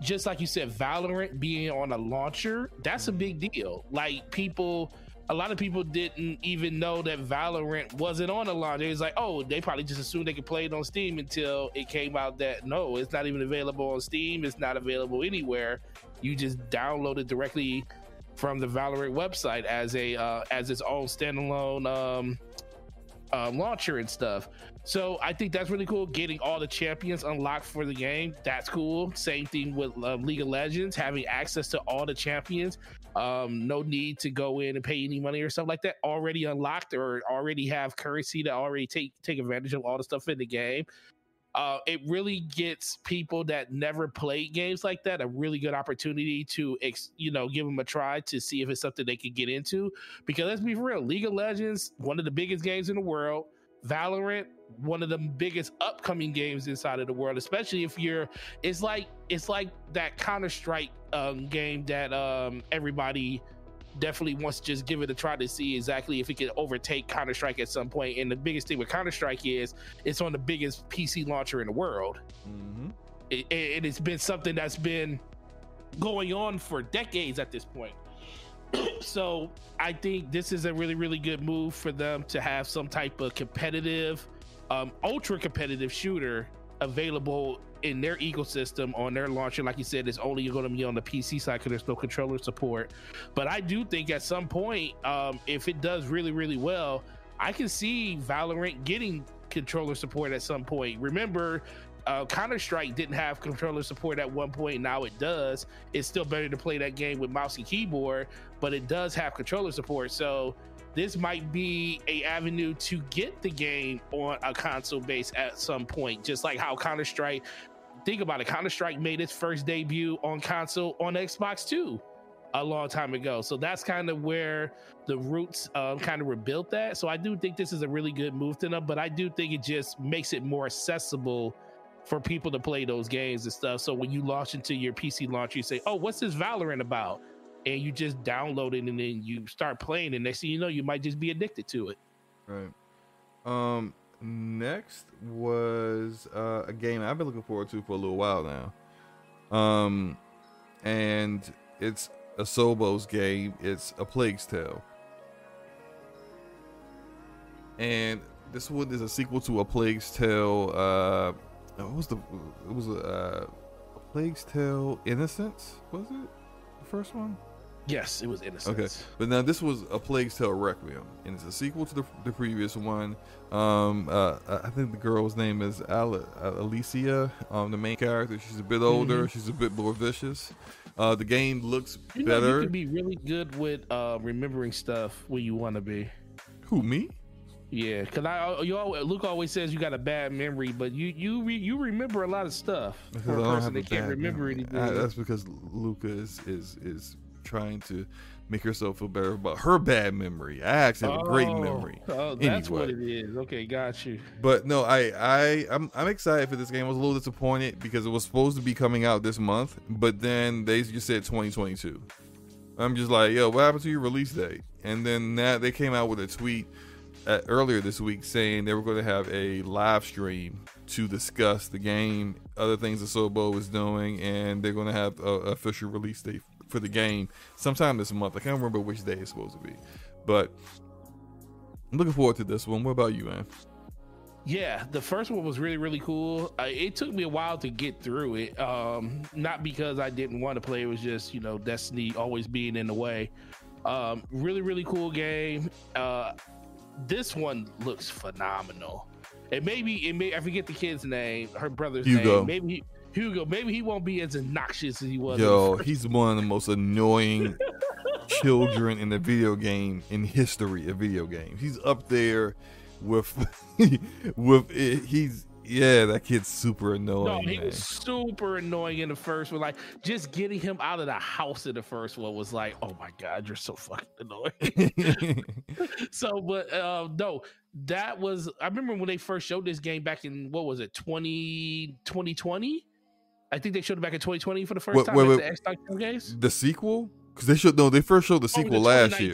just like you said, Valorant being on a launcher, that's a big deal. Like people a lot of people didn't even know that Valorant wasn't on the launch. It was like, oh, they probably just assumed they could play it on Steam until it came out that no, it's not even available on Steam. It's not available anywhere. You just download it directly from the Valorant website as a uh, as its own standalone um, uh, launcher and stuff. So I think that's really cool. Getting all the champions unlocked for the game, that's cool. Same thing with um, League of Legends, having access to all the champions. Um, no need to go in and pay any money or stuff like that. Already unlocked or already have currency to already take take advantage of all the stuff in the game. Uh, it really gets people that never played games like that a really good opportunity to, ex, you know, give them a try to see if it's something they could get into. Because let's be real, League of Legends, one of the biggest games in the world. Valorant, one of the biggest upcoming games inside of the world, especially if you're. It's like it's like that Counter Strike um, game that um, everybody definitely wants to just give it a try to see exactly if it can overtake Counter Strike at some point. And the biggest thing with Counter Strike is it's on the biggest PC launcher in the world. Mm-hmm. It, it, it's been something that's been going on for decades at this point. so I think this is a really, really good move for them to have some type of competitive, um, ultra competitive shooter available in their ecosystem on their launcher. Like you said, it's only going to be on the PC side because there's no controller support. But I do think at some point, um, if it does really, really well, I can see Valorant getting controller support at some point. Remember, uh, Counter Strike didn't have controller support at one point. Now it does. It's still better to play that game with mouse and keyboard, but it does have controller support. So this might be a avenue to get the game on a console base at some point, just like how Counter Strike. Think about it. Counter Strike made its first debut on console on Xbox 2 a long time ago. So that's kind of where the roots um, kind of rebuilt that. So I do think this is a really good move to them, but I do think it just makes it more accessible for people to play those games and stuff. So when you launch into your PC launcher, you say, "Oh, what's this Valorant about?" and you just download it and then you start playing and next thing you know you might just be addicted to it right um next was uh, a game i've been looking forward to for a little while now. Um and it's Asobo's game. It's a plague's tale. And this one is a sequel to a plague's tale uh what was the it was a, uh, a plague's tale innocence was it? The first one Yes, it was Innocence. Okay, but now this was a Plague's Tale Requiem, and it's a sequel to the, the previous one. Um, uh, I think the girl's name is Al- Alicia, um, the main character. She's a bit older. Mm-hmm. She's a bit more vicious. Uh, the game looks you know, better. You can be really good with uh, remembering stuff when you want to be. Who me? Yeah, because I you always, Luke always says you got a bad memory, but you you re, you remember a lot of stuff for a person that can't remember memory. anything. I, that's because Luca is is is trying to make herself feel better about her bad memory. I actually have oh, a great oh, memory. Oh, that's anyway. what it is. Okay, got you. But no, I I I'm I'm excited for this game. I was a little disappointed because it was supposed to be coming out this month, but then they just said 2022. I'm just like, yo, what happened to your release date? And then that they came out with a tweet at, earlier this week saying they were going to have a live stream to discuss the game, other things Asobo is doing, and they're going to have a, a official release date for the game sometime this month. I can't remember which day it's supposed to be, but I'm looking forward to this one. What about you, man? Yeah, the first one was really really cool. Uh, it took me a while to get through it. Um, not because I didn't want to play. It was just you know Destiny always being in the way. Um, really really cool game. Uh, this one looks phenomenal. And maybe it may I forget the kid's name, her brother's Hugo. name. Maybe Hugo, maybe he won't be as obnoxious as he was. Yo, he's one of the most annoying children in the video game in history of video games. He's up there with with it, he's yeah, that kid's super annoying. No, he man. was super annoying in the first one. Like just getting him out of the house in the first one was like, oh my god, you're so fucking annoying. so, but uh, no, that was I remember when they first showed this game back in what was it 20, 2020? I think they showed it back in 2020 for the first wait, time wait, wait, the Xbox showcase. The sequel? Because they showed no, they first showed the oh, sequel oh, last year.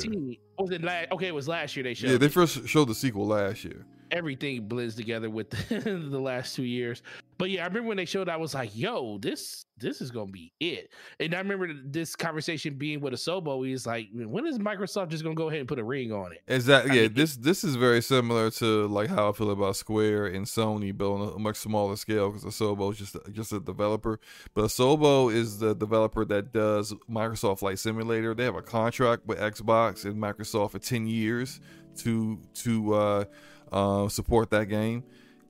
Was it last? Okay, it was last year they showed. Yeah, they first showed the sequel last year. Everything blends together with the, the last two years. But yeah, I remember when they showed, I was like, "Yo, this this is gonna be it." And I remember this conversation being with Asobo. He's like, "When is Microsoft just gonna go ahead and put a ring on it?" Exactly. Yeah, mean, this this is very similar to like how I feel about Square and Sony, but on a much smaller scale because Asobo is just just a developer. But Asobo is the developer that does Microsoft Flight Simulator. They have a contract with Xbox and Microsoft for ten years to to uh, uh, support that game.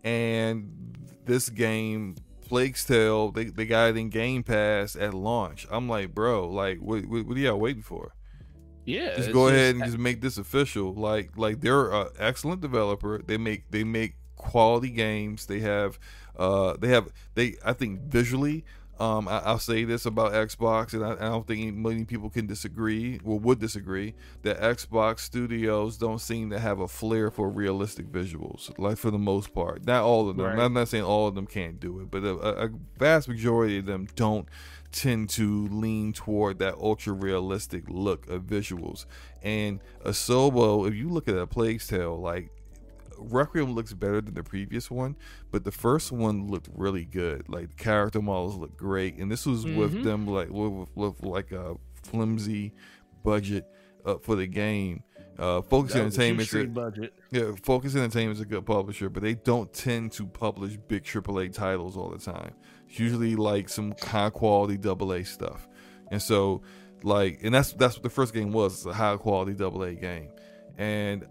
And this game, Plague's Tale, they, they got it in Game Pass at launch. I'm like, bro, like, what, what, what are y'all waiting for? Yeah, just go ahead and just make this official. Like, like they're an excellent developer. They make they make quality games. They have, uh, they have they. I think visually, um, I, will say this about Xbox, and I, I, don't think many people can disagree, or would disagree, that Xbox studios don't seem to have a flair for realistic visuals, like for the most part. Not all of them. Right. I'm not saying all of them can't do it, but a, a vast majority of them don't tend to lean toward that ultra realistic look of visuals. And Asobo, if you look at a Plague's Tale, like Requiem looks better than the previous one, but the first one looked really good. Like the character models look great, and this was mm-hmm. with them like with, with, like a flimsy budget uh, for the game. Uh, Focus Entertainment, a, budget. yeah, Focus Entertainment is a good publisher, but they don't tend to publish big AAA titles all the time. It's usually like some high quality AA stuff, and so like, and that's that's what the first game was. It's a high quality AA game, and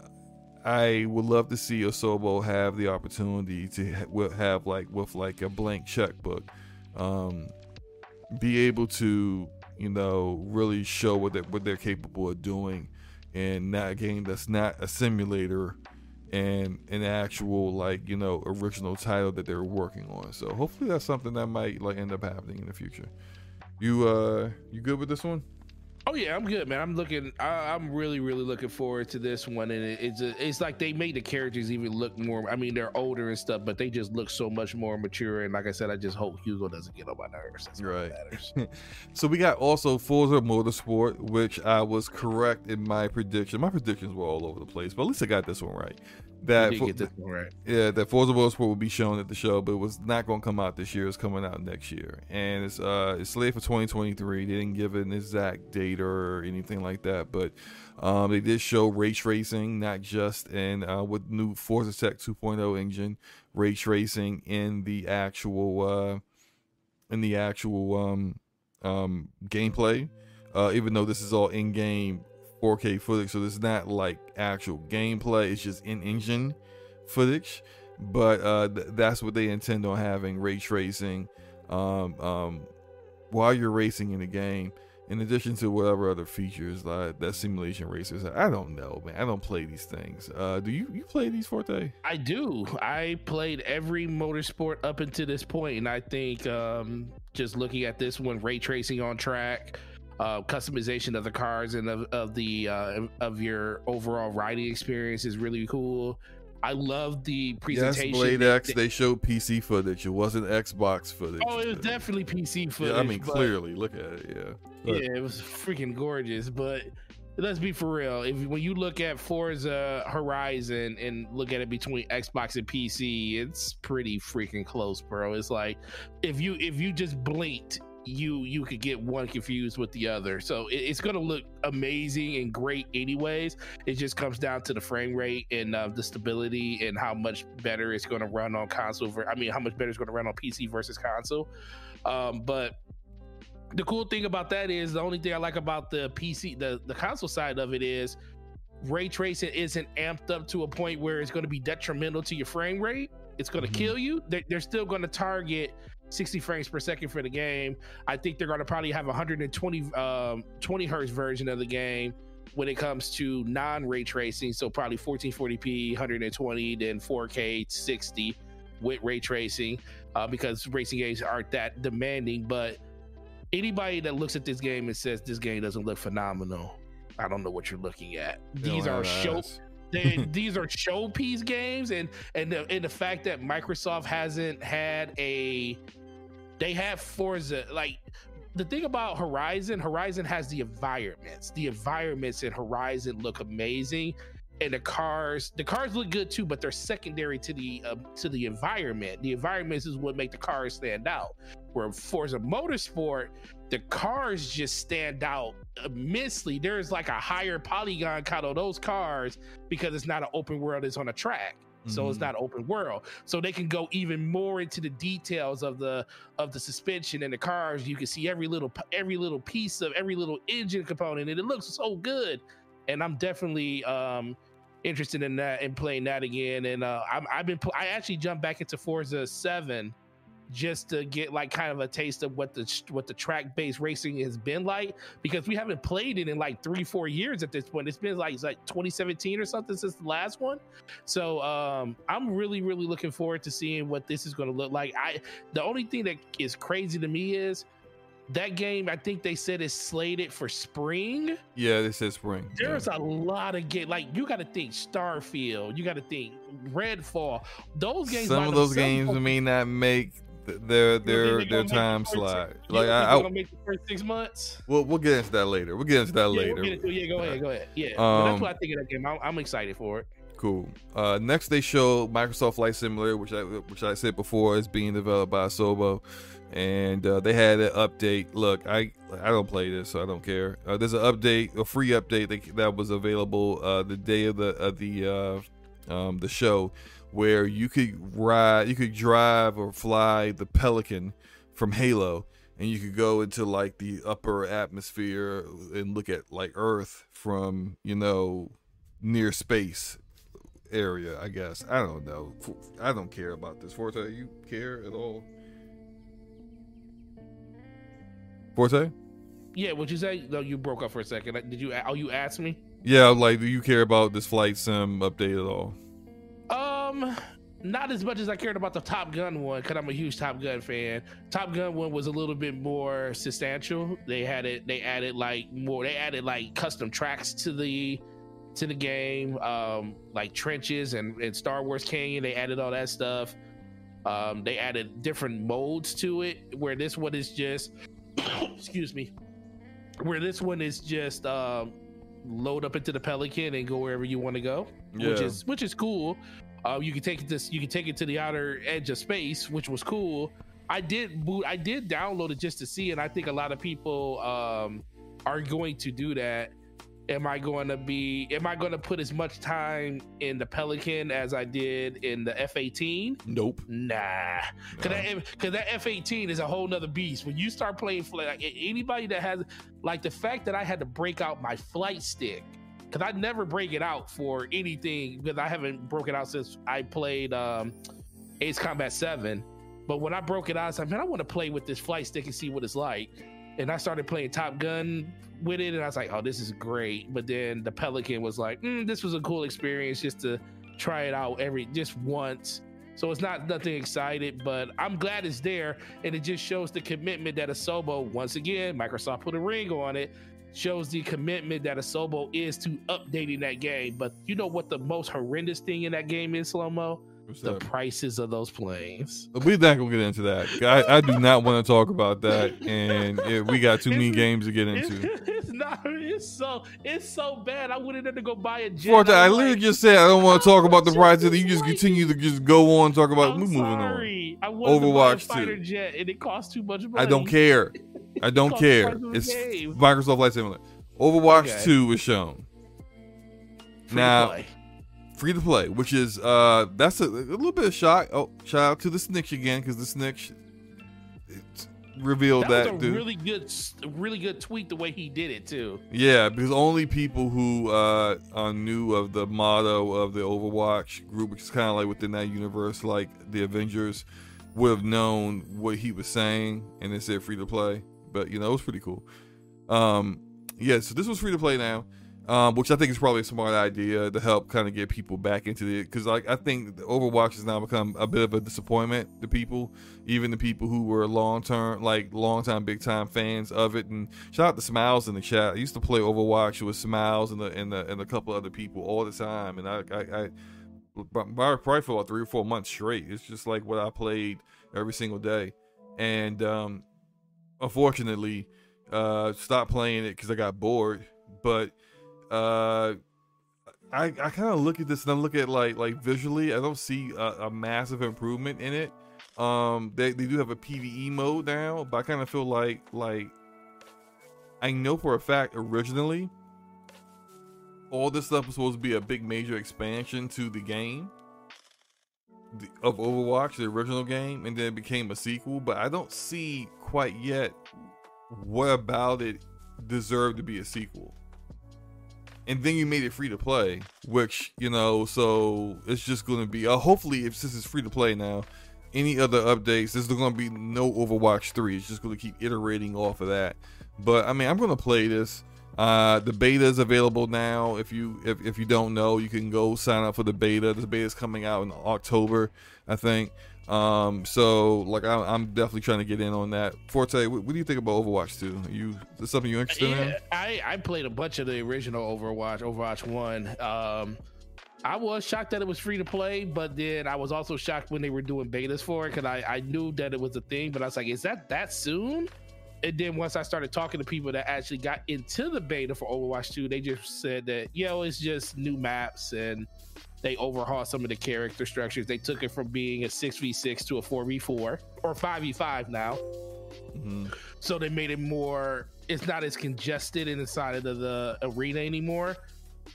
I would love to see Asobo have the opportunity to have like with like a blank checkbook, um, be able to you know really show what what they're capable of doing, in that game that's not a simulator, and an actual like you know original title that they're working on. So hopefully that's something that might like end up happening in the future. You uh you good with this one? Oh yeah, I'm good, man. I'm looking. I, am really, really looking forward to this one, and it, it's a, it's like they made the characters even look more. I mean, they're older and stuff, but they just look so much more mature. And like I said, I just hope Hugo doesn't get on my nerves. That's right. so we got also Forza Motorsport, which I was correct in my prediction. My predictions were all over the place, but at least I got this one right that for, right. yeah that Forza Motorsport will be shown at the show, but it was not going to come out this year. It's coming out next year, and it's uh it's slated for 2023. They didn't give an exact date or anything like that, but um, they did show race racing, not just in uh, with new Forza Tech 2.0 engine, race racing in the actual uh in the actual um um gameplay. Uh, even though this is all in game 4K footage, so it's not like actual gameplay. It's just in-engine footage, but uh, th- that's what they intend on having ray tracing um, um, while you're racing in the game. In addition to whatever other features like that simulation racers, I don't know, man. I don't play these things. Uh, do you you play these Forte? I do. I played every motorsport up until this point, and I think um, just looking at this one, ray tracing on track uh, customization of the cars and of, of the uh, of your overall riding experience is really cool. I love the presentation. Yes, Blade X. They, they showed PC footage. It wasn't Xbox footage. Oh, it was definitely PC footage. Yeah, I mean, clearly, look at it. Yeah. But, yeah, it was freaking gorgeous. But let's be for real. If when you look at Forza Horizon and look at it between Xbox and PC, it's pretty freaking close, bro. It's like if you if you just blinked you you could get one confused with the other. So it, it's going to look amazing and great anyways. It just comes down to the frame rate and uh, the stability and how much better it's going to run on console. For, I mean, how much better it's going to run on PC versus console. Um, but the cool thing about that is the only thing I like about the PC, the the console side of it is ray tracing isn't amped up to a point where it's going to be detrimental to your frame rate. It's going to mm-hmm. kill you. They're, they're still going to target 60 frames per second for the game. I think they're going to probably have 120 um, 20 hertz version of the game when it comes to non ray tracing. So probably 1440p, 120, then 4K 60 with ray tracing uh, because racing games aren't that demanding. But anybody that looks at this game and says this game doesn't look phenomenal, I don't know what you're looking at. These are show. They, these are showpiece games, and and the, and the fact that Microsoft hasn't had a they have Forza. Like the thing about Horizon, Horizon has the environments. The environments in Horizon look amazing. and the cars the cars look good too but they're secondary to the uh, to the environment the environment is what make the cars stand out where forza motorsport the cars just stand out immensely there's like a higher polygon count on those cars because it's not an open world it's on a track so it's Mhm. not open world. So they can go even more into the details of the of the suspension and the cars. You can see every little every little piece of every little engine component and it looks so good. And i'm definitely um interested in that and playing that again. And uh I'm, i've been pl- i actually jumped back into forza 7 just to get like kind of a taste of what the what the track based racing has been like because we haven't played it in like three four years at this point it's been like it's like 2017 or something since the last one so um i'm really really looking forward to seeing what this is going to look like i the only thing that is crazy to me is that game i think they said is slated for spring Yeah, they said spring. Yeah. there's a lot of game like you got to think starfield you got to think redfall those games Some of those games may not make their their their time slide. Like I, I make the first six months we'll we'll get into that later. We'll get into that yeah, later. we'll into yeah, go ahead, go ahead, yeah. but Um, that's what I think of that game. I'm, I'm excited for it. Cool. Uh, next, they show Microsoft Flight Simulator, which I which I said before is being developed by Asobo, and uh, they had an update. Look, I I don't play this, so I don't care. Uh, there's an update, a free update that, that was available uh, the day of the of the uh, um, the show, where you could ride, you could drive or fly the Pelican from Halo, and you could go into like the upper atmosphere and look at like Earth from you know near space area, I guess. I don't know. I don't care about this. Forte, you care at all? Forte? Yeah, what you say? No, you broke up for a second. Did you? Oh, you asked me. Yeah, like, do you care about this flight sim update at all? Um, not as much as I cared about the Top Gun one because I'm a huge Top Gun fan. Top Gun one was a little bit more substantial. They had it. They added like more. They added like custom tracks to the to the game, um, like trenches and, and Star Wars Canyon. They added all that stuff. Um, they added different modes to it. Where this one is just, excuse me, where this one is just um, load up into the Pelican and go wherever you want to go which is which is cool. Uh, you can take it this you can take it to the outer edge of space, which was cool. I did boot I did download it just to see, and I think a lot of people um, are going to do that. Am I going to be? Am I going to put as much time in the Pelican as I did in the F eighteen? Nope. Nah, because that because that F eighteen is a whole nother beast. When you start playing flight, like anybody that has like the fact that I had to break out my flight stick because I never break it out for anything because I haven't broken out since I played um, Ace Combat Seven. But when I broke it out, I like, man, I want to play with this flight stick and see what it's like. And I started playing Top Gun with it, and I was like, oh, this is great. But then the Pelican was like, mm, this was a cool experience just to try it out every just once. So it's not nothing excited, but I'm glad it's there, and it just shows the commitment that Asobo, once again, Microsoft put a ring on it, shows the commitment that Asobo is to updating that game. But you know what the most horrendous thing in that game is, slow mo? The prices of those planes. We're not gonna get into that. I, I do not want to talk about that, and it, we got too many It's- games to get into. it's not. It's so. It's so bad. I in there to go buy a jet. Forte, I literally like, just said I don't want to talk about the prices. price of it. You just continue to just go on talk about. I'm we moving on. I wanted Overwatch to buy a fighter 2. jet, and it costs too much money. I don't care. I don't care. price of the It's game. Microsoft Flight Simulator. Overwatch Okay. 2 was shown. Free to Now- play. free to play, which is uh that's a, a little bit of shock. Oh, shout out to the Snitch again because the Snitch it revealed that, that, was a dude. really good, really good tweet. The way he did it too. yeah, because only people who uh are knew of the motto of the Overwatch group, which is kind of like within that universe, like the Avengers, would have known what he was saying, and it said free to play. But you know, it was pretty cool. Um, yeah, so this was free to play now. um, which I think is probably a smart idea to help kind of get people back into it. Because like I think Overwatch has now become a bit of a disappointment to people, even the people who were long term, like long time, big time fans of it. And shout out to Smiles in the chat. I used to play Overwatch with Smiles and the and the and a couple other people all the time, and I I. I Probably for about three or four months straight. It's just like what I played every single day, and um, unfortunately, uh, stopped playing it because I got bored. But uh, I, I kind of look at this and I look at like like visually, I don't see a, a massive improvement in it. Um, they, they do have a PVE mode now, but I kind of feel like like I know for a fact originally all this stuff was supposed to be a big major expansion to the game the, of Overwatch, the original game, and then it became a sequel. But I don't see quite yet what about it deserved to be a sequel. And then you made it free to play, which you know, so it's just going to be. Uh, hopefully, if this is free to play now, any other updates, there's going to be no Overwatch 3. It's just going to keep iterating off of that. But I mean, I'm going to play this. Uh, the beta is available now. If you if, if you don't know, you can go sign up for the beta. The beta is coming out in October, I think. Um, so like I, am definitely trying to get in on that. Forte, what, what do you think about Overwatch 2? Are you is something you're interested yeah, in? I I played a bunch of the original Overwatch, Overwatch One. Um, I was shocked that it was free to play, but then I was also shocked when they were doing betas for it because I, I knew that it was a thing, but I was like, is that that soon? And then once I started talking to people that actually got into the beta for Overwatch 2, they just said that, yo, it's just new maps and they overhauled some of the character structures. They took it from being a 6v6 to a 4v4 or 5v5 now. Mm-hmm. So they made it more, it's not as congested inside of the, the arena anymore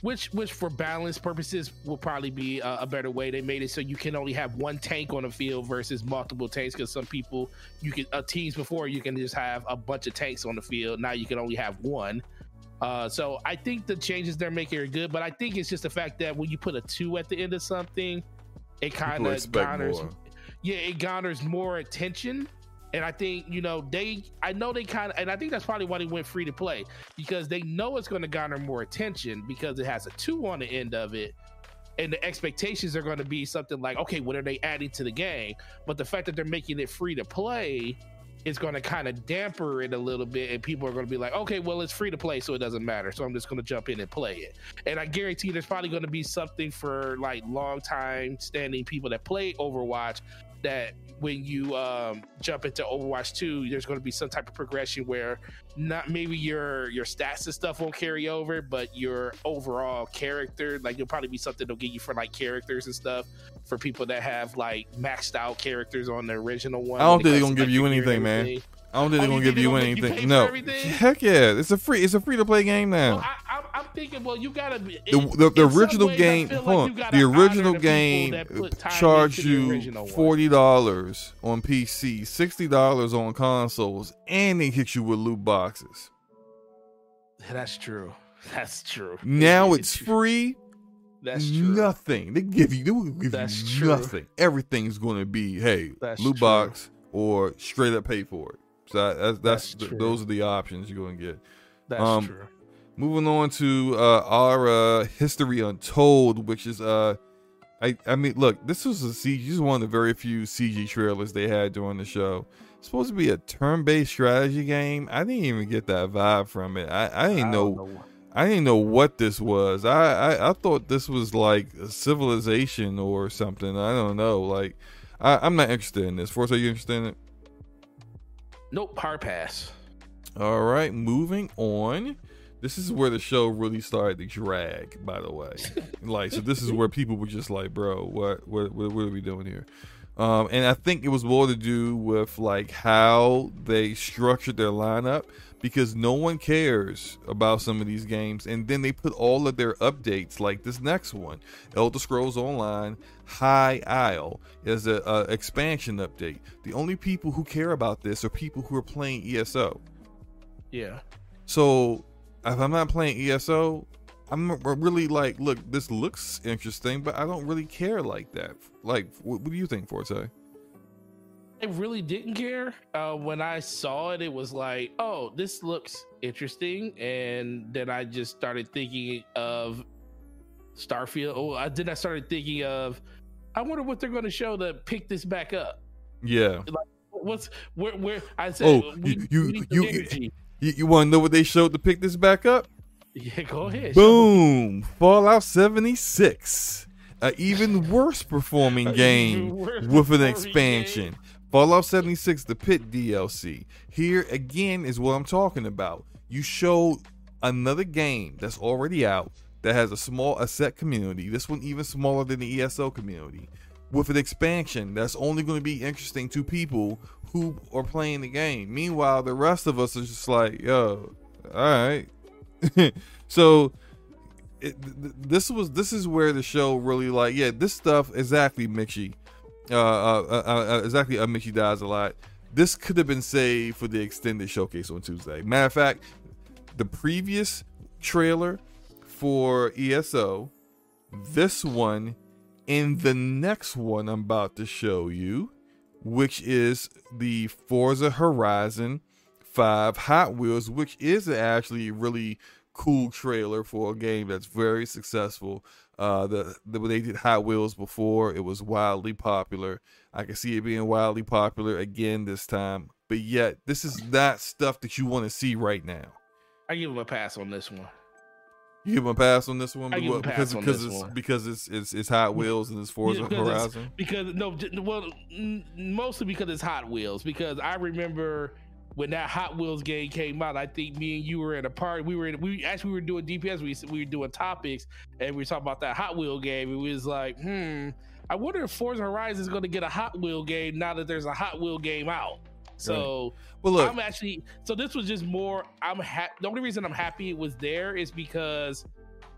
which which for balance purposes will probably be a, a, better way. They made it so you can only have one tank on the field versus multiple tanks because some people you can uh, teams before you can just have a bunch of tanks on the field. Now you can only have one. Uh, so i think the changes they're making are good but i think it's just the fact that when you put a two at the end of something it kind of garners more. yeah it garners more attention and I think, you know, they, I know they kind of, and I think that's probably why they went free to play because they know it's going to garner more attention because it has a two on the end of it. And the expectations are going to be something like, okay, what are they adding to the game? But the fact that they're making it free to play is going to kind of damper it a little bit. And people are going to be like, okay, well, it's free to play, so it doesn't matter. So I'm just going to jump in and play it. And I guarantee there's probably going to be something for like long time standing people that play Overwatch that when you um, jump into Overwatch 2, there's going to be some type of progression where not maybe your your stats and stuff won't carry over, but your overall character, like there'll probably be something they'll get you for like characters and stuff for people that have like maxed out characters on the original one. I don't think they're gonna give you anything, man. I don't think oh, they're gonna give you anything. You no, heck yeah, it's a free, it's a free to play game now. Well, I, am thinking, well, you gotta be the the, the original game. Like on, the original game charged you forty dollars on PC, sixty dollars on consoles, and they hit you with loot boxes. That's true. That's true. Now it's free. That's true. Nothing. They give you. They will give That's you true. nothing. Everything's going to be hey, That's loot true. box or straight up pay for it. So that's, that's, that's those are the options you're going to get. That's um, true. Moving on to uh, Ara uh, history untold, which is uh, I I mean, look, this was a CG. This is one of the very few CG trailers they had during the show. It's supposed to be a turn-based strategy game. I didn't even get that vibe from it. I I didn't I know, know. I didn't know what this was. I, I I thought this was like a civilization or something. I don't know. Like I, I'm not interested in this. Forte, are you interested in it? Nope, hard pass. All right, moving on. This is where the show really started to drag, by the way. like, so this is where people were just like, "Bro, what, what, what, what are we doing here?" Um, and I think it was more to do with like how they structured their lineup because no one cares about some of these games. And then they put all of their updates, like this next one, Elder Scrolls Online High Isle, as a, a expansion update. The only people who care about this are people who are playing ESO. Yeah. So if I'm not playing ESO, I'm really like, look, this looks interesting, but I don't really care like that. Like, what, what do you think, Forte? I really didn't care. Uh, when I saw it, it was like, oh, this looks interesting. And then I just started thinking of Starfield. Oh, I then I started thinking of, I wonder what they're going to show to pick this back up. Yeah. Like, what's where? Where I said, oh, we, you you you, you, you want to know what they showed to pick this back up? Yeah, go ahead. Boom! Fallout 76, an even worse performing game worse with an expansion. Game. Fallout 76, the Pit DLC. Here again is what I'm talking about. You show another game that's already out that has a small a set community. This one even smaller than the ESO community, with an expansion that's only going to be interesting to people who are playing the game. Meanwhile, the rest of us are just like, yo, all right. so it, th- this was this is where the show really like yeah this stuff exactly Michi uh, uh, uh, uh exactly uh, Michi dies a lot this could have been saved for the extended showcase on Tuesday matter of fact the previous trailer for ESO this one and the next one I'm about to show you which is the Forza Horizon 5 Hot Wheels which is actually really cool trailer for a game that's very successful. Uh, the, the they did Hot Wheels before, it was wildly popular. I can see it being wildly popular again this time, but yet this is not stuff that you want to see right now. I give him a pass on this one. You give him a pass on this one I give him a because on because this it's one. because it's it's it's Hot Wheels and it's Forza Yeah, it's- Horizon. Because no, well, mostly because it's Hot Wheels. Because I remember when that Hot Wheels game came out. I think me and you were in a party. We were in. We actually we were doing DPS. We we were doing topics, and we were talking about that Hot Wheel game. It was like, hmm. I wonder if Forza Horizon is going to get a Hot Wheel game now that there's a Hot Wheel game out. So Well, look, I'm actually so this was just more. I'm ha- the only reason I'm happy it was there is because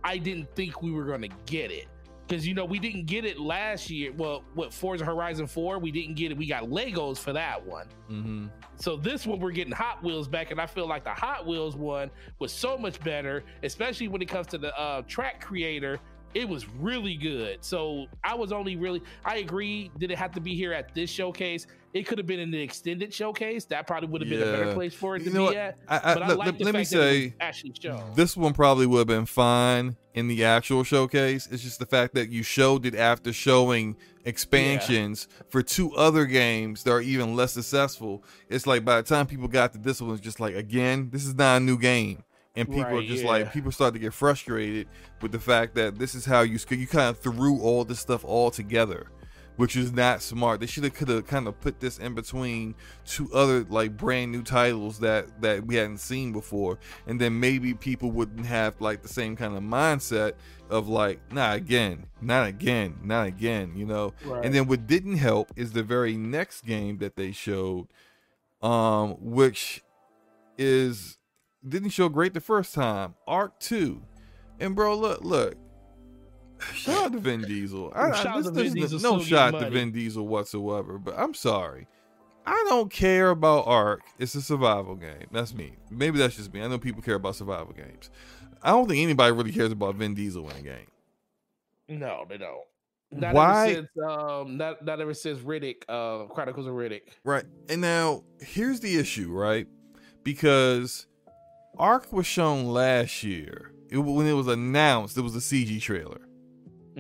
I didn't think we were gonna get it because you know we didn't get it last year. Well, what Forza Horizon Four we didn't get it. We got Legos for that one. hmm So this one we're getting Hot Wheels back, and I feel like the Hot Wheels one was so much better, especially when it comes to the uh, track creator. It was really good. So I was only really I agree. Did it have to be here at this showcase? It could have been in the extended showcase. That probably would have been a better place for it You to be what? at. I, I, But I like the let me fact that it was say actually shown. this one probably would have been fine in the actual showcase. It's just the fact that you showed it after showing expansions for two other games that are even less successful. It's like by the time people got to this one, it's just like again, this is not a new game. And people are just yeah. like people start to get frustrated with the fact that this is how you you kind of threw all this stuff all together, which is not smart. They should have could have kind of put this in between two other like brand new titles that that we hadn't seen before, and then maybe people wouldn't have like the same kind of mindset of like, not again, not again, not again, you know. Right. And then what didn't help is the very next game that they showed, um, which is didn't show great the first time, Ark Two, and bro, look, look. Shout out to Vin Diesel. I, I, this, to Vin Diesel, no shot to. Vin Diesel whatsoever, but I'm sorry. I don't care about Ark. It's a survival game. That's me. Maybe that's just me. I know people care about survival games. I don't think anybody really cares about Vin Diesel in a game. no, they don't. Not Why- Ever since, um, not not ever since Riddick, uh, Chronicles of Riddick. Right. And now here's the issue, right? Because Ark was shown last year. It, when it was announced, it was a CG trailer.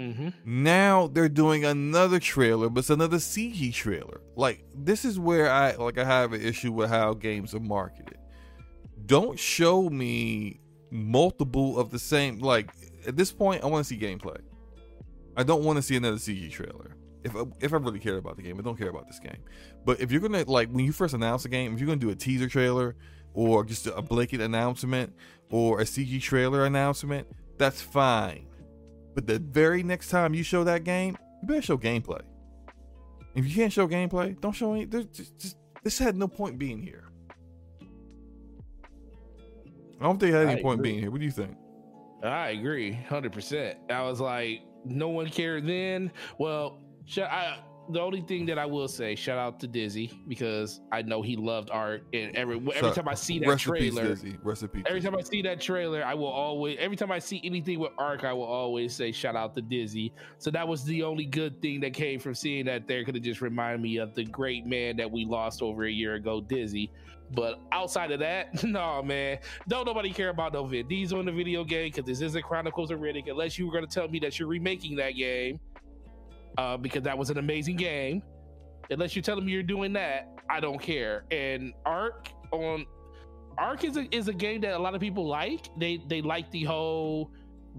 Mm-hmm. Now they're doing another trailer, but it's another CG trailer. Like this is where I like I have an issue with how games are marketed. Don't show me multiple of the same like at this point I want to see gameplay. I don't want to see another CG trailer. If if I really care about the game, I don't care about this game. But if you're gonna like when you first announce a game, if you're gonna do a teaser trailer or just a blanket announcement or a CG trailer announcement, that's fine. But the very next time you show that game, you better show gameplay. If you can't show gameplay, don't show any. Just, just this had no point being here. I don't think it had any I point agree. being here. What do you think? I agree, hundred percent. I was like, no one cared then. Well, I, the only thing that I will say, shout out to Dizzy because I know he loved art, and every every time I see that Rest in peace, trailer, Dizzy. Peace. every time I see that trailer, I will always, every time I see anything with Ark, I will always say shout out to Dizzy. So that was the only good thing that came from seeing that there. Could have just reminded me of the great man that we lost over a year ago, Dizzy. But outside of that, no man, don't nobody care about no Vin Diesel in the video game because this isn't Chronicles of Riddick. Unless you were going to tell me that you're remaking that game, uh, because that was an amazing game. Unless you tell me you're doing that, I don't care. And Ark on Ark is a is a game that a lot of people like. They they like the whole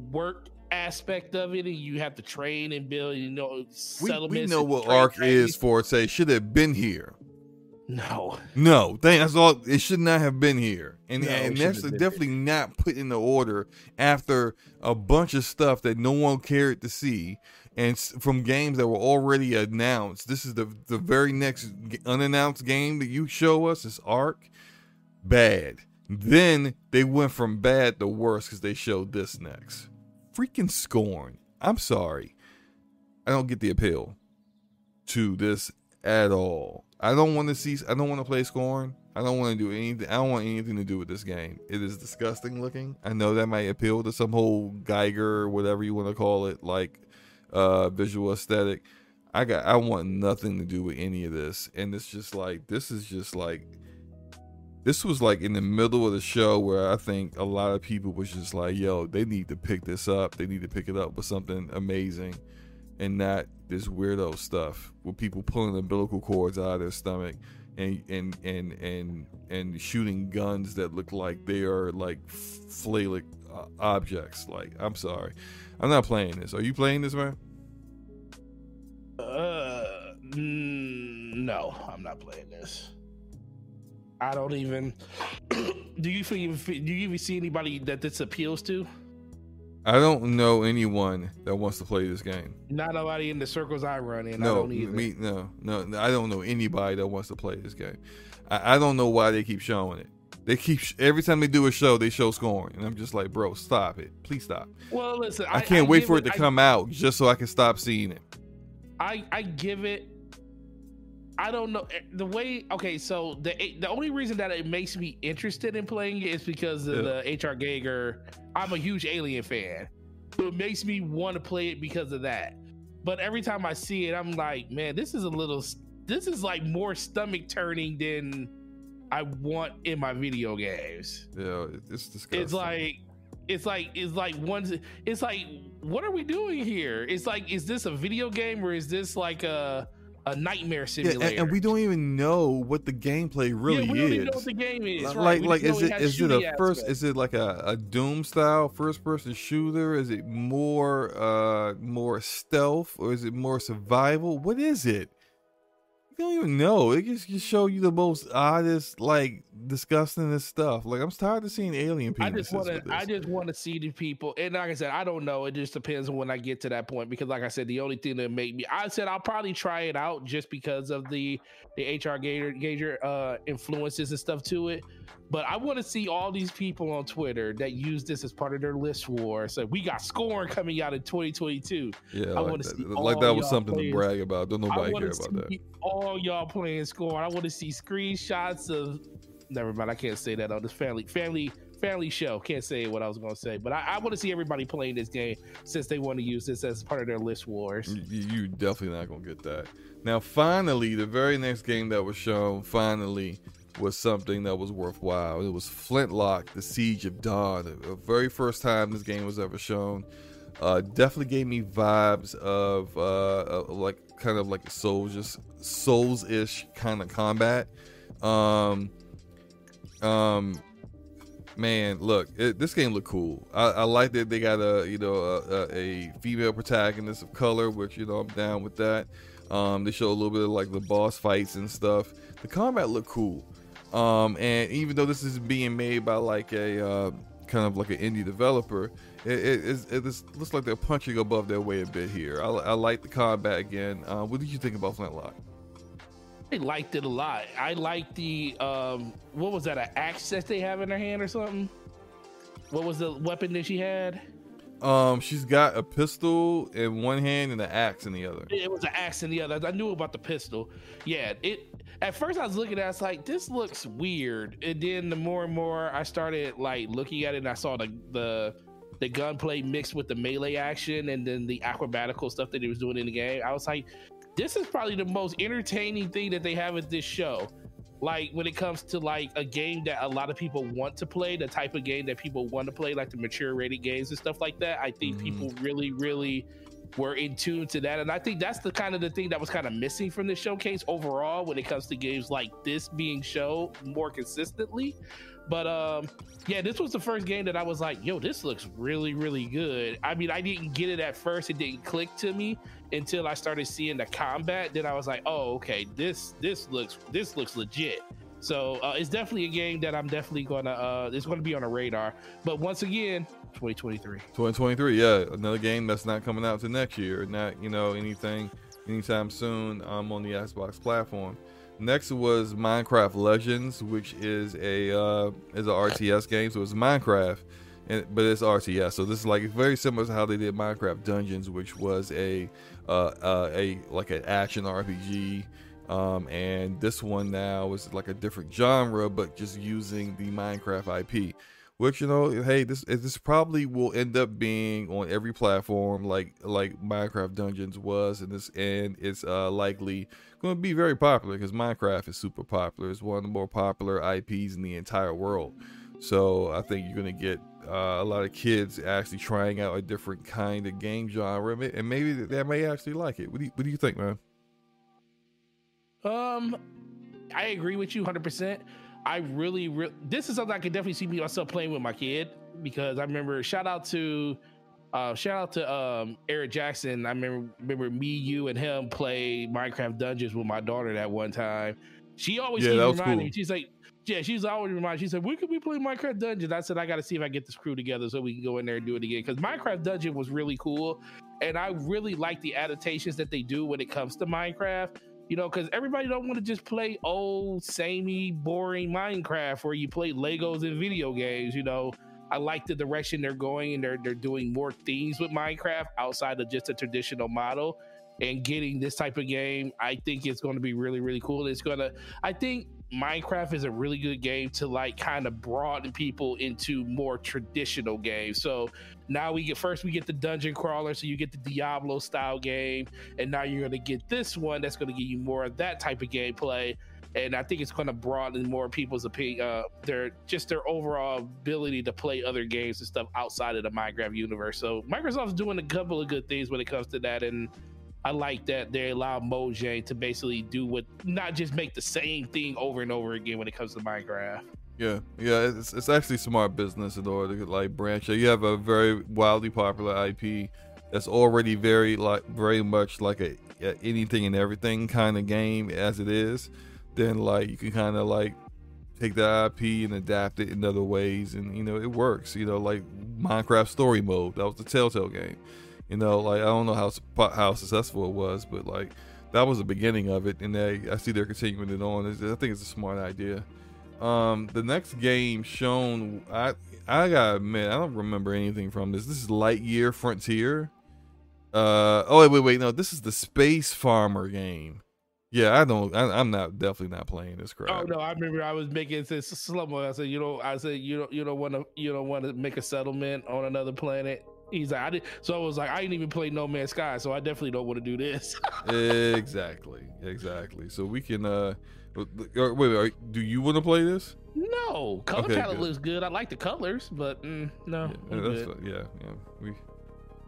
work aspect of it, and you have to train and build. You know, we, we settlements know what Ark is for. Say should have been here. No. No, that's all. It should not have been here, and No, and that's definitely not put in the order after a bunch of stuff that no one cared to see, and from games that were already announced. This is the the very next unannounced game that you show us is Ark. Bad. Then they went from bad to worse because they showed this next. Freaking scorn. I'm sorry. I don't get the appeal to this at all. I don't want to see. I don't want to play Scorn. I don't want to do anything. I don't want anything to do with this game. It is disgusting looking. I know that might appeal to some whole Giger whatever you want to call it, like uh visual aesthetic. I got. I want nothing to do with any of this, and it's just like this is just like this was like in the middle of the show where I think a lot of people was just like, "Yo, they need to pick this up. They need to pick it up with something amazing." and not this weirdo stuff with people pulling umbilical cords out of their stomach and and and and and shooting guns that look like they are like flailing uh, objects. Like, I'm sorry, I'm not playing this. Are you playing this, man? Uh, mm, no, I'm not playing this. I don't even. do you even do you even see anybody that this appeals to? I don't know anyone that wants to play this game. Not nobody in the circles I run in. I No, don't either. me, no, no. I don't know anybody that wants to play this game. I, I don't know why they keep showing it. They keep sh- every time they do a show, they show Scorn, and I'm just like, bro, stop it, please stop. well, listen, I, can't wait for it to I- come out just so I can stop seeing it. I I give it. I don't know eh, the way. Okay, so the the only reason that it makes me interested in playing it is because of Yeah. the HR Giger. I'm a huge Alien fan, so it makes me want to play it because of that. But every time I see it, I'm like, man, this is a little. This is like more stomach turning than I want in my video games. Yeah, it's disgusting. It's like it's like it's like one it's like what are we doing here? It's like is this a video game or is this like a a nightmare yeah, simulator? and, and we don't even know what the gameplay really yeah, we don't is. even know what the game is. Like, right. Like, is know it has is it shooting a first? aspects. Is it like a, a Doom style first person shooter? Is it more uh more stealth or is it more survival? What is it? You don't even know. It just, just show you the most oddest, like disgustingest stuff. Like I'm tired of seeing alien penises. I just want to. I just want to see the people, and like I said, I don't know. It just depends on when I get to that point. Because, like I said, the only thing that made me, I said I'll probably try it out just because of the the HR Gator Gager uh, influences and stuff to it. But I want to see all these people on Twitter that use this as part of their list war. So we got Scorn coming out in 2022. yeah, I like wanna that. see like that was something players. to brag about. Don't nobody want care to about that. all y'all playing Scorn. I want to see screenshots of. Never mind, I can't say that on this family family family show. Can't say what I was going to say, but I, I want to see everybody playing this game since they want to use this as part of their list wars. You, you definitely not gonna get that. Now, finally, the very next game that was shown finally was something that was worthwhile. It was Flintlock: The Siege of Dawn. The very first time this game was ever shown. Uh, definitely gave me vibes of uh, like kind of like just Souls ish kind of combat. Um, um, man, look, it, this game looked cool. I, I like that they got a you know a, a female protagonist of color, which you know I'm down with that. Um, they show a little bit of like the boss fights and stuff. The combat looked cool. Um, and even though this is being made by like a uh, kind of like an indie developer, it, it, it, is- looks like they're punching above their weight a bit here. I, I like the combat again. Uh, what did you think about Flintlock? I liked it a lot. I liked the um, what was that? An axe that they have in their hand or something? What was the weapon that she had? Um, she's got a pistol in one hand and an axe in the other. It was an axe in the other. I knew about the pistol. Yeah, it. At first, I was looking at, it, I was like, "This looks weird," and then the more and more I started like looking at it, and I saw the the the gunplay mixed with the melee action, and then the acrobatical stuff that he was doing in the game. I was like, "This is probably the most entertaining thing that they have at this show." Like when it comes to like a game that a lot of people want to play, the type of game that people want to play, like the mature rated games and stuff like that. I think Mhm. people really, really were in tune to that. And I think that's the kind of the thing that was kind of missing from the showcase overall when it comes to games like this being shown more consistently. But um, yeah, this was the first game that I was like, yo, this looks really, really good. I mean, I didn't get it at first, it didn't click to me until I started seeing the combat. Then I was like, oh, okay, this this looks this looks legit. So uh, it's definitely a game that I'm definitely gonna uh, it's gonna be on a radar. But once again, 2023. 2023, yeah, another game that's not coming out to next year, not you know anything anytime soon um, on the Xbox platform. Next was Minecraft Legends, which is a uh, is an RTS game, so it's Minecraft, and, but it's RTS. So this is like very similar to how they did Minecraft Dungeons, which was a uh, uh, a like an action RPG. Um, and this one now is like a different genre, but just using the Minecraft IP which you know hey this this probably will end up being on every platform like like minecraft dungeons was and this and it's uh likely going to be very popular because minecraft is super popular. It's one of the more popular ips in the entire world. So i think you're going to get uh, a lot of kids actually trying out a different kind of game genre and maybe they may actually like it. What do you, what do you think man? Um i agree with you 100% I really, re- this is something I could definitely see myself playing with my kid because I remember shout out to uh, shout out to um, Eric Jackson. I remember remember me, you, and him play Minecraft Dungeons with my daughter that one time. She always yeah, cool. me. She's like, yeah, she's always reminding. She said, "When can we play Minecraft Dungeons?" I said, "I got to see if I get this crew together so we can go in there and do it again." Because Minecraft Dungeon was really cool, and I really like the adaptations that they do when it comes to Minecraft you know, because everybody don't want to just play old, samey, boring Minecraft where you play Legos and video games. You know, I like the direction they're going, and they're they're doing more things with Minecraft outside of just a traditional model. And getting this type of game, I think it's going to be really, really cool. It's gonna, I think Minecraft is a really good game to like kind of broaden people into more traditional games. So now we get first we get the dungeon crawler, so you get the Diablo style game, and now you're gonna get this one that's gonna give you more of that type of gameplay. And I think it's going to broaden more people's opinion, uh, their just their overall ability to play other games and stuff outside of the Minecraft universe. So Microsoft's doing a couple of good things when it comes to that, and I like that they allow Mojang to basically do what not just make the same thing over and over again when it comes to Minecraft. Yeah, yeah, it's, it's actually smart business in order to like branch. You have a very wildly popular IP that's already very like very much like a, a anything and everything kind of game as it is. Then like you can kind of like take the IP and adapt it in other ways, and you know it works. You know, like Minecraft Story Mode that was the Telltale game. You know, like I don't know how how successful it was, but like that was the beginning of it, and they I see they're continuing it on. I think it's a smart idea. Um, the next game shown, I I gotta admit, I don't remember anything from this. This is Lightyear Frontier. Uh oh wait wait wait no, this is the Space Farmer game. Yeah, I don't. I, am not definitely not playing this crap. Oh no, I remember I was making this slow. I said, you know, I said you don't you don't want to you don't want to make a settlement on another planet. He's like, I did. So I was like, I didn't even play No Man's Sky, so I definitely don't want to do this. exactly, exactly. So we can. uh Wait, wait do you want to play this? No, color okay, palette good. looks good. I like the colors, but mm, no. Yeah, yeah, yeah. We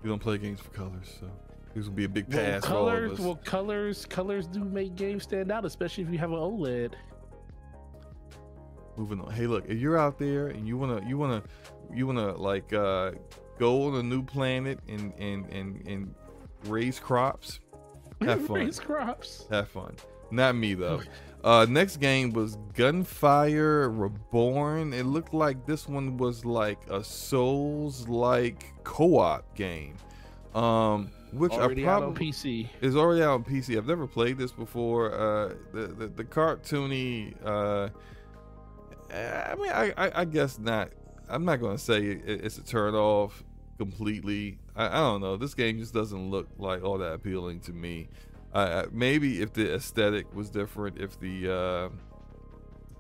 we don't play games for colors, so this will be a big pass. Well, colors, well, colors, colors do make games stand out, especially if you have an OLED. Moving on. Hey, look, if you're out there and you wanna, you wanna, you wanna like uh go on a new planet and and and and raise crops. Have fun. raise crops. Have fun. Not me though. Uh, next game was Gunfire Reborn. It looked like this one was like a Souls-like co-op game. Um, which already I probably out on PC is already out on PC. I've never played this before. Uh, the the, the cartoony. Uh, I mean, I, I, I guess not I'm not gonna say it's a turn off completely. I, I, don't know. This game just doesn't look like all that appealing to me. Uh, maybe if the aesthetic was different, if the uh,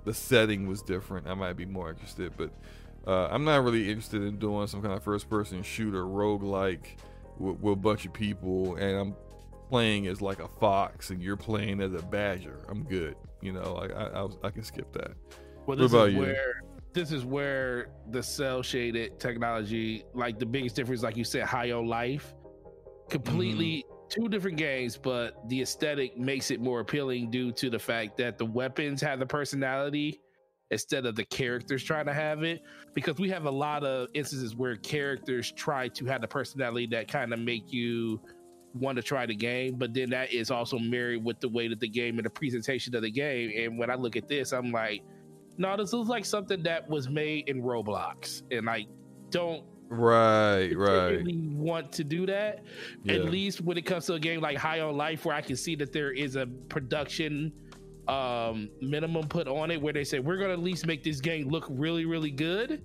the setting was different, I might be more interested. But uh, I'm not really interested in doing some kind of first person shooter roguelike with, with a bunch of people, and I'm playing as like a fox and you're playing as a badger. I'm good. You know, like I, I, I can skip that. Well, this is where this is where the cell shaded technology, like the biggest difference, like you said, high life, Completely two different games, but the aesthetic makes it more appealing due to the fact that the weapons have the personality instead of the characters trying to have it. Because we have a lot of instances where characters try to have the personality that kind of make you want to try the game, but then that is also married with the way that the game and the presentation of the game. And when I look at this, I'm like, no, this looks like something that was made in Roblox, and I don't Right, right. really want to do that. Yeah. At least when it comes to a game like High on Life, where I can see that there is a production um minimum put on it where they say we're gonna at least make this game look really, really good.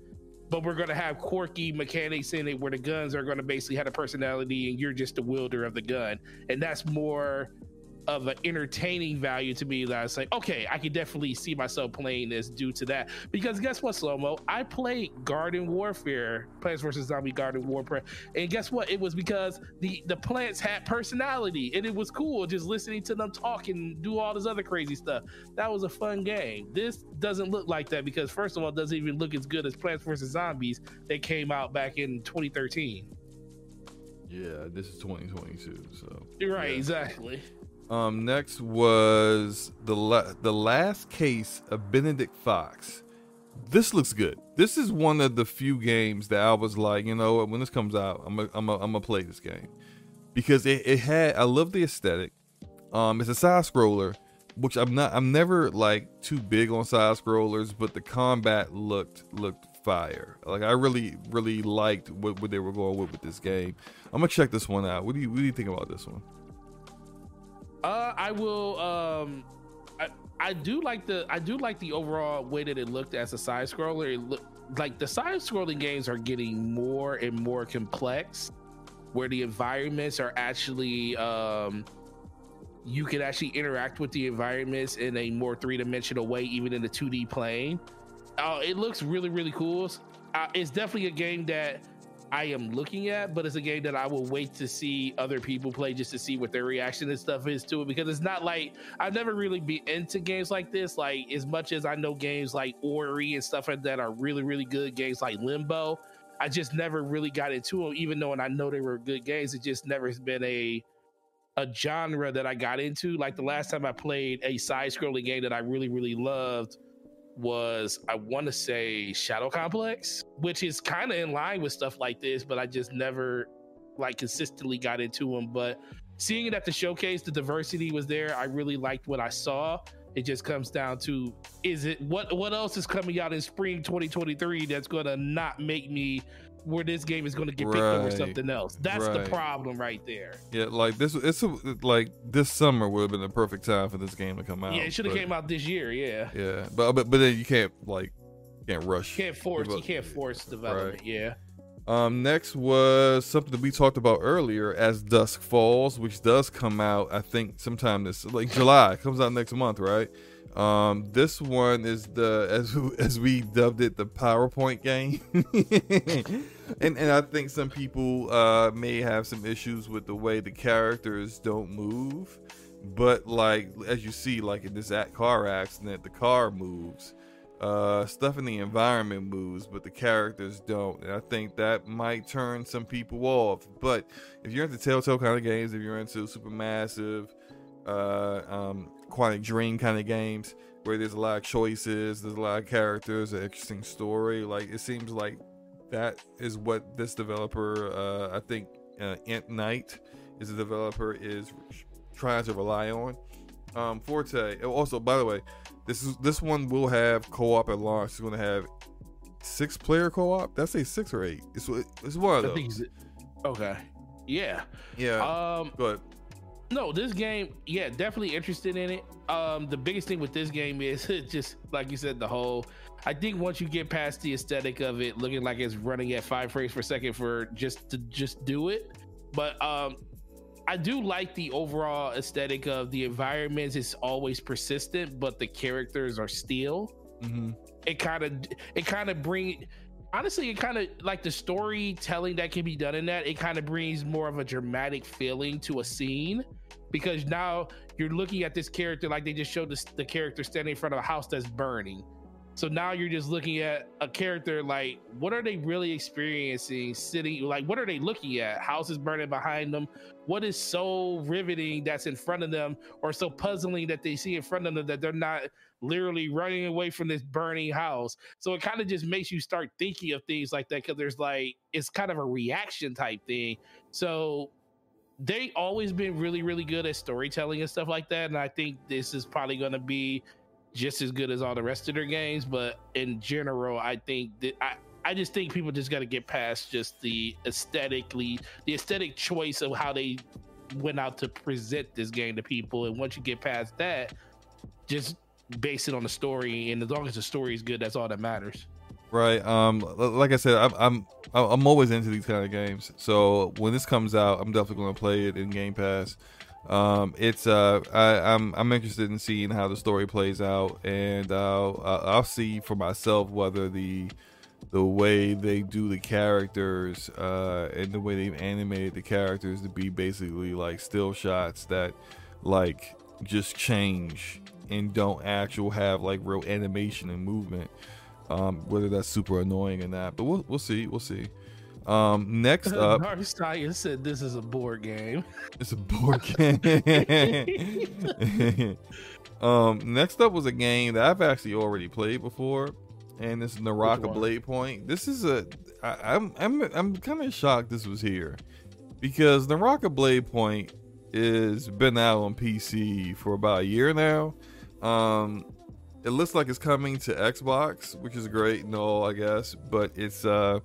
But we're gonna have quirky mechanics in it where the guns are gonna basically have a personality and you're just the wielder of the gun. And that's more of an entertaining value to me that I was like, okay, I can definitely see myself playing this due to that. Because guess what, Slow Mo? I played Garden Warfare, Plants vs. Zombie Garden Warfare. And guess what? It was because the, the plants had personality and it was cool just listening to them talk and do all this other crazy stuff. That was a fun game. This doesn't look like that because, first of all, it doesn't even look as good as Plants vs. Zombies that came out back in 2013. Yeah, this is 2022, so. You're right, yeah. exactly. Um, next was the la- the last case of Benedict Fox. This looks good. This is one of the few games that I was like, you know, when this comes out, I'm gonna I'm I'm gonna play this game because it, it had. I love the aesthetic. Um, it's a side scroller, which I'm not. I'm never like too big on side scrollers, but the combat looked looked fire. Like I really really liked what, what they were going with with this game. I'm gonna check this one out. What do you what do you think about this one? Uh, I will. Um, I I do like the I do like the overall way that it looked as a side scroller. It like the side scrolling games are getting more and more complex, where the environments are actually um, you can actually interact with the environments in a more three dimensional way, even in the two D plane. Uh, it looks really really cool. Uh, it's definitely a game that I am looking at, but it's a game that I will wait to see other people play just to see what their reaction and stuff is to it. Because it's not like I've never really been into games like this. Like as much as I know games like Ori and stuff like that are really really good games like Limbo, I just never really got into them. Even though and I know they were good games, it just never has been a a genre that I got into. Like the last time I played a side scrolling game that I really really loved was I want to say Shadow Complex, which is kind of in line with stuff like this, but I just never like consistently got into them. But seeing it at the showcase, the diversity was there. I really liked what I saw. It just comes down to is it what what else is coming out in spring 2023 that's gonna not make me where this game is gonna get picked over Right. something else. That's the problem right there. Yeah, like this. It's a, like this summer would have been the perfect time for this game to come out. yeah, it should have came out this year. Yeah, Yeah, but but but then you can't like can't rush. you can't force you Develop- can't force development. Yeah. Um, next was something that we talked about earlier, as Dusk Falls, which does come out. I think sometime this like July comes out next month, right? Um, this one is the as as we dubbed it the PowerPoint game, and and I think some people uh may have some issues with the way the characters don't move, but like as you see, like in this act car accident, the car moves. Uh stuff in the environment moves but the characters don't. And i think that might turn some people off. But if you're into telltale kind of games if you're into supermassive uh um quantic dream kind of games where there's a lot of choices there's a lot of characters an interesting story like it seems like that is what this developer uh i think uh, ant knight is a developer is trying to rely on um forte also by the way this is this one will have co-op at launch. It's going to have six player co-op. That's a six or eight. It's it's one of I those. think okay. Yeah. yeah. Um but no, this game, yeah, definitely interested in it. Um the biggest thing with this game is just like you said the whole I think once you get past the aesthetic of it looking like it's running at 5 frames per second for just to just do it. But um I do like the overall aesthetic of the environments. It's always persistent, but the characters are still. mhm. it kind of it kind of bring honestly it kind of like the storytelling that can be done in that it kind of brings more of a dramatic feeling to a scene because now you're looking at this character like they just showed the character standing in front of a house that's burning So now you're just looking at a character like, what are they really experiencing? Sitting like, what are they looking at? Houses burning behind them. What is so riveting that's in front of them, or so puzzling that they see in front of them that they're not literally running away from this burning house? So it kind of just makes you start thinking of things like that because there's like it's kind of a reaction type thing. So they always been really really good at storytelling and stuff like that and i think this is probably going to be just as good as all the rest of their games. But in general, I think that I, I just think people just got to get past just the aesthetically, the aesthetic choice of how they went out to present this game to people. And once you get past that, just base it on the story. And as long as the story is good, that's all that matters. Right. Um. Like I said, I'm I'm I'm always into these kind of games. So when this comes out, I'm definitely going to play it in Game Pass. Um, it's uh, I, I'm I'm interested in seeing how the story plays out, and uh, I'll see for myself whether the the way they do the characters uh, and the way they've animated the characters to be basically like still shots that like just change and don't actual have like real animation and movement. Um, whether that's super annoying or not, but we'll we'll see, we'll see. Um, next up, Narstaya said this is a board game. It's a board game. um, next up was a game that I've actually already played before, and this is Naraka Blade Point. This is a I, I'm I'm I'm kind of shocked this was here because Naraka Blade Point is been out on PC for about a year now. Um, it looks like it's coming to Xbox, which is great all, I guess, but it's uh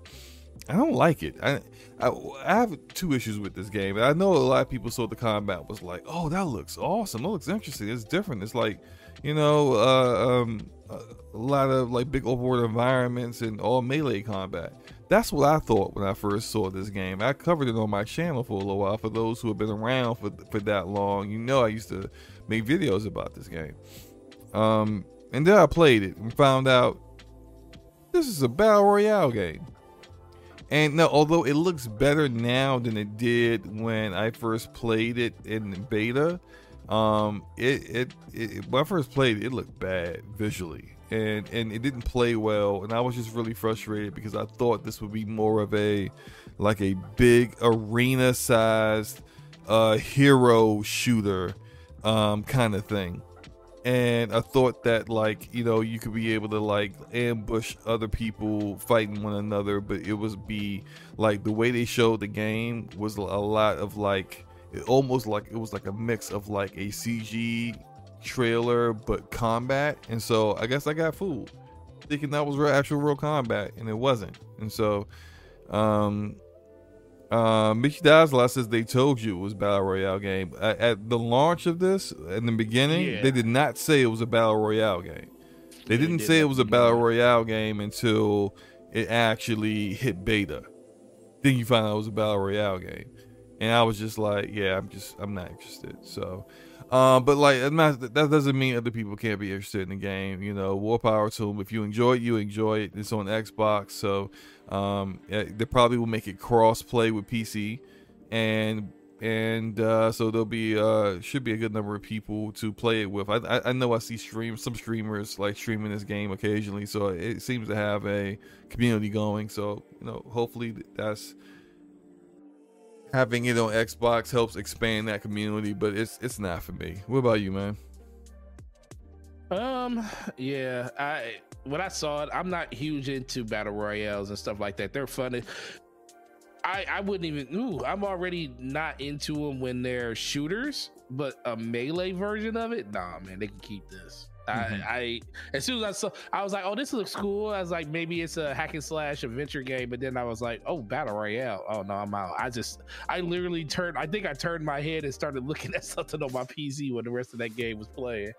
I don't like it. I, I, I have two issues with this game. I know a lot of people saw the combat was like, "Oh, that looks awesome. That looks interesting. It's different. It's like, you know, uh, um, a lot of like big overworld environments and all melee combat." That's what I thought when I first saw this game. I covered it on my channel for a little while. For those who have been around for for that long, you know, I used to make videos about this game. Um, and then I played it and found out this is a battle royale game. And no, although it looks better now than it did when I first played it in beta, um, it, it, it when I first played it, it looked bad visually, and and it didn't play well, and I was just really frustrated because I thought this would be more of a like a big arena sized uh, hero shooter um, kind of thing. And I thought that like you know you could be able to like ambush other people fighting one another, but it was be like the way they showed the game was a lot of like it almost like it was like a mix of like a CG trailer but combat, and so I guess I got fooled thinking that was real, actual real combat, and it wasn't, and so um uh, Mickey says they told you it was battle royale game at, at the launch of this in the beginning. Yeah. They did not say it was a battle royale game. They didn't say it was a battle royale game until it actually hit beta. Then you find out it was a battle royale game, and I was just like, yeah, I'm just I'm not interested. So, um, but like not, that doesn't mean other people can't be interested in the game. You know, war power to them. If you enjoy it, you enjoy it. It's on Xbox, so um, they probably will make it cross play with PC, and and uh, so there'll be uh, should be a good number of people to play it with. I, I, I know I see stream some streamers like streaming this game occasionally, so it seems to have a community going. So you know, hopefully that's having it on Xbox helps expand that community. But it's it's not for me. What about you, man? Um, yeah, I when I saw it, I'm not huge into battle royales and stuff like that. They're funny. I I wouldn't even. Ooh, I'm already not into them when they're shooters, but a melee version of it, nah, man, they can keep this. Mm-hmm. I, I as soon as I saw, I was like, "Oh, this looks cool." I was like, "Maybe it's a hack and slash adventure game," but then I was like, "Oh, battle royale." Oh no, I'm out. I just, I literally turned. I think I turned my head and started looking at something on my PC when the rest of that game was playing.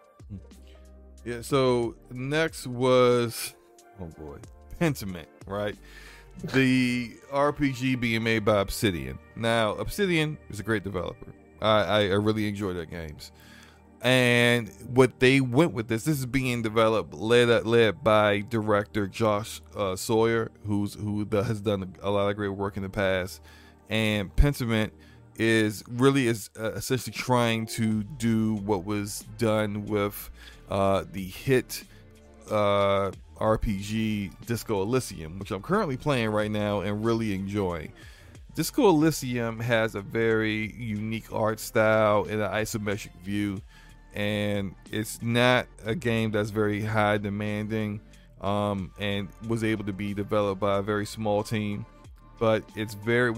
Yeah, so next was oh boy, Pentiment, right? The RPG being made by Obsidian. Now, Obsidian is a great developer. I, I, really enjoy their games. And what they went with this, this is being developed led led by director Josh uh, Sawyer, who's who has done a lot of great work in the past. And Pentiment is really is uh, essentially trying to do what was done with uh, the hit uh, RPG Disco Elysium, which I'm currently playing right now and really enjoying. Disco Elysium has a very unique art style and an isometric view, and it's not a game that's very high demanding um, and was able to be developed by a very small team. But it's very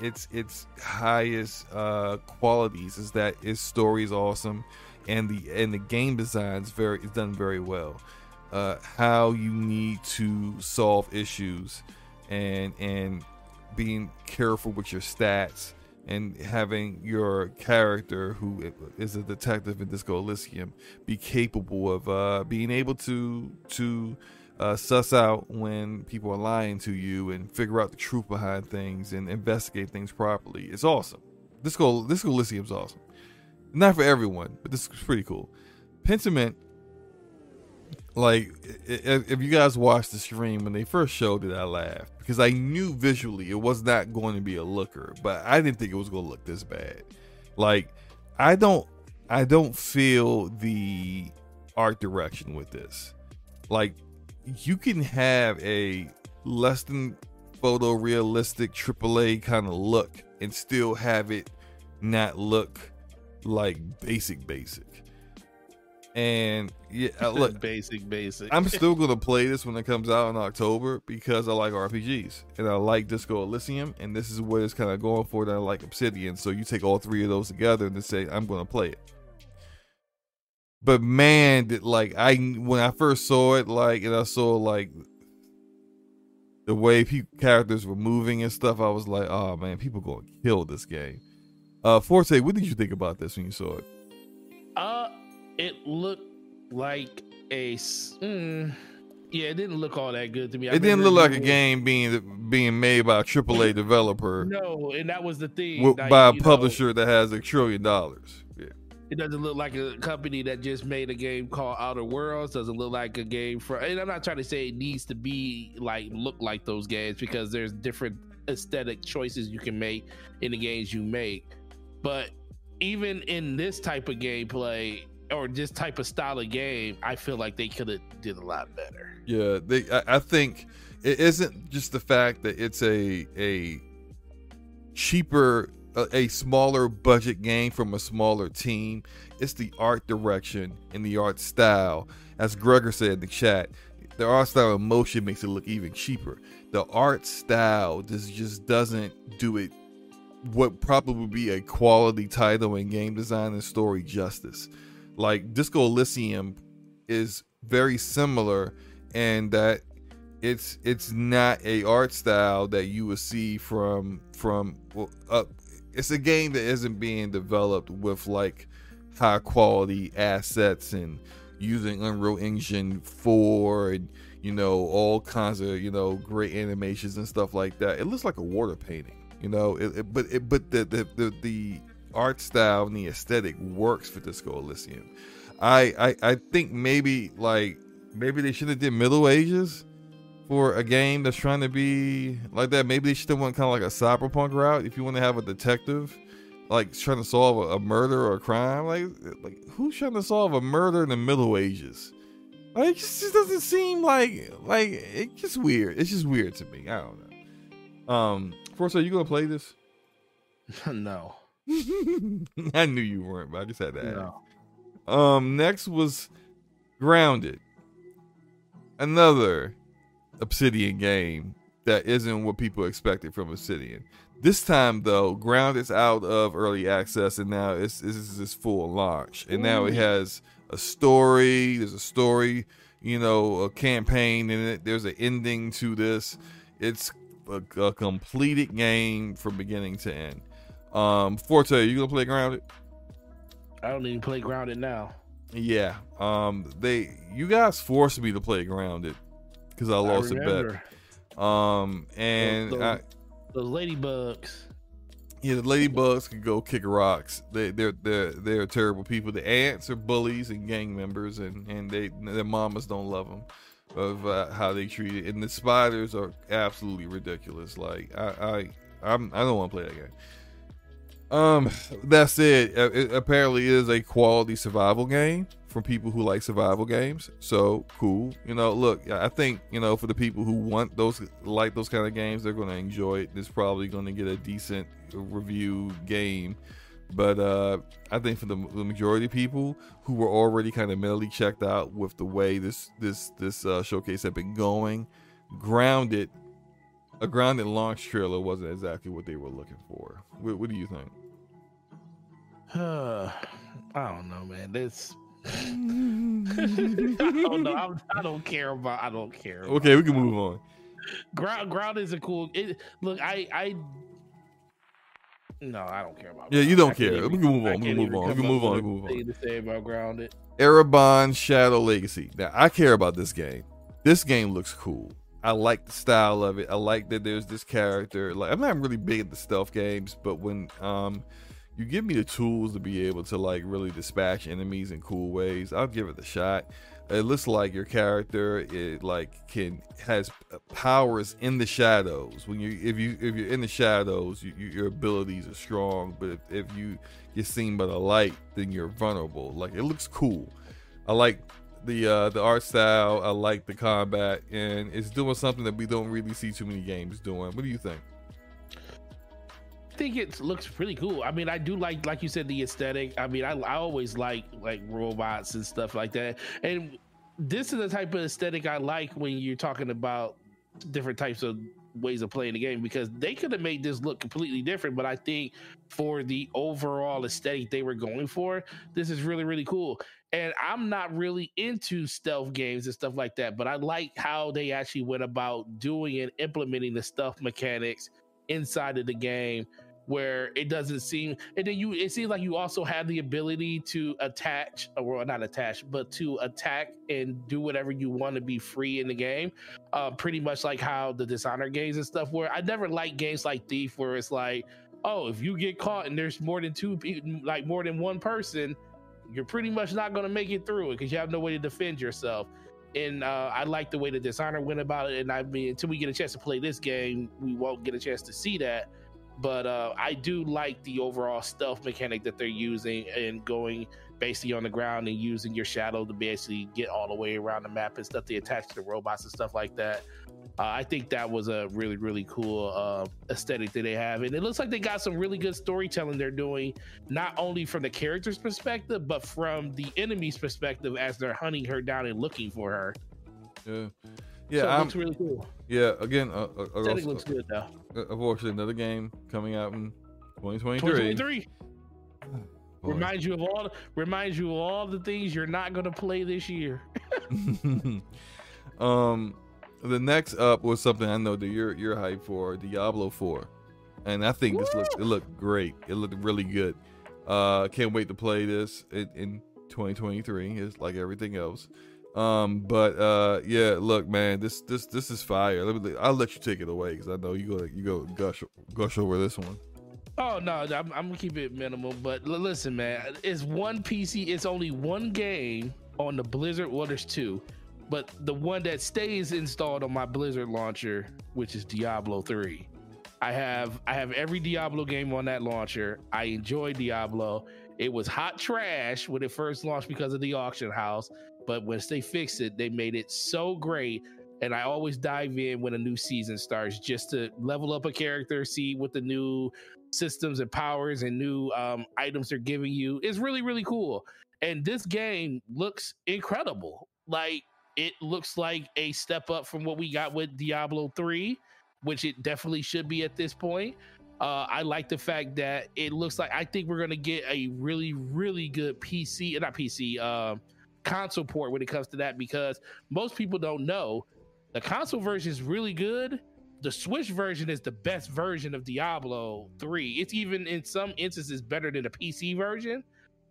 its its highest uh, qualities is that its story is awesome, and the and the game design is very is done very well. Uh, how you need to solve issues, and and being careful with your stats and having your character, who is a detective in Disco Elysium, be capable of uh, being able to to uh, suss out when people are lying to you and figure out the truth behind things and investigate things properly. It's awesome. Disco Disco Elysium's awesome. Not for everyone, but this is pretty cool. Pentiment like if you guys watched the stream when they first showed it i laughed because i knew visually it was not going to be a looker but i didn't think it was going to look this bad like i don't i don't feel the art direction with this like you can have a less than photorealistic aaa kind of look and still have it not look like basic basic and yeah, uh, look, basic, basic. I'm still gonna play this when it comes out in October because I like RPGs and I like Disco Elysium, and this is what it's kind of going for. That I like Obsidian, so you take all three of those together and just say I'm gonna play it. But man, did like I when I first saw it, like and I saw like the way people, characters were moving and stuff, I was like, oh man, people gonna kill this game. Uh, Forte, what did you think about this when you saw it? Uh, it looked like a. Mm, yeah, it didn't look all that good to me. I it didn't look like a game being being made by a AAA developer. No, and that was the thing. With, like, by a publisher know, that has a trillion dollars. Yeah. It doesn't look like a company that just made a game called Outer Worlds. Doesn't look like a game for. And I'm not trying to say it needs to be like look like those games because there's different aesthetic choices you can make in the games you make. But even in this type of gameplay, or this type of style of game, I feel like they could have did a lot better. Yeah, they. I, I, think it isn't just the fact that it's a a cheaper, a, smaller budget game from a smaller team. It's the art direction and the art style. As Gregor said in the chat, the art style of motion makes it look even cheaper. The art style just just doesn't do it what probably would be a quality title in game design and story justice like Disco Elysium is very similar in that it's it's not a art style that you would see from from uh, it's a game that isn't being developed with like high quality assets and using Unreal Engine 4 and you know all kinds of you know great animations and stuff like that. It looks like a water painting, you know. It, it, but it, but the, the the the art style and the aesthetic works for Disco Elysium. I, I I think maybe like maybe they should have did Middle Ages for a game that's trying to be like that. Maybe they should have went kind of like a cyberpunk route. If you want to have a detective like trying to solve a, a, murder or a crime, like like who's trying to solve a murder in the Middle Ages? Like it just doesn't seem like like it's just weird. It's just weird to me. I don't know. Um, first, are you gonna play this? no. I knew you weren't, but I just had to ask. No. Um, next was Grounded. Another Obsidian game that isn't what people expected from Obsidian. This time though, Ground is out of early access and now it's this is its full launch. And now it has a story, there's a story, you know, a campaign in it. There's an ending to this. It's a, a completed game from beginning to end. Um, Forte, you gonna play Grounded? I don't even play Grounded now. Yeah. Um, they you guys forced me to play Grounded because I lost I a bet. Um, and those, those, I, those ladybugs. Yeah, the ladybugs can go kick rocks. They they're they're they're terrible people. The ants are bullies and gang members, and and they their mamas don't love them of uh, how they treat it. And the spiders are absolutely ridiculous. Like I I I'm, I don't want to play that game. Um, that's it. It apparently is a quality survival game for people who like survival games. So cool. You know, look, I think you know for the people who want those like those kind of games, they're going to enjoy it. It's probably going to get a decent review game. But uh, I think for the, the, majority of people who were already kind of mentally checked out with the way this this this uh, showcase had been going, grounded a grounded launch trailer wasn't exactly what they were looking for. What, what do you think? Uh, I don't know, man. This. I don't know. I'm, I do not care about. I don't care. Okay, we can move on. Ground ground is a cool. It, look, I I. No, I don't care about. It. Yeah, you don't care. Even, we can move on. We can move on. We can move on. We can move on. To say about grounded. Ereban Shadow Legacy. Now I care about this game. This game looks cool. I like the style of it. I like that there's this character. Like I'm not really big at the stealth games, but when um you give me the tools to be able to like really dispatch enemies in cool ways, I'll give it a shot. It looks like your character it like can has powers in the shadows. When you if you if you're in the shadows, you, you, your abilities are strong. But if, if you get seen by the light, then you're vulnerable. Like it looks cool. I like the uh, the art style. I like the combat, and it's doing something that we don't really see too many games doing. What do you think? Think it looks really cool. I mean, I do like, like you said, the aesthetic. I mean, I, I always like like robots and stuff like that. And this is the type of aesthetic I like when you're talking about different types of ways of playing the game because they could have made this look completely different. But I think for the overall aesthetic they were going for, this is really really cool. And I'm not really into stealth games and stuff like that, but I like how they actually went about doing and implementing the stealth mechanics inside of the game where it doesn't seem and then you it seems like you also have the ability to attach or not attach but to attack and do whatever you want to be free in the game uh, pretty much like how the dishonor games and stuff where i never like games like thief where it's like oh if you get caught and there's more than two people like more than one person you're pretty much not going to make it through it because you have no way to defend yourself. And uh, I like the way the Dishonor went about it. And I mean, until we get a chance to play this game, we won't get a chance to see that. But uh, I do like the overall stealth mechanic that they're using and going basically on the ground and using your shadow to basically get all the way around the map and stuff. They attach to the robots and stuff like that. Uh, I think that was a really, really cool uh, aesthetic that they have. And it looks like they got some really good storytelling they're doing, not only from the character's perspective, but from the enemy's perspective as they're hunting her down and looking for her. Yeah. Yeah, so it looks really cool. Yeah, again, uh, uh, aesthetic looks good though. Uh, unfortunately, another game coming out in 2023. 2023. reminds you of all reminds you of all the things you're not going to play this year. um the next up was something I know that you're you're hyped for, Diablo 4. And I think Woo! this looked it looked great. It looked really good. Uh can't wait to play this in, in 2023. It's like everything else. Um, but uh yeah, look, man, this this this is fire. Let me I'll let you take it away because I know you go you go gush gush over this one. Oh no, I'm, I'm, gonna keep it minimal. But l- listen, man, it's one PC. It's only one game on the Blizzard. Well, there's two but the one that stays installed on my Blizzard launcher, which is Diablo 3. I have I have every Diablo game on that launcher. I enjoy Diablo. It was hot trash when it first launched because of the auction house, but once they fixed it, they made it so great. And I always dive in when a new season starts just to level up a character, see what the new systems and powers and new um, items they're giving you. It's really, really cool. And this game looks incredible. Like it looks like a step up from what we got with Diablo 3, which it definitely should be at this point. Uh, I like the fact that it looks like I think we're gonna get a really, really good PC, not PC, uh, console port when it comes to that because most people don't know the console version is really good. The Switch version is the best version of Diablo 3. It's even in some instances better than the PC version.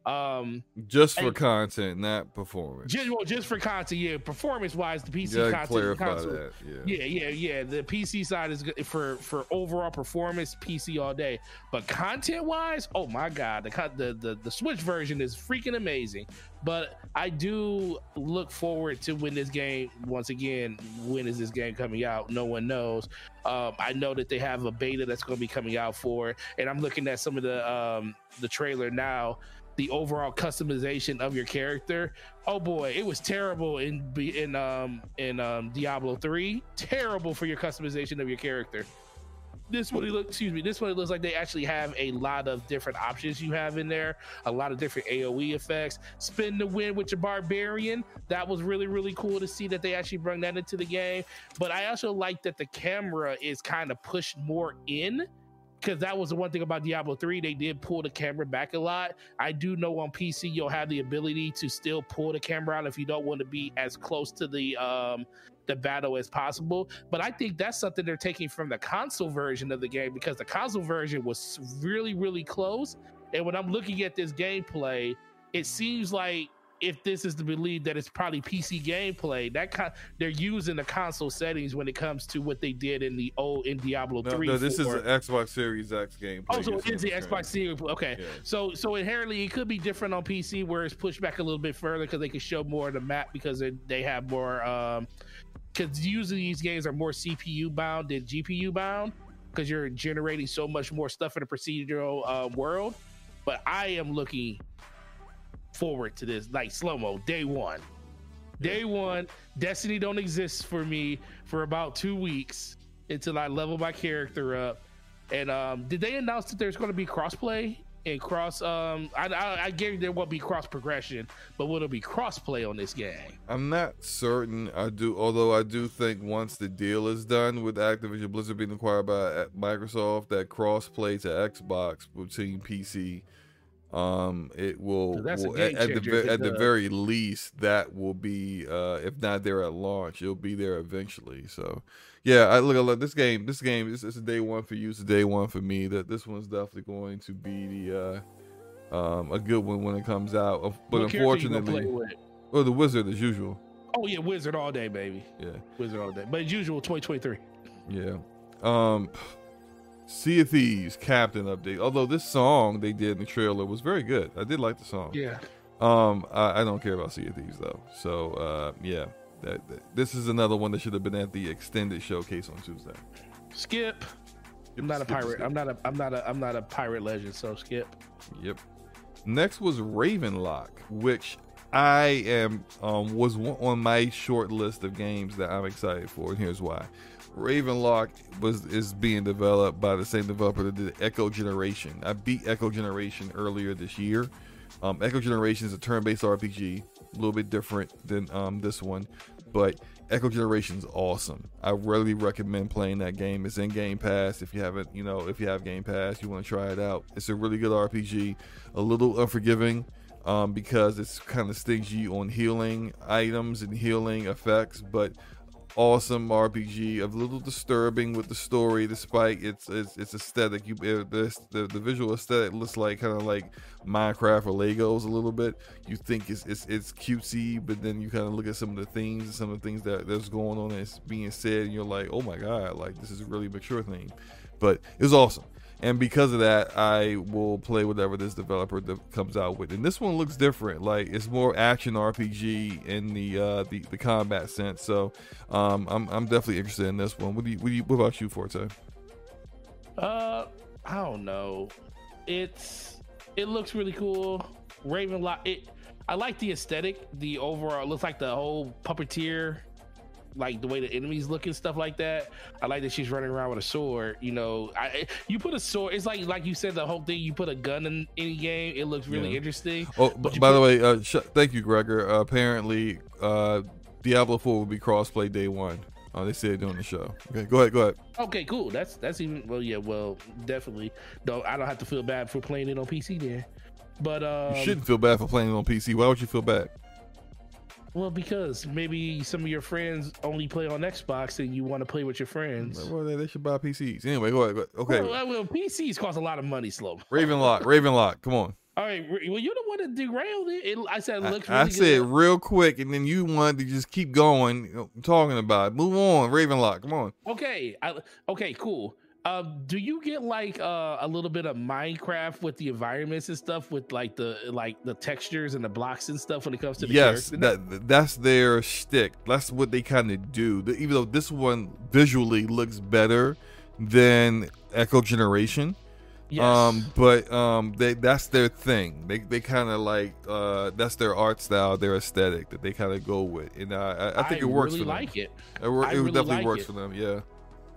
Um, just for and- content, not performance. just, well, just for content, yeah. Performance wise, the PC content, console. Yeah. Yeah, yeah, yeah. The PC side is good for for overall performance, PC all day. But content wise, oh my god, the the the, the Switch version is freaking amazing. But I do look forward to when this game once again. When is this game coming out? No one knows. Um, I know that they have a beta that's going to be coming out for, it, and I'm looking at some of the um, the trailer now. The overall customization of your character. Oh boy, it was terrible in in um in um Diablo 3. Terrible for your customization of your character. This one it look excuse me, this one it looks like they actually have a lot of different options you have in there, a lot of different AoE effects. Spin the win with your barbarian. That was really, really cool to see that they actually bring that into the game. But I also like that the camera is kind of pushed more in because that was the one thing about Diablo 3. They did pull the camera back a lot. I do know on PC you'll have the ability to still pull the camera out if you don't want to be as close to the um the battle as possible. But I think that's something they're taking from the console version of the game because the console version was really, really close. And when I'm looking at this gameplay, it seems like if this is to believe that it's probably PC gameplay, that con- they're using the console settings when it comes to what they did in the old in Diablo No, 3. no, this is for- an Xbox Series X game. Oh, so it is the Xbox Series. Okay, Yeah. so so inherently it could be different on PC where it's pushed back a little bit further because they can show more of the map because they, they have more. um Because usually these games are more CPU bound than GPU bound because you're generating so much more stuff in a procedural uh, world. But I am looking forward to this, like slow mo, day one. Day one, Destiny don't exist for me for about two weeks until I level my character up. And um, did they announce that there's going to be crossplay and cross? Um, I, I, I guarantee there won't be cross progression, but will there be crossplay on this game? I'm not certain. I do, although I do think once the deal is done with Activision Blizzard being acquired by Microsoft, that crossplay to Xbox between PC, um, it will, will- at, at the ve- at the very least that will be, uh, if not there at launch, it'll be there eventually. So, yeah, I look. at look this game. This game is it's a day one for you. It's a day one for me. That this one's definitely going to be the. Uh, um, a good one when it comes out, but What character you gonna unfortunately, with? oh, the wizard as usual. oh yeah, Wizard all day, baby. Yeah, Wizard all day. But as usual, 2023. yeah. Um, Sea of Thieves Captain update. Although this song they did in the trailer was very good. I did like the song. Yeah. Um, I, I don't care about Sea of Thieves though. So, uh, yeah. That, that- this is another one that should have been at the extended showcase on Tuesday. Skip. I'm not a pirate. skip. I'm not a. I'm not a. I'm not a pirate legend. So skip. Yep. Next was Ravenlock, which I am um was one on my short list of games that I'm excited for, and here's why. Ravenlock was is being developed by the same developer that did Echo Generation. I beat Echo Generation earlier this year. Um, Echo Generation is a turn-based RPG, a little bit different than um, this one, but Echo Generation is awesome. I really recommend playing that game. It's in Game Pass. If you haven't, you know, if you have Game Pass, you want to try it out. It's a really good RPG. A little unforgiving um, because it's kind of stingy on healing items and healing effects, but awesome RPG. A little disturbing with the story, despite its its, its aesthetic. You eh, it, this, the the visual aesthetic looks like kind of like Minecraft or Legos a little bit. You think it's it's, it's cutesy, but then you kind of look at some of the themes and some of the things that that's going on it's being said, and you're like, oh my god, like this is a really mature thing. But it was awesome. And because of that, I will play whatever this developer that comes out with. And this one looks different. Like it's more action RPG in the uh, the, the combat sense. So um, I'm I'm definitely interested in this one. What do you what, do you, what about you, Forte? Uh, I don't know. It's it looks really cool. Raven, Ravenlock. It. I like the aesthetic. The overall looks like the whole puppeteer, like the way the enemies look and stuff like that. I like that she's running around with a sword. You know, I you put a sword. It's like like you said the whole thing. You put a gun in any game. It looks really Yeah. interesting. Oh, But b- by put- the way, uh, sh- thank you, Gregor. Uh, apparently, uh, Diablo 4 will be crossplay day one. Uh, they said during the show. Okay, go ahead, go ahead. Okay, cool. That's that's even well, yeah, well, definitely. Don't I don't have to feel bad for playing it on PC then. But um, You shouldn't feel bad for playing it on PC. Why would you feel bad? Well, because maybe some of your friends only play on Xbox and you want to play with your friends. Well, they, they should buy PCs. Anyway, go ahead. Go ahead. Okay, Well, well, PCs cost a lot of money, slow. Ravenlock, Ravenlock, come on. All right, well, you're the one that derailed it. it I said look. I, Really I said good. real quick, and then you wanted to just keep going, you know, talking about it. Move on, Ravenlock. Come on. Okay, I, okay, cool. Um, do you get like uh, a little bit of Minecraft with the environments and stuff, with like the like the textures and the blocks and stuff when it comes to the yes, character? that that's their shtick. That's what they kind of do. Even though this one visually looks better than Echo Generation, yes. um, but um, they that's their thing. They they kind of like uh, that's their art style, their aesthetic that they kind of go with, and I, I think it works really for them. like it. It, I it really definitely like works it. for them. Yeah.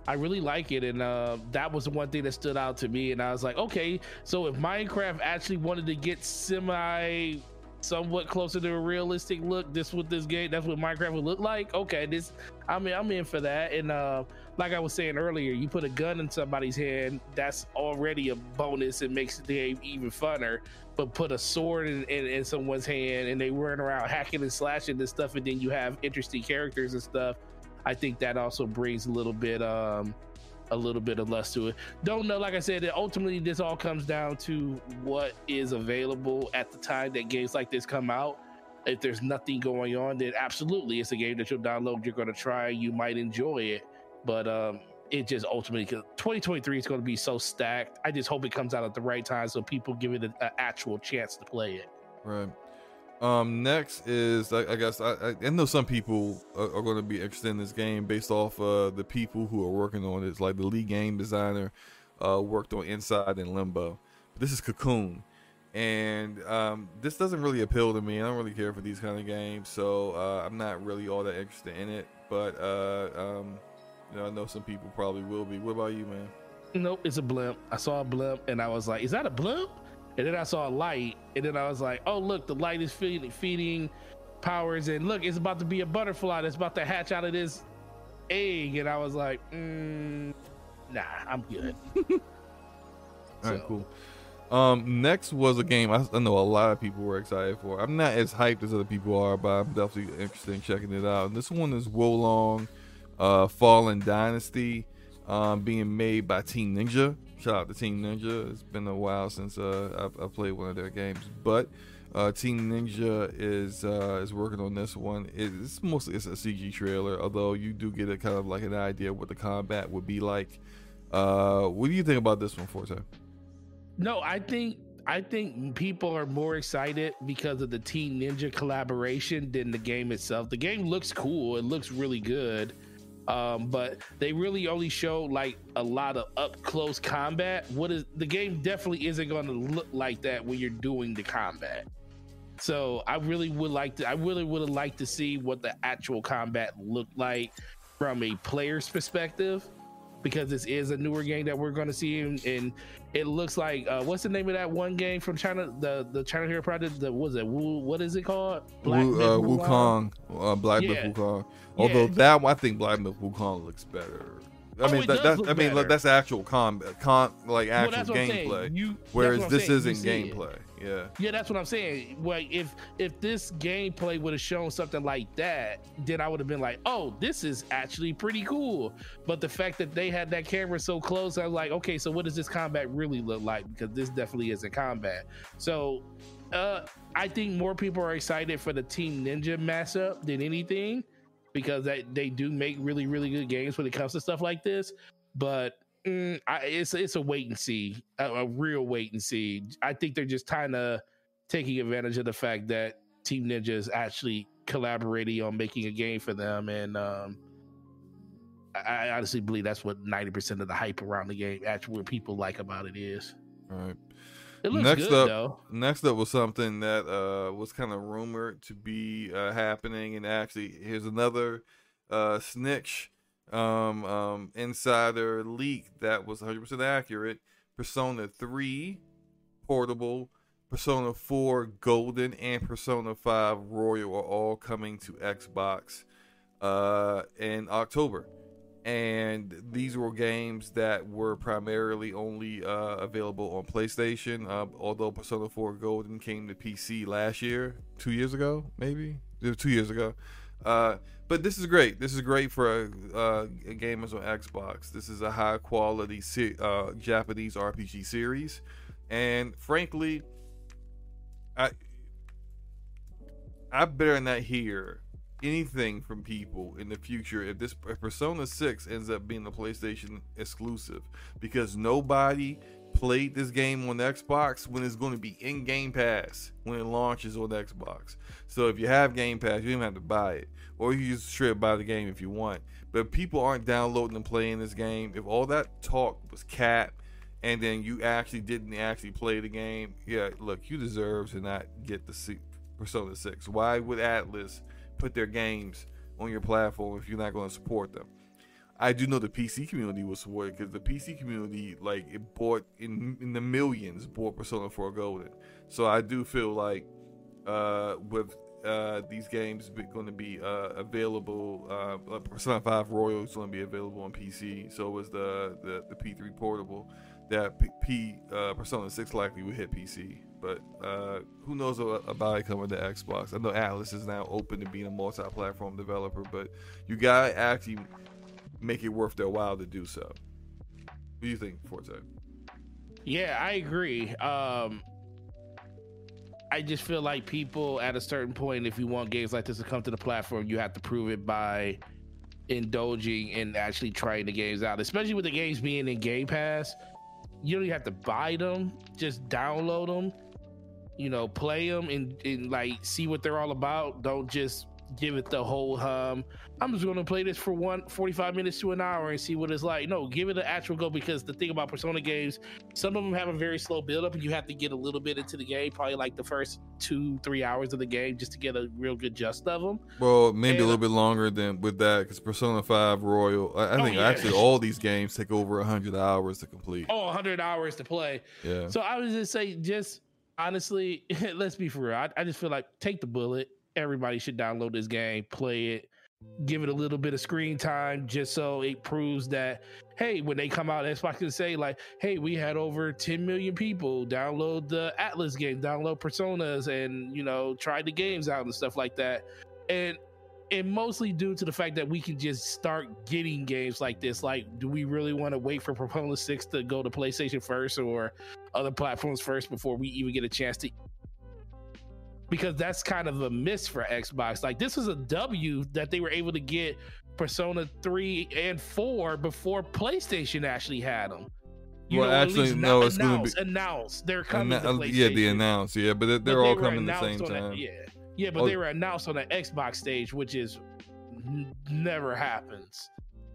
I really like it, and uh, that was the one thing that stood out to me. And I was like, okay, so if Minecraft actually wanted to get semi, somewhat closer to a realistic look, this with this game, that's what Minecraft would look like. Okay, this, I mean, I'm in for that. And uh, like I was saying earlier, you put a gun in somebody's hand, that's already a bonus. It makes the game even funner. But put a sword in, in, in someone's hand, and they run around hacking and slashing and stuff, and then you have interesting characters and stuff. I think that also brings a little bit um a little bit of lust to it. Don't know, like I said, ultimately this all comes down to what is available at the time that games like this come out. If there's nothing going on, then absolutely it's a game that you'll download, you're gonna try, you might enjoy it. But um it just ultimately 2023 is going to be so stacked. I just hope it comes out at the right time so people give it an actual chance to play it. Right. Um, next is I, I guess I, I, know some people are, are going to be interested in this game based off uh, the people who are working on it. Like the lead game designer uh, worked on Inside and Limbo. But This is Cocoon, and um, this doesn't really appeal to me. I don't really care for these kind of games, so uh, I'm not really all that interested in it. But uh, um, you know, I know some people probably will be. What about you, man? Nope, it's a blimp. I saw a blimp and I was like, is that a blimp? And then I saw a light, and then I was like, oh look, the light is feeding feeding powers, and look, it's about to be a butterfly that's about to hatch out of this egg. And I was like, mm, nah, I'm good. All right, cool. Um, next was a game I, I know a lot of people were excited for. I'm not as hyped as other people are, but I'm definitely interested in checking it out. And this one is Wo Long, uh, Fallen Dynasty, um, being made by Team Ninja. Shout out to Team Ninja. It's been a while since uh, I've, I've played one of their games, but uh, Team Ninja is uh, is working on this one. It's mostly it's a CG trailer, although you do get a kind of like an idea what the combat would be like. Uh, what do you think about this one, Forte? No, I think I think people are more excited because of the Team Ninja collaboration than the game itself. The game looks cool. It looks really good. Um, but they really only show like a lot of up close combat. What is the game definitely isn't going to look like that when you're doing the combat. So I really would like to. I really would have liked to see what the actual combat looked like from a player's perspective, because this is a newer game that we're going to see, and, and it looks like uh, what's the name of that one game from China, the the China Hero Project? The was it? Wu, what is it called? Wu, Myth uh, Wukong? Uh, Black Myth Yeah. Wukong. Although Yeah. that one, I think Black Myth Wukong looks better. I Oh, mean, that, look I mean, better. look, that's actual combat, con like Well, actual that's what I'm saying. gameplay. You- Whereas this isn't gameplay. it. Yeah. Yeah, that's what I'm saying. Well, if if this gameplay would have shown something like that, then I would have been like, "Oh, this is actually pretty cool." But the fact that they had that camera so close, I was like, "Okay, so what does this combat really look like?" Because this definitely isn't combat. So, uh, I think more people are excited for the Team Ninja mashup than anything because they they do make really really good games when it comes to stuff like this. But Mm, I, it's it's a wait and see, a, a real wait and see. I think they're just kind of taking advantage of the fact that Team Ninja is actually collaborating on making a game for them, and um, I, I honestly believe that's what ninety percent of the hype around the game, actually, what people like about it is. All right. It looks Next good up- though. Next up was something that uh, was kind of rumored to be uh, happening, and actually, here's another uh, snitch um, um, insider leak that was 100% accurate. Persona 3 portable, Persona 4 Golden, and Persona 5 Royal are all coming to Xbox uh, in October. And these were games that were primarily only uh, available on PlayStation. Uh, although Persona 4 Golden came to PC last year, two years ago, maybe two years ago. Uh, but this is great. This is great for uh, gamers on Xbox. This is a high quality uh, Japanese RPG series, and frankly, I I better not hear anything from people in the future if this if Persona 6 ends up being a PlayStation exclusive because nobody played this game on Xbox when it's going to be in Game Pass when it launches on Xbox. So if you have Game Pass, you don't have to buy it, or you just straight buy the game if you want. But people aren't downloading and playing this game. If all that talk was cap, and then you actually didn't actually play the game, yeah, look, you deserve to not get the Persona 6. Why would Atlus put their games on your platform if you're not going to support them? I do know the PC community will support it because the PC community, like, it bought in in the millions, bought Persona 4 Golden. So I do feel like uh, with uh, these games going to be uh, available. Uh, Persona 5 Royal is going to be available on PC. So is the, the, the P3 Portable. That P, P uh, Persona 6 likely will hit PC. But uh, who knows about it coming to Xbox? I know Atlus is now open to being a multi platform developer, but you got to actually make it worth their while to do so. What do you think, Forte? Yeah, I agree. Um, I just feel like people at a certain point, if you want games like this to come to the platform, you have to prove it by indulging and actually trying the games out, especially with the games being in Game Pass. You don't even have to buy them, just download them, you know, play them and, and like see what they're all about. Don't just give it the whole hum. I'm just going to play this for one 45 minutes to an hour and see what it's like. No, give it an actual go because the thing about Persona games, some of them have a very slow build up and you have to get a little bit into the game, probably like the first two, three hours of the game just to get a real good gist of them. Well, maybe and, a little bit longer than with that because Persona 5 Royal, I, I oh, think yeah. actually all these games take over 100 hours to complete. Oh, 100 hours to play. Yeah. So I was just say, just honestly, let's be for real. I, I just feel like take the bullet everybody should download this game, play it, give it a little bit of screen time just so it proves that hey when they come out xbox can say like hey we had over 10 million people download the Atlus game download personas and you know try the games out and stuff like that. And and mostly due to the fact that we can just start getting games like this. Like do we really want to wait for persona 6 to go to playstation first or other platforms first before we even get a chance to because that's kind of a miss for Xbox. Like this was a W that they were able to get Persona 3 and 4 before PlayStation actually had them. You well, know, actually, no, it's going to be announced. They're coming. Anna- uh, yeah, the announced. Yeah, but they're, they're all coming the same time. A, yeah, yeah, but oh. they were announced on the Xbox stage, which is n- never happens.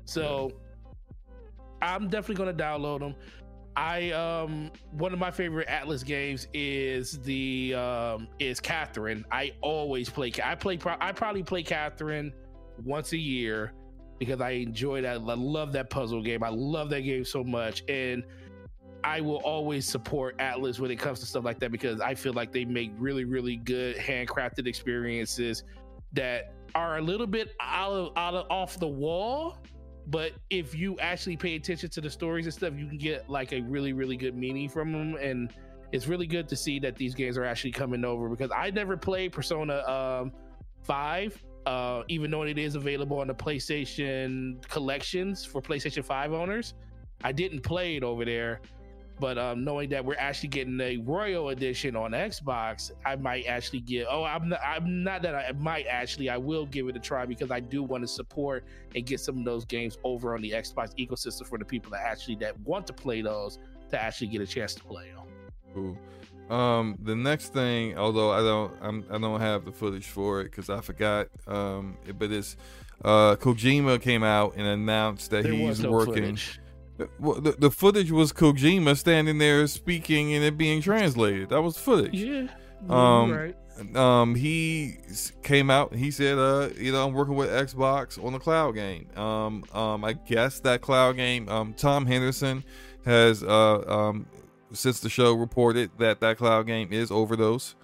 So yeah. I'm definitely going to download them. I um one of my favorite Atlus games is the um is Catherine. I always play. I play. I probably play Catherine once a year because I enjoy that. I love that puzzle game. I love that game so much, and I will always support Atlus when it comes to stuff like that because I feel like they make really, really good handcrafted experiences that are a little bit out of, out of off the wall but if you actually pay attention to the stories and stuff, you can get like a really, really good meaning from them. And it's really good to see that these games are actually coming over because I never played Persona um, 5, uh, even though it is available on the PlayStation collections for PlayStation 5 owners. I didn't play it over there. But um, knowing that we're actually getting a Royal Edition on Xbox, I might actually get. Oh, I'm not, I'm not that I might actually. I will give it a try because I do want to support and get some of those games over on the Xbox ecosystem for the people that actually that want to play those to actually get a chance to play them. Cool. Um, the next thing, although I don't, I'm, I do not have the footage for it because I forgot. Um, but it's uh, Kojima came out and announced that there he's no working. Footage the, the footage was Kojima standing there speaking and it being translated. That was footage. Yeah. Um, right. Um, he came out. He said, "Uh, you know, I'm working with Xbox on the cloud game. Um, um, I guess that cloud game. Um, Tom Henderson has uh um since the show reported that that cloud game is overdose,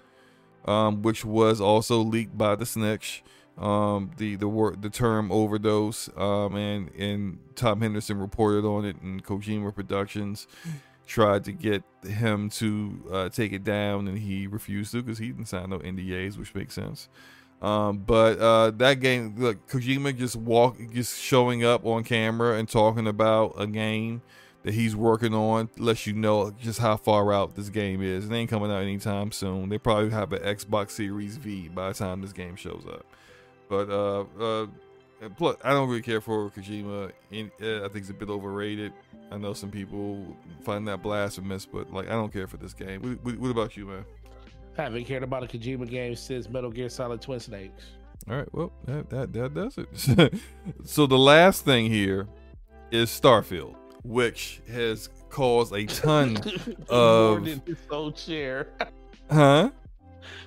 um, which was also leaked by the snitch um, the the word the term overdose, um, and and Tom Henderson reported on it, and Kojima Productions tried to get him to uh, take it down, and he refused to because he didn't sign no NDAs, which makes sense. Um, but uh, that game, look, Kojima just walk, just showing up on camera and talking about a game that he's working on lets you know just how far out this game is. It ain't coming out anytime soon. They probably have an Xbox Series V by the time this game shows up. But uh, uh, plus, I don't really care for Kojima. Uh, I think it's a bit overrated. I know some people find that blasphemous, but like I don't care for this game. What, what, what about you, man? I haven't cared about a Kojima game since Metal Gear Solid Twin Snakes. All right, well that that, that does it. so the last thing here is Starfield which has caused a ton of more than his own share. huh?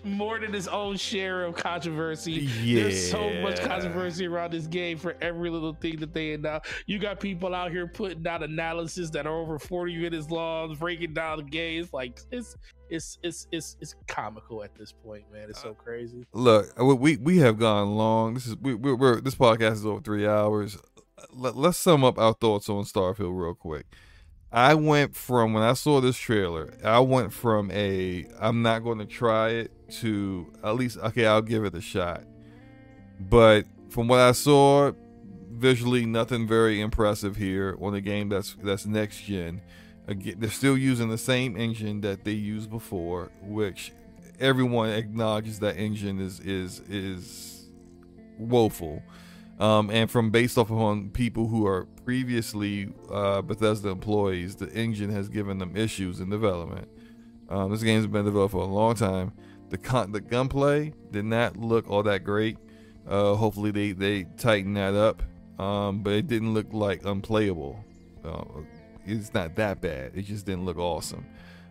More than his own share of controversy. Yeah. There's so much controversy around this game for every little thing that they now. You got people out here putting out analysis that are over 40 minutes long, breaking down the game. It's like it's it's it's it's it's comical at this point, man. It's so uh, crazy. Look, we we have gone long. This is we, we're, we're this podcast is over three hours let, us sum up our thoughts on Starfield real quick. I went from when I saw this trailer, I went from a I'm not going to try it to at least okay, I'll give it a shot. But from what I saw, visually nothing very impressive here on a game that's that's next gen. Again, they're still using the same engine that they used before, which everyone acknowledges that engine is is is woeful um, and from based off on people who are previously uh, Bethesda employees, the engine has given them issues in development. Um, this game's been developed for a long time. The con- the gunplay did not look all that great. Uh, hopefully they they tighten that up, um, but it didn't look like unplayable. Uh, it's not that bad. It just didn't look awesome.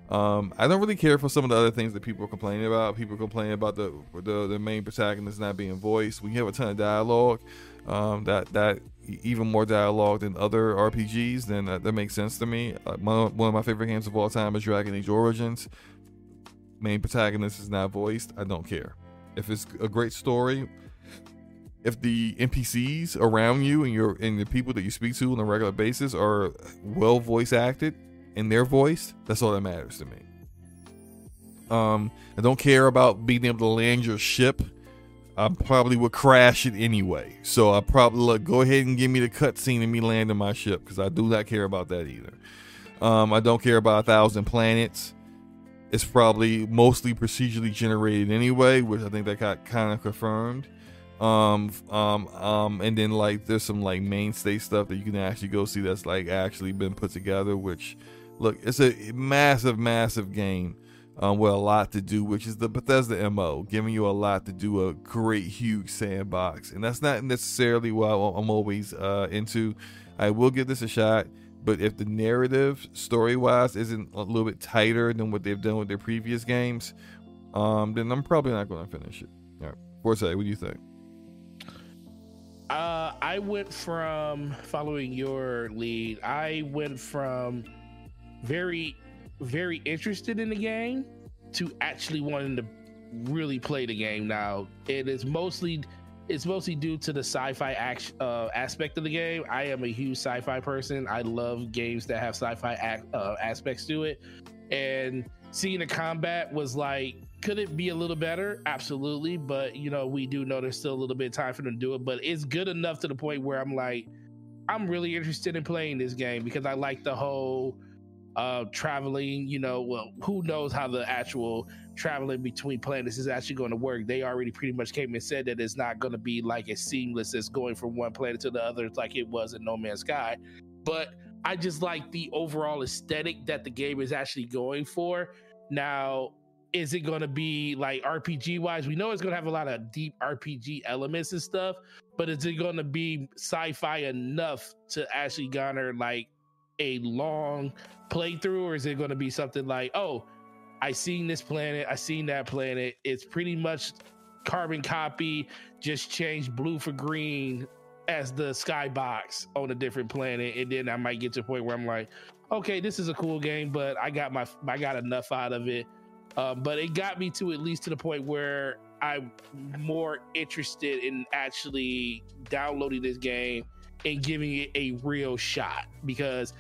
Um, I don't really care for some of the other things that people are complaining about. People complaining about the, the the main protagonist not being voiced. We have a ton of dialogue. Um, that that even more dialogue than other RPGs, then that, that makes sense to me. Uh, one, one of my favorite games of all time is Dragon Age Origins. Main protagonist is not voiced. I don't care. If it's a great story, if the NPCs around you and your and the people that you speak to on a regular basis are well voice acted and their voice, that's all that matters to me. Um, I don't care about being able to land your ship I probably would crash it anyway. So I probably look, go ahead and give me the cutscene of me landing my ship because I do not care about that either. Um, I don't care about a thousand planets. It's probably mostly procedurally generated anyway, which I think that got kind of confirmed. Um, um, um, and then like there's some like mainstay stuff that you can actually go see that's like actually been put together. Which, look, it's a massive, massive game um, with a lot to do, which is the Bethesda MO, giving you a lot to do, a great, huge sandbox. And that's not necessarily what I'm always uh, into. I will give this a shot, but if the narrative, story wise, isn't a little bit tighter than what they've done with their previous games, um, then I'm probably not going to finish it. All right. Forte, what do you think? Uh, I went from following your lead. I went from very very interested in the game to actually wanting to really play the game now. It is mostly it's mostly due to the sci-fi uh, aspect of the game. I am a huge sci-fi person. I love games that have sci-fi uh, aspects to it, and seeing the combat was like, could it be a little better? Absolutely, but you know we do know there's still a little bit of time for them to do it. But it's good enough to the point where I'm like, I'm really interested in playing this game because I like the whole uh, traveling, you know, well, who knows how the actual traveling between planets is actually going to work. They already pretty much came and said that it's not going to be like as seamless as going from one planet to the other, like it was in No Man's Sky. But I just like the overall aesthetic that the game is actually going for. Now, is it going to be like RPG wise? We know it's going to have a lot of deep RPG elements and stuff, but is it going to be sci fi enough to actually garner like a long playthrough, or is it going to be something like, oh, I seen this planet, I seen that planet. It's pretty much carbon copy, just change blue for green as the skybox on a different planet, and then I might get to a point where I'm like, okay, this is a cool game, but I got my I got enough out of it. Uh, but it got me to at least to the point where I'm more interested in actually downloading this game and giving it a real shot because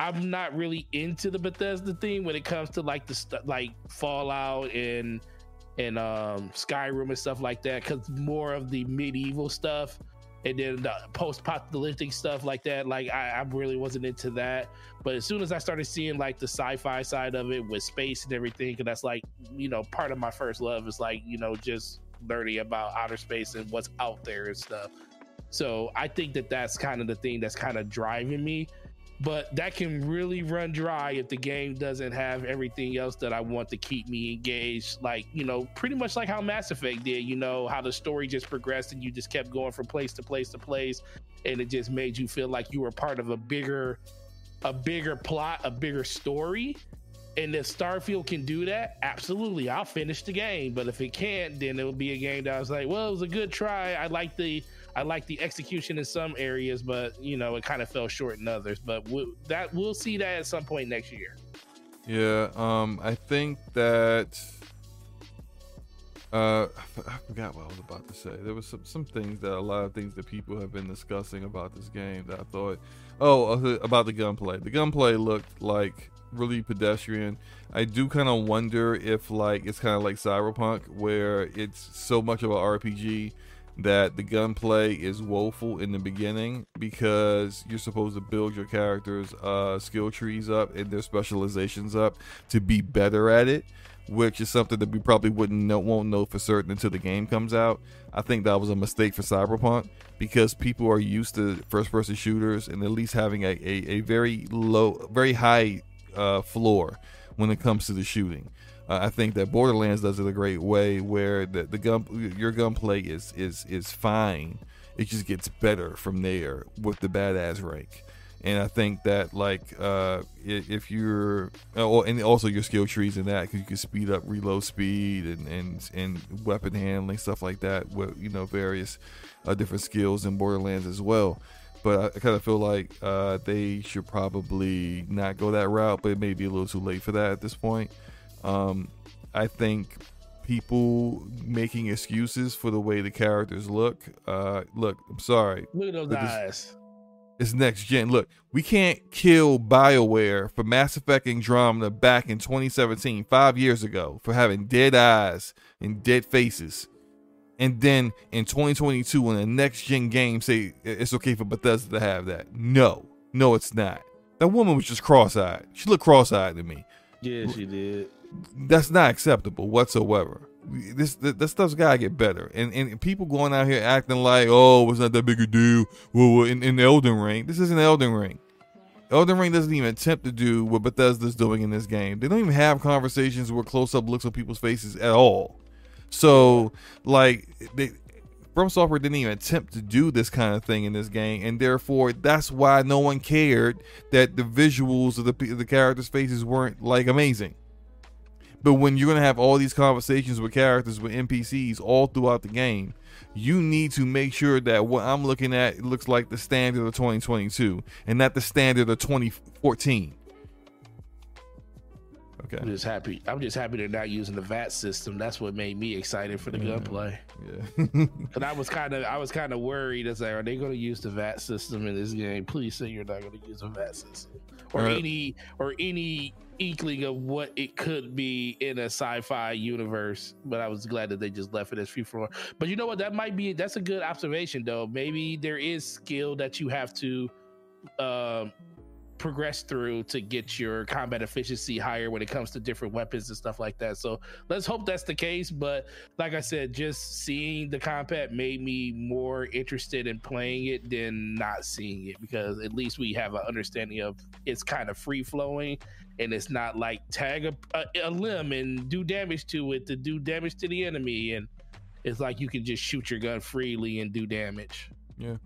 I'm not really into the Bethesda thing when it comes to like the st- like Fallout and and um Skyrim and stuff like that cuz more of the medieval stuff and then the post-apocalyptic stuff like that. Like I, I really wasn't into that. But as soon as i started seeing like the sci-fi side of it with space and everything and that's like you know part of my first love is like you know just learning about outer space and what's out there and stuff. So i think that that's kind of the thing that's kind of driving me but that can really run dry if the game doesn't have everything else that I want to keep me engaged. Like, you know, pretty much like how Mass Effect did, you know, how the story just progressed and you just kept going from place to place to place. And it just made you feel like you were part of a bigger, a bigger plot, a bigger story. And if Starfield can do that, absolutely, I'll finish the game. But if it can't, then it will be a game that I was like, well, it was a good try. I like the I like the execution in some areas, but you know it kind of fell short in others. But we'll, that we'll see that at some point next year. Yeah, um, I think that uh, I forgot what I was about to say. There was some some things that a lot of things that people have been discussing about this game that I thought, oh, uh, about the gunplay. The gunplay looked like really pedestrian. I do kind of wonder if like it's kind of like Cyberpunk, where it's so much of an RPG that the gunplay is woeful in the beginning because you're supposed to build your characters' uh, skill trees up and their specializations up to be better at it, which is something that we probably wouldn't know, won't know for certain until the game comes out. I think that was a mistake for Cyberpunk because people are used to first-person shooters and at least having a, a, a very low, very high uh, floor when it comes to the shooting. Uh, I think that Borderlands does it a great way, where the, the gun your gunplay is is is fine. It just gets better from there with the badass rank. And I think that like uh, if you're oh, and also your skill trees and that because you can speed up reload speed and and and weapon handling stuff like that with you know various uh, different skills in Borderlands as well but I kind of feel like uh, they should probably not go that route, but it may be a little too late for that at this point. Um, I think people making excuses for the way the characters look. Uh, look, I'm sorry. Look at those eyes. It's next gen. Look, we can't kill BioWare for Mass Effect Andromeda back in 2017, five years ago, for having dead eyes and dead faces. And then in 2022, when the next gen game say it's okay for Bethesda to have that. No, no, it's not. That woman was just cross eyed. She looked cross eyed to me. Yeah, she did that's not acceptable whatsoever. This this, stuff's gotta get better. And and people going out here acting like, oh, it's not that big a deal. Well, in, in Elden Ring, this isn't Elden Ring. Elden Ring doesn't even attempt to do what Bethesda's doing in this game. They don't even have conversations with close up looks on people's faces at all. So, like, they, From Software didn't even attempt to do this kind of thing in this game, and therefore that's why no one cared that the visuals of the the characters' faces weren't like amazing. But when you're gonna have all these conversations with characters with NPCs all throughout the game, you need to make sure that what I'm looking at looks like the standard of 2022 and not the standard of 2014. Okay. I'm just happy. I'm just happy they're not using the VAT system. That's what made me excited for the yeah. gunplay. Yeah. and I was kind of, I was kind of worried. As like, are they going to use the VAT system in this game? Please say you're not going to use a VAT system or right. any or any inkling of what it could be in a sci-fi universe. But I was glad that they just left it as free for. But you know what? That might be that's a good observation though. Maybe there is skill that you have to um, progress through to get your combat efficiency higher when it comes to different weapons and stuff like that. So let's hope that's the case. But like I said, just seeing the combat made me more interested in playing it than not seeing it because at least we have an understanding of it's kind of free flowing and it's not like tag a, a, a limb and do damage to it to do damage to the enemy and it's like you can just shoot your gun freely and do damage. Yeah.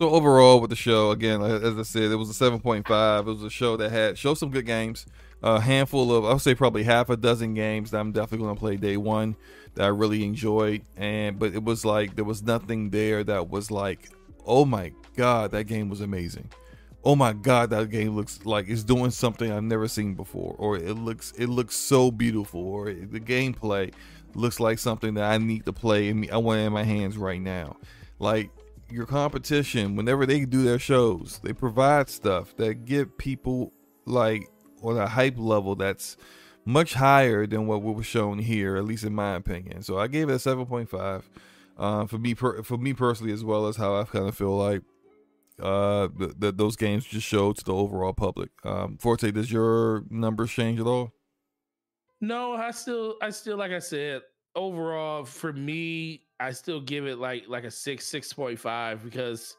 So overall, with the show, again, as I said, it was a seven point five. It was a show that had showed some good games, a handful of I would say probably half a dozen games that I'm definitely going to play day one that I really enjoyed. And but it was like there was nothing there that was like, oh my god, that game was amazing. Oh my god, that game looks like it's doing something I've never seen before, or it looks it looks so beautiful, or the gameplay looks like something that I need to play and I want in my hands right now. Like your competition, whenever they do their shows, they provide stuff that get people like on a hype level that's much higher than what was shown here, at least in my opinion. So I gave it a 7.5. Uh, for me, per- for me personally, as well as how I kind of feel like uh that those games just show to the overall public. Um, Forte, does your numbers change at all? No, I still, I still, like I said, overall for me, I still give it like like a six, six point five because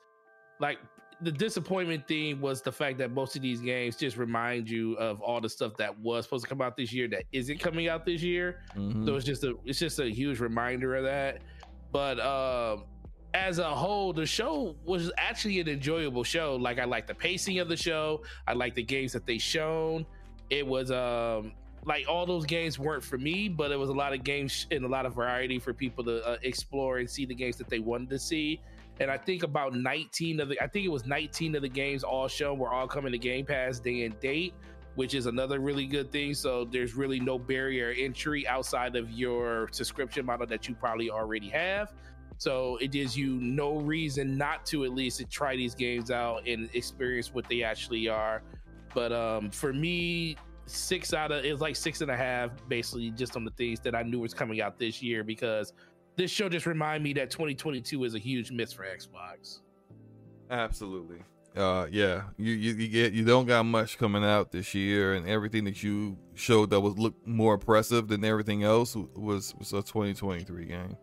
like the disappointment thing was the fact that most of these games just remind you of all the stuff that was supposed to come out this year that isn't coming out this year. Mm-hmm. So it's just a it's just a huge reminder of that. But um as a whole, the show was actually an enjoyable show. Like I like the pacing of the show. I like the games that they shown. It was um like all those games weren't for me, but it was a lot of games and a lot of variety for people to uh, explore and see the games that they wanted to see. And I think about 19 of the, I think it was 19 of the games all shown were all coming to Game Pass day and date, which is another really good thing. So there's really no barrier entry outside of your subscription model that you probably already have. So it gives you no reason not to at least try these games out and experience what they actually are. But um, for me, six out of it's like six and a half, basically, just on the things that I knew was coming out this year because this show just reminded me that 2022 is a huge miss for Xbox. Absolutely. Uh, yeah, you, you, you get you don't got much coming out this year, and everything that you showed that was look more impressive than everything else was was a 2023 game.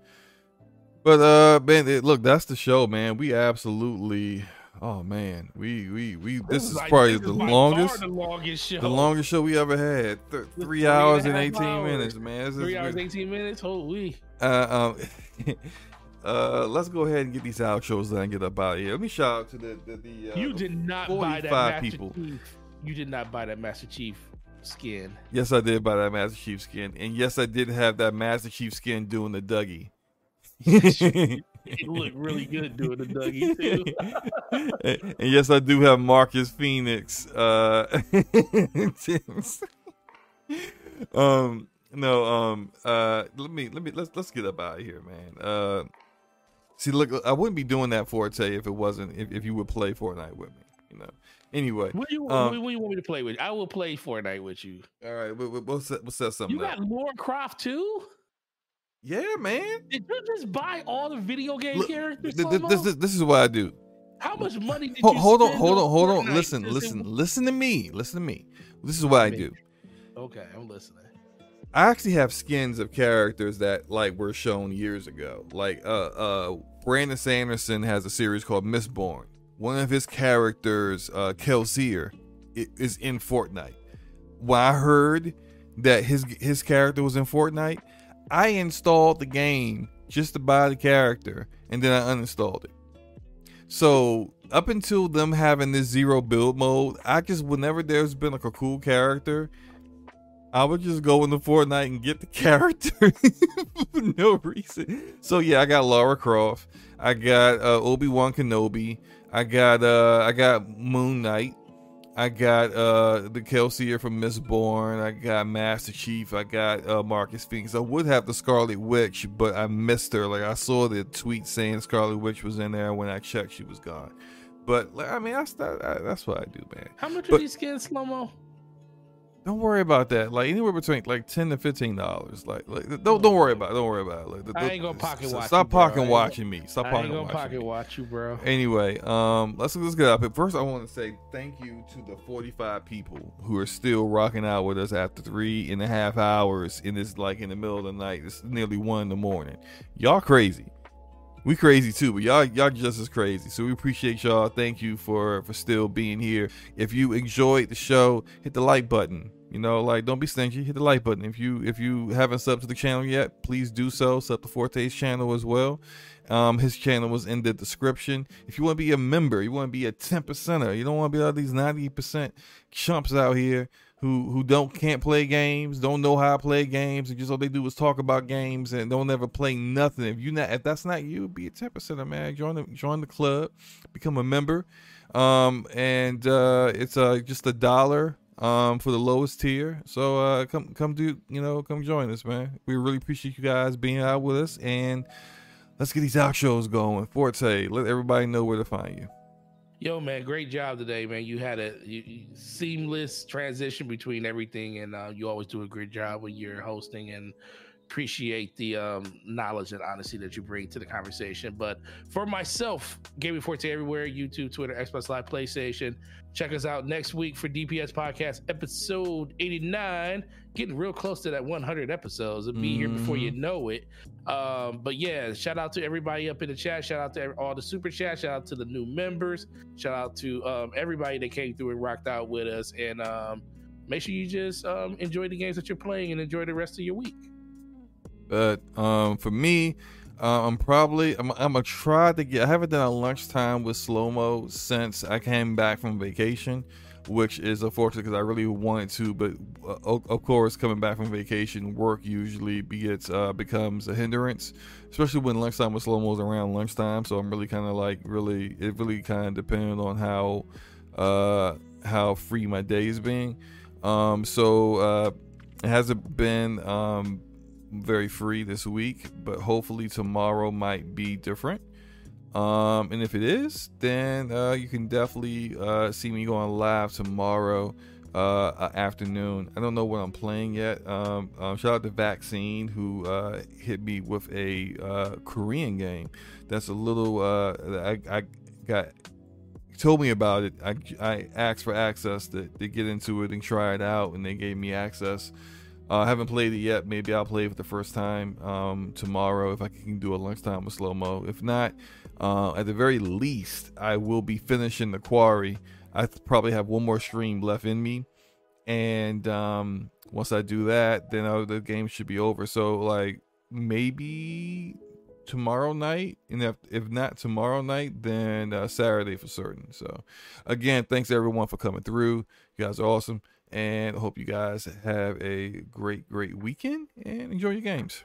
But uh, man, look, that's the show, man. We absolutely Oh man, we we we. This, this is like, probably this the, is longest, the longest show, the longest show we ever had. Th- three, three hours and, eighteen hours. minutes, man. This three hours, eighteen minutes. Holy. Uh, um, uh, let's go ahead and get these outros done and get up out of here. Let me shout out to the the. the uh, you did not buy that Master people. Chief. You did not buy that Master Chief skin. Yes, I did buy that Master Chief skin, and yes, I did have that Master Chief skin doing the Dougie. he looked really good doing the Dougie too. and, and, yes, I do have Marcus Phoenix. Uh, um, no, um, uh, let me let me let's let's get up out of here, man. Uh, see, look, I wouldn't be doing that Forte if it wasn't if, if you would play Fortnite with me, you know. Anyway, what do you, um, what do you want me to play with? I will play Fortnite with you. All right, we'll, we'll, set, we'll set something. You got up. Lara Croft too. Yeah, man. Did you just buy all the video game Look, characters? This, this, this, is what I do. How much money did hold, you hold on, hold on, hold on. Listen, listen, listen to me. Listen to me. This is what I do. Okay, I'm listening. I actually have skins of characters that like were shown years ago. Like uh uh Brandon Sanderson has a series called Mistborn. One of his characters, uh Kelsier, is in Fortnite. When I heard that his his character was in Fortnite, I installed the game just to buy the character and then I uninstalled it. So up until them having this zero build mode, I just whenever there's been like a cool character, I would just go into Fortnite and get the character for no reason. So yeah, I got Lara Croft, I got uh, Obi Wan Kenobi, I got uh, I got Moon Knight, I got uh the Kelsier from Mistborn. I got Master Chief. I got uh Marcus Phoenix. I would have the Scarlet Witch, but I missed her. Like I saw the tweet saying Scarlet Witch was in there. When I checked, she was gone. But like, I mean, that's that, that's what I do, man. How much but, are these skins, SloMo? Don't worry about that. Like anywhere between like ten to fifteen dollars. Like, like don't don't worry about it. Don't worry about it. Like, I ain't gonna pocket watch. Stop you, pocket watching me. Stop pocket watching pocket me. watch you, bro. Anyway, um, let's let's get up. But First, I want to say thank you to the forty-five people who are still rocking out with us after three and a half hours in this like in the middle of the night. It's nearly one in the morning. Y'all crazy. We crazy too, but y'all y'all just as crazy. So we appreciate y'all. Thank you for for still being here. If you enjoyed the show, hit the like button you know, like don't be stingy. Hit the like button. If you if you haven't subbed to the channel yet, please do so. Sub to Forte's channel as well. Um, his channel was in the description. If you want to be a member, you want to be a 10 percenter. You don't want to be all these 90% chumps out here who who don't can't play games, don't know how to play games, and just all they do is talk about games and don't ever play nothing. If you not if that's not you, be a 10 percenter, man. Join the join the club, become a member. Um, and uh, it's uh just a dollar um, for the lowest tier. So uh, come come do you know come join us, man. We really appreciate you guys being out with us, and let's get these outros going. Forte, let everybody know where to find you. Yo, man, great job today, man. You had a you, seamless transition between everything, and uh, you always do a great job when you're hosting and appreciate the um, knowledge and honesty that you bring to the conversation. But for myself, Gaming Forte everywhere YouTube, Twitter, Xbox Live, PlayStation. Check us out next week for DPS Podcast episode 89. Getting real close to that 100 episodes. It'll be mm-hmm. here before you mm-hmm. know it. Um, but yeah, shout out to everybody up in the chat. Shout out to all the super chat. Shout out to the new members. Shout out to um, everybody that came through and rocked out with us. And um, make sure you just um, enjoy the games that you're playing and enjoy the rest of your week. But um, for me, uh, I'm probably I'm, I'm, gonna try to get. I haven't done a lunchtime with SloMo since I came back from vacation, which is unfortunate because I really wanted to. But uh, of course, coming back from vacation, work usually gets uh, becomes a hindrance, especially when lunchtime with SloMo is around lunchtime. So I'm really kind of like really it really kind of depends on how uh, how free my day is being. Um, so uh, it hasn't been. Um, very free this week, but hopefully tomorrow might be different. Um, and if it is, then uh, you can definitely uh, see me going live tomorrow uh, afternoon. I don't know what I'm playing yet. Um, um, shout out to Vaccine who uh, hit me with a uh, Korean game. That's a little. Uh, I, I got told me about it. I, I asked for access to, to get into it and try it out, and they gave me access. Uh, I haven't played it yet. Maybe I'll play it for the first time um, tomorrow if I can do a lunchtime with SloMo. If not, uh, at the very least, I will be finishing the quarry. I probably have one more stream left in me, and um, once I do that, then uh, the game should be over. So like maybe tomorrow night, and if if not tomorrow night, then uh, Saturday for certain. So again, thanks everyone for coming through. You guys are awesome and hope you guys have a great, great weekend and enjoy your games.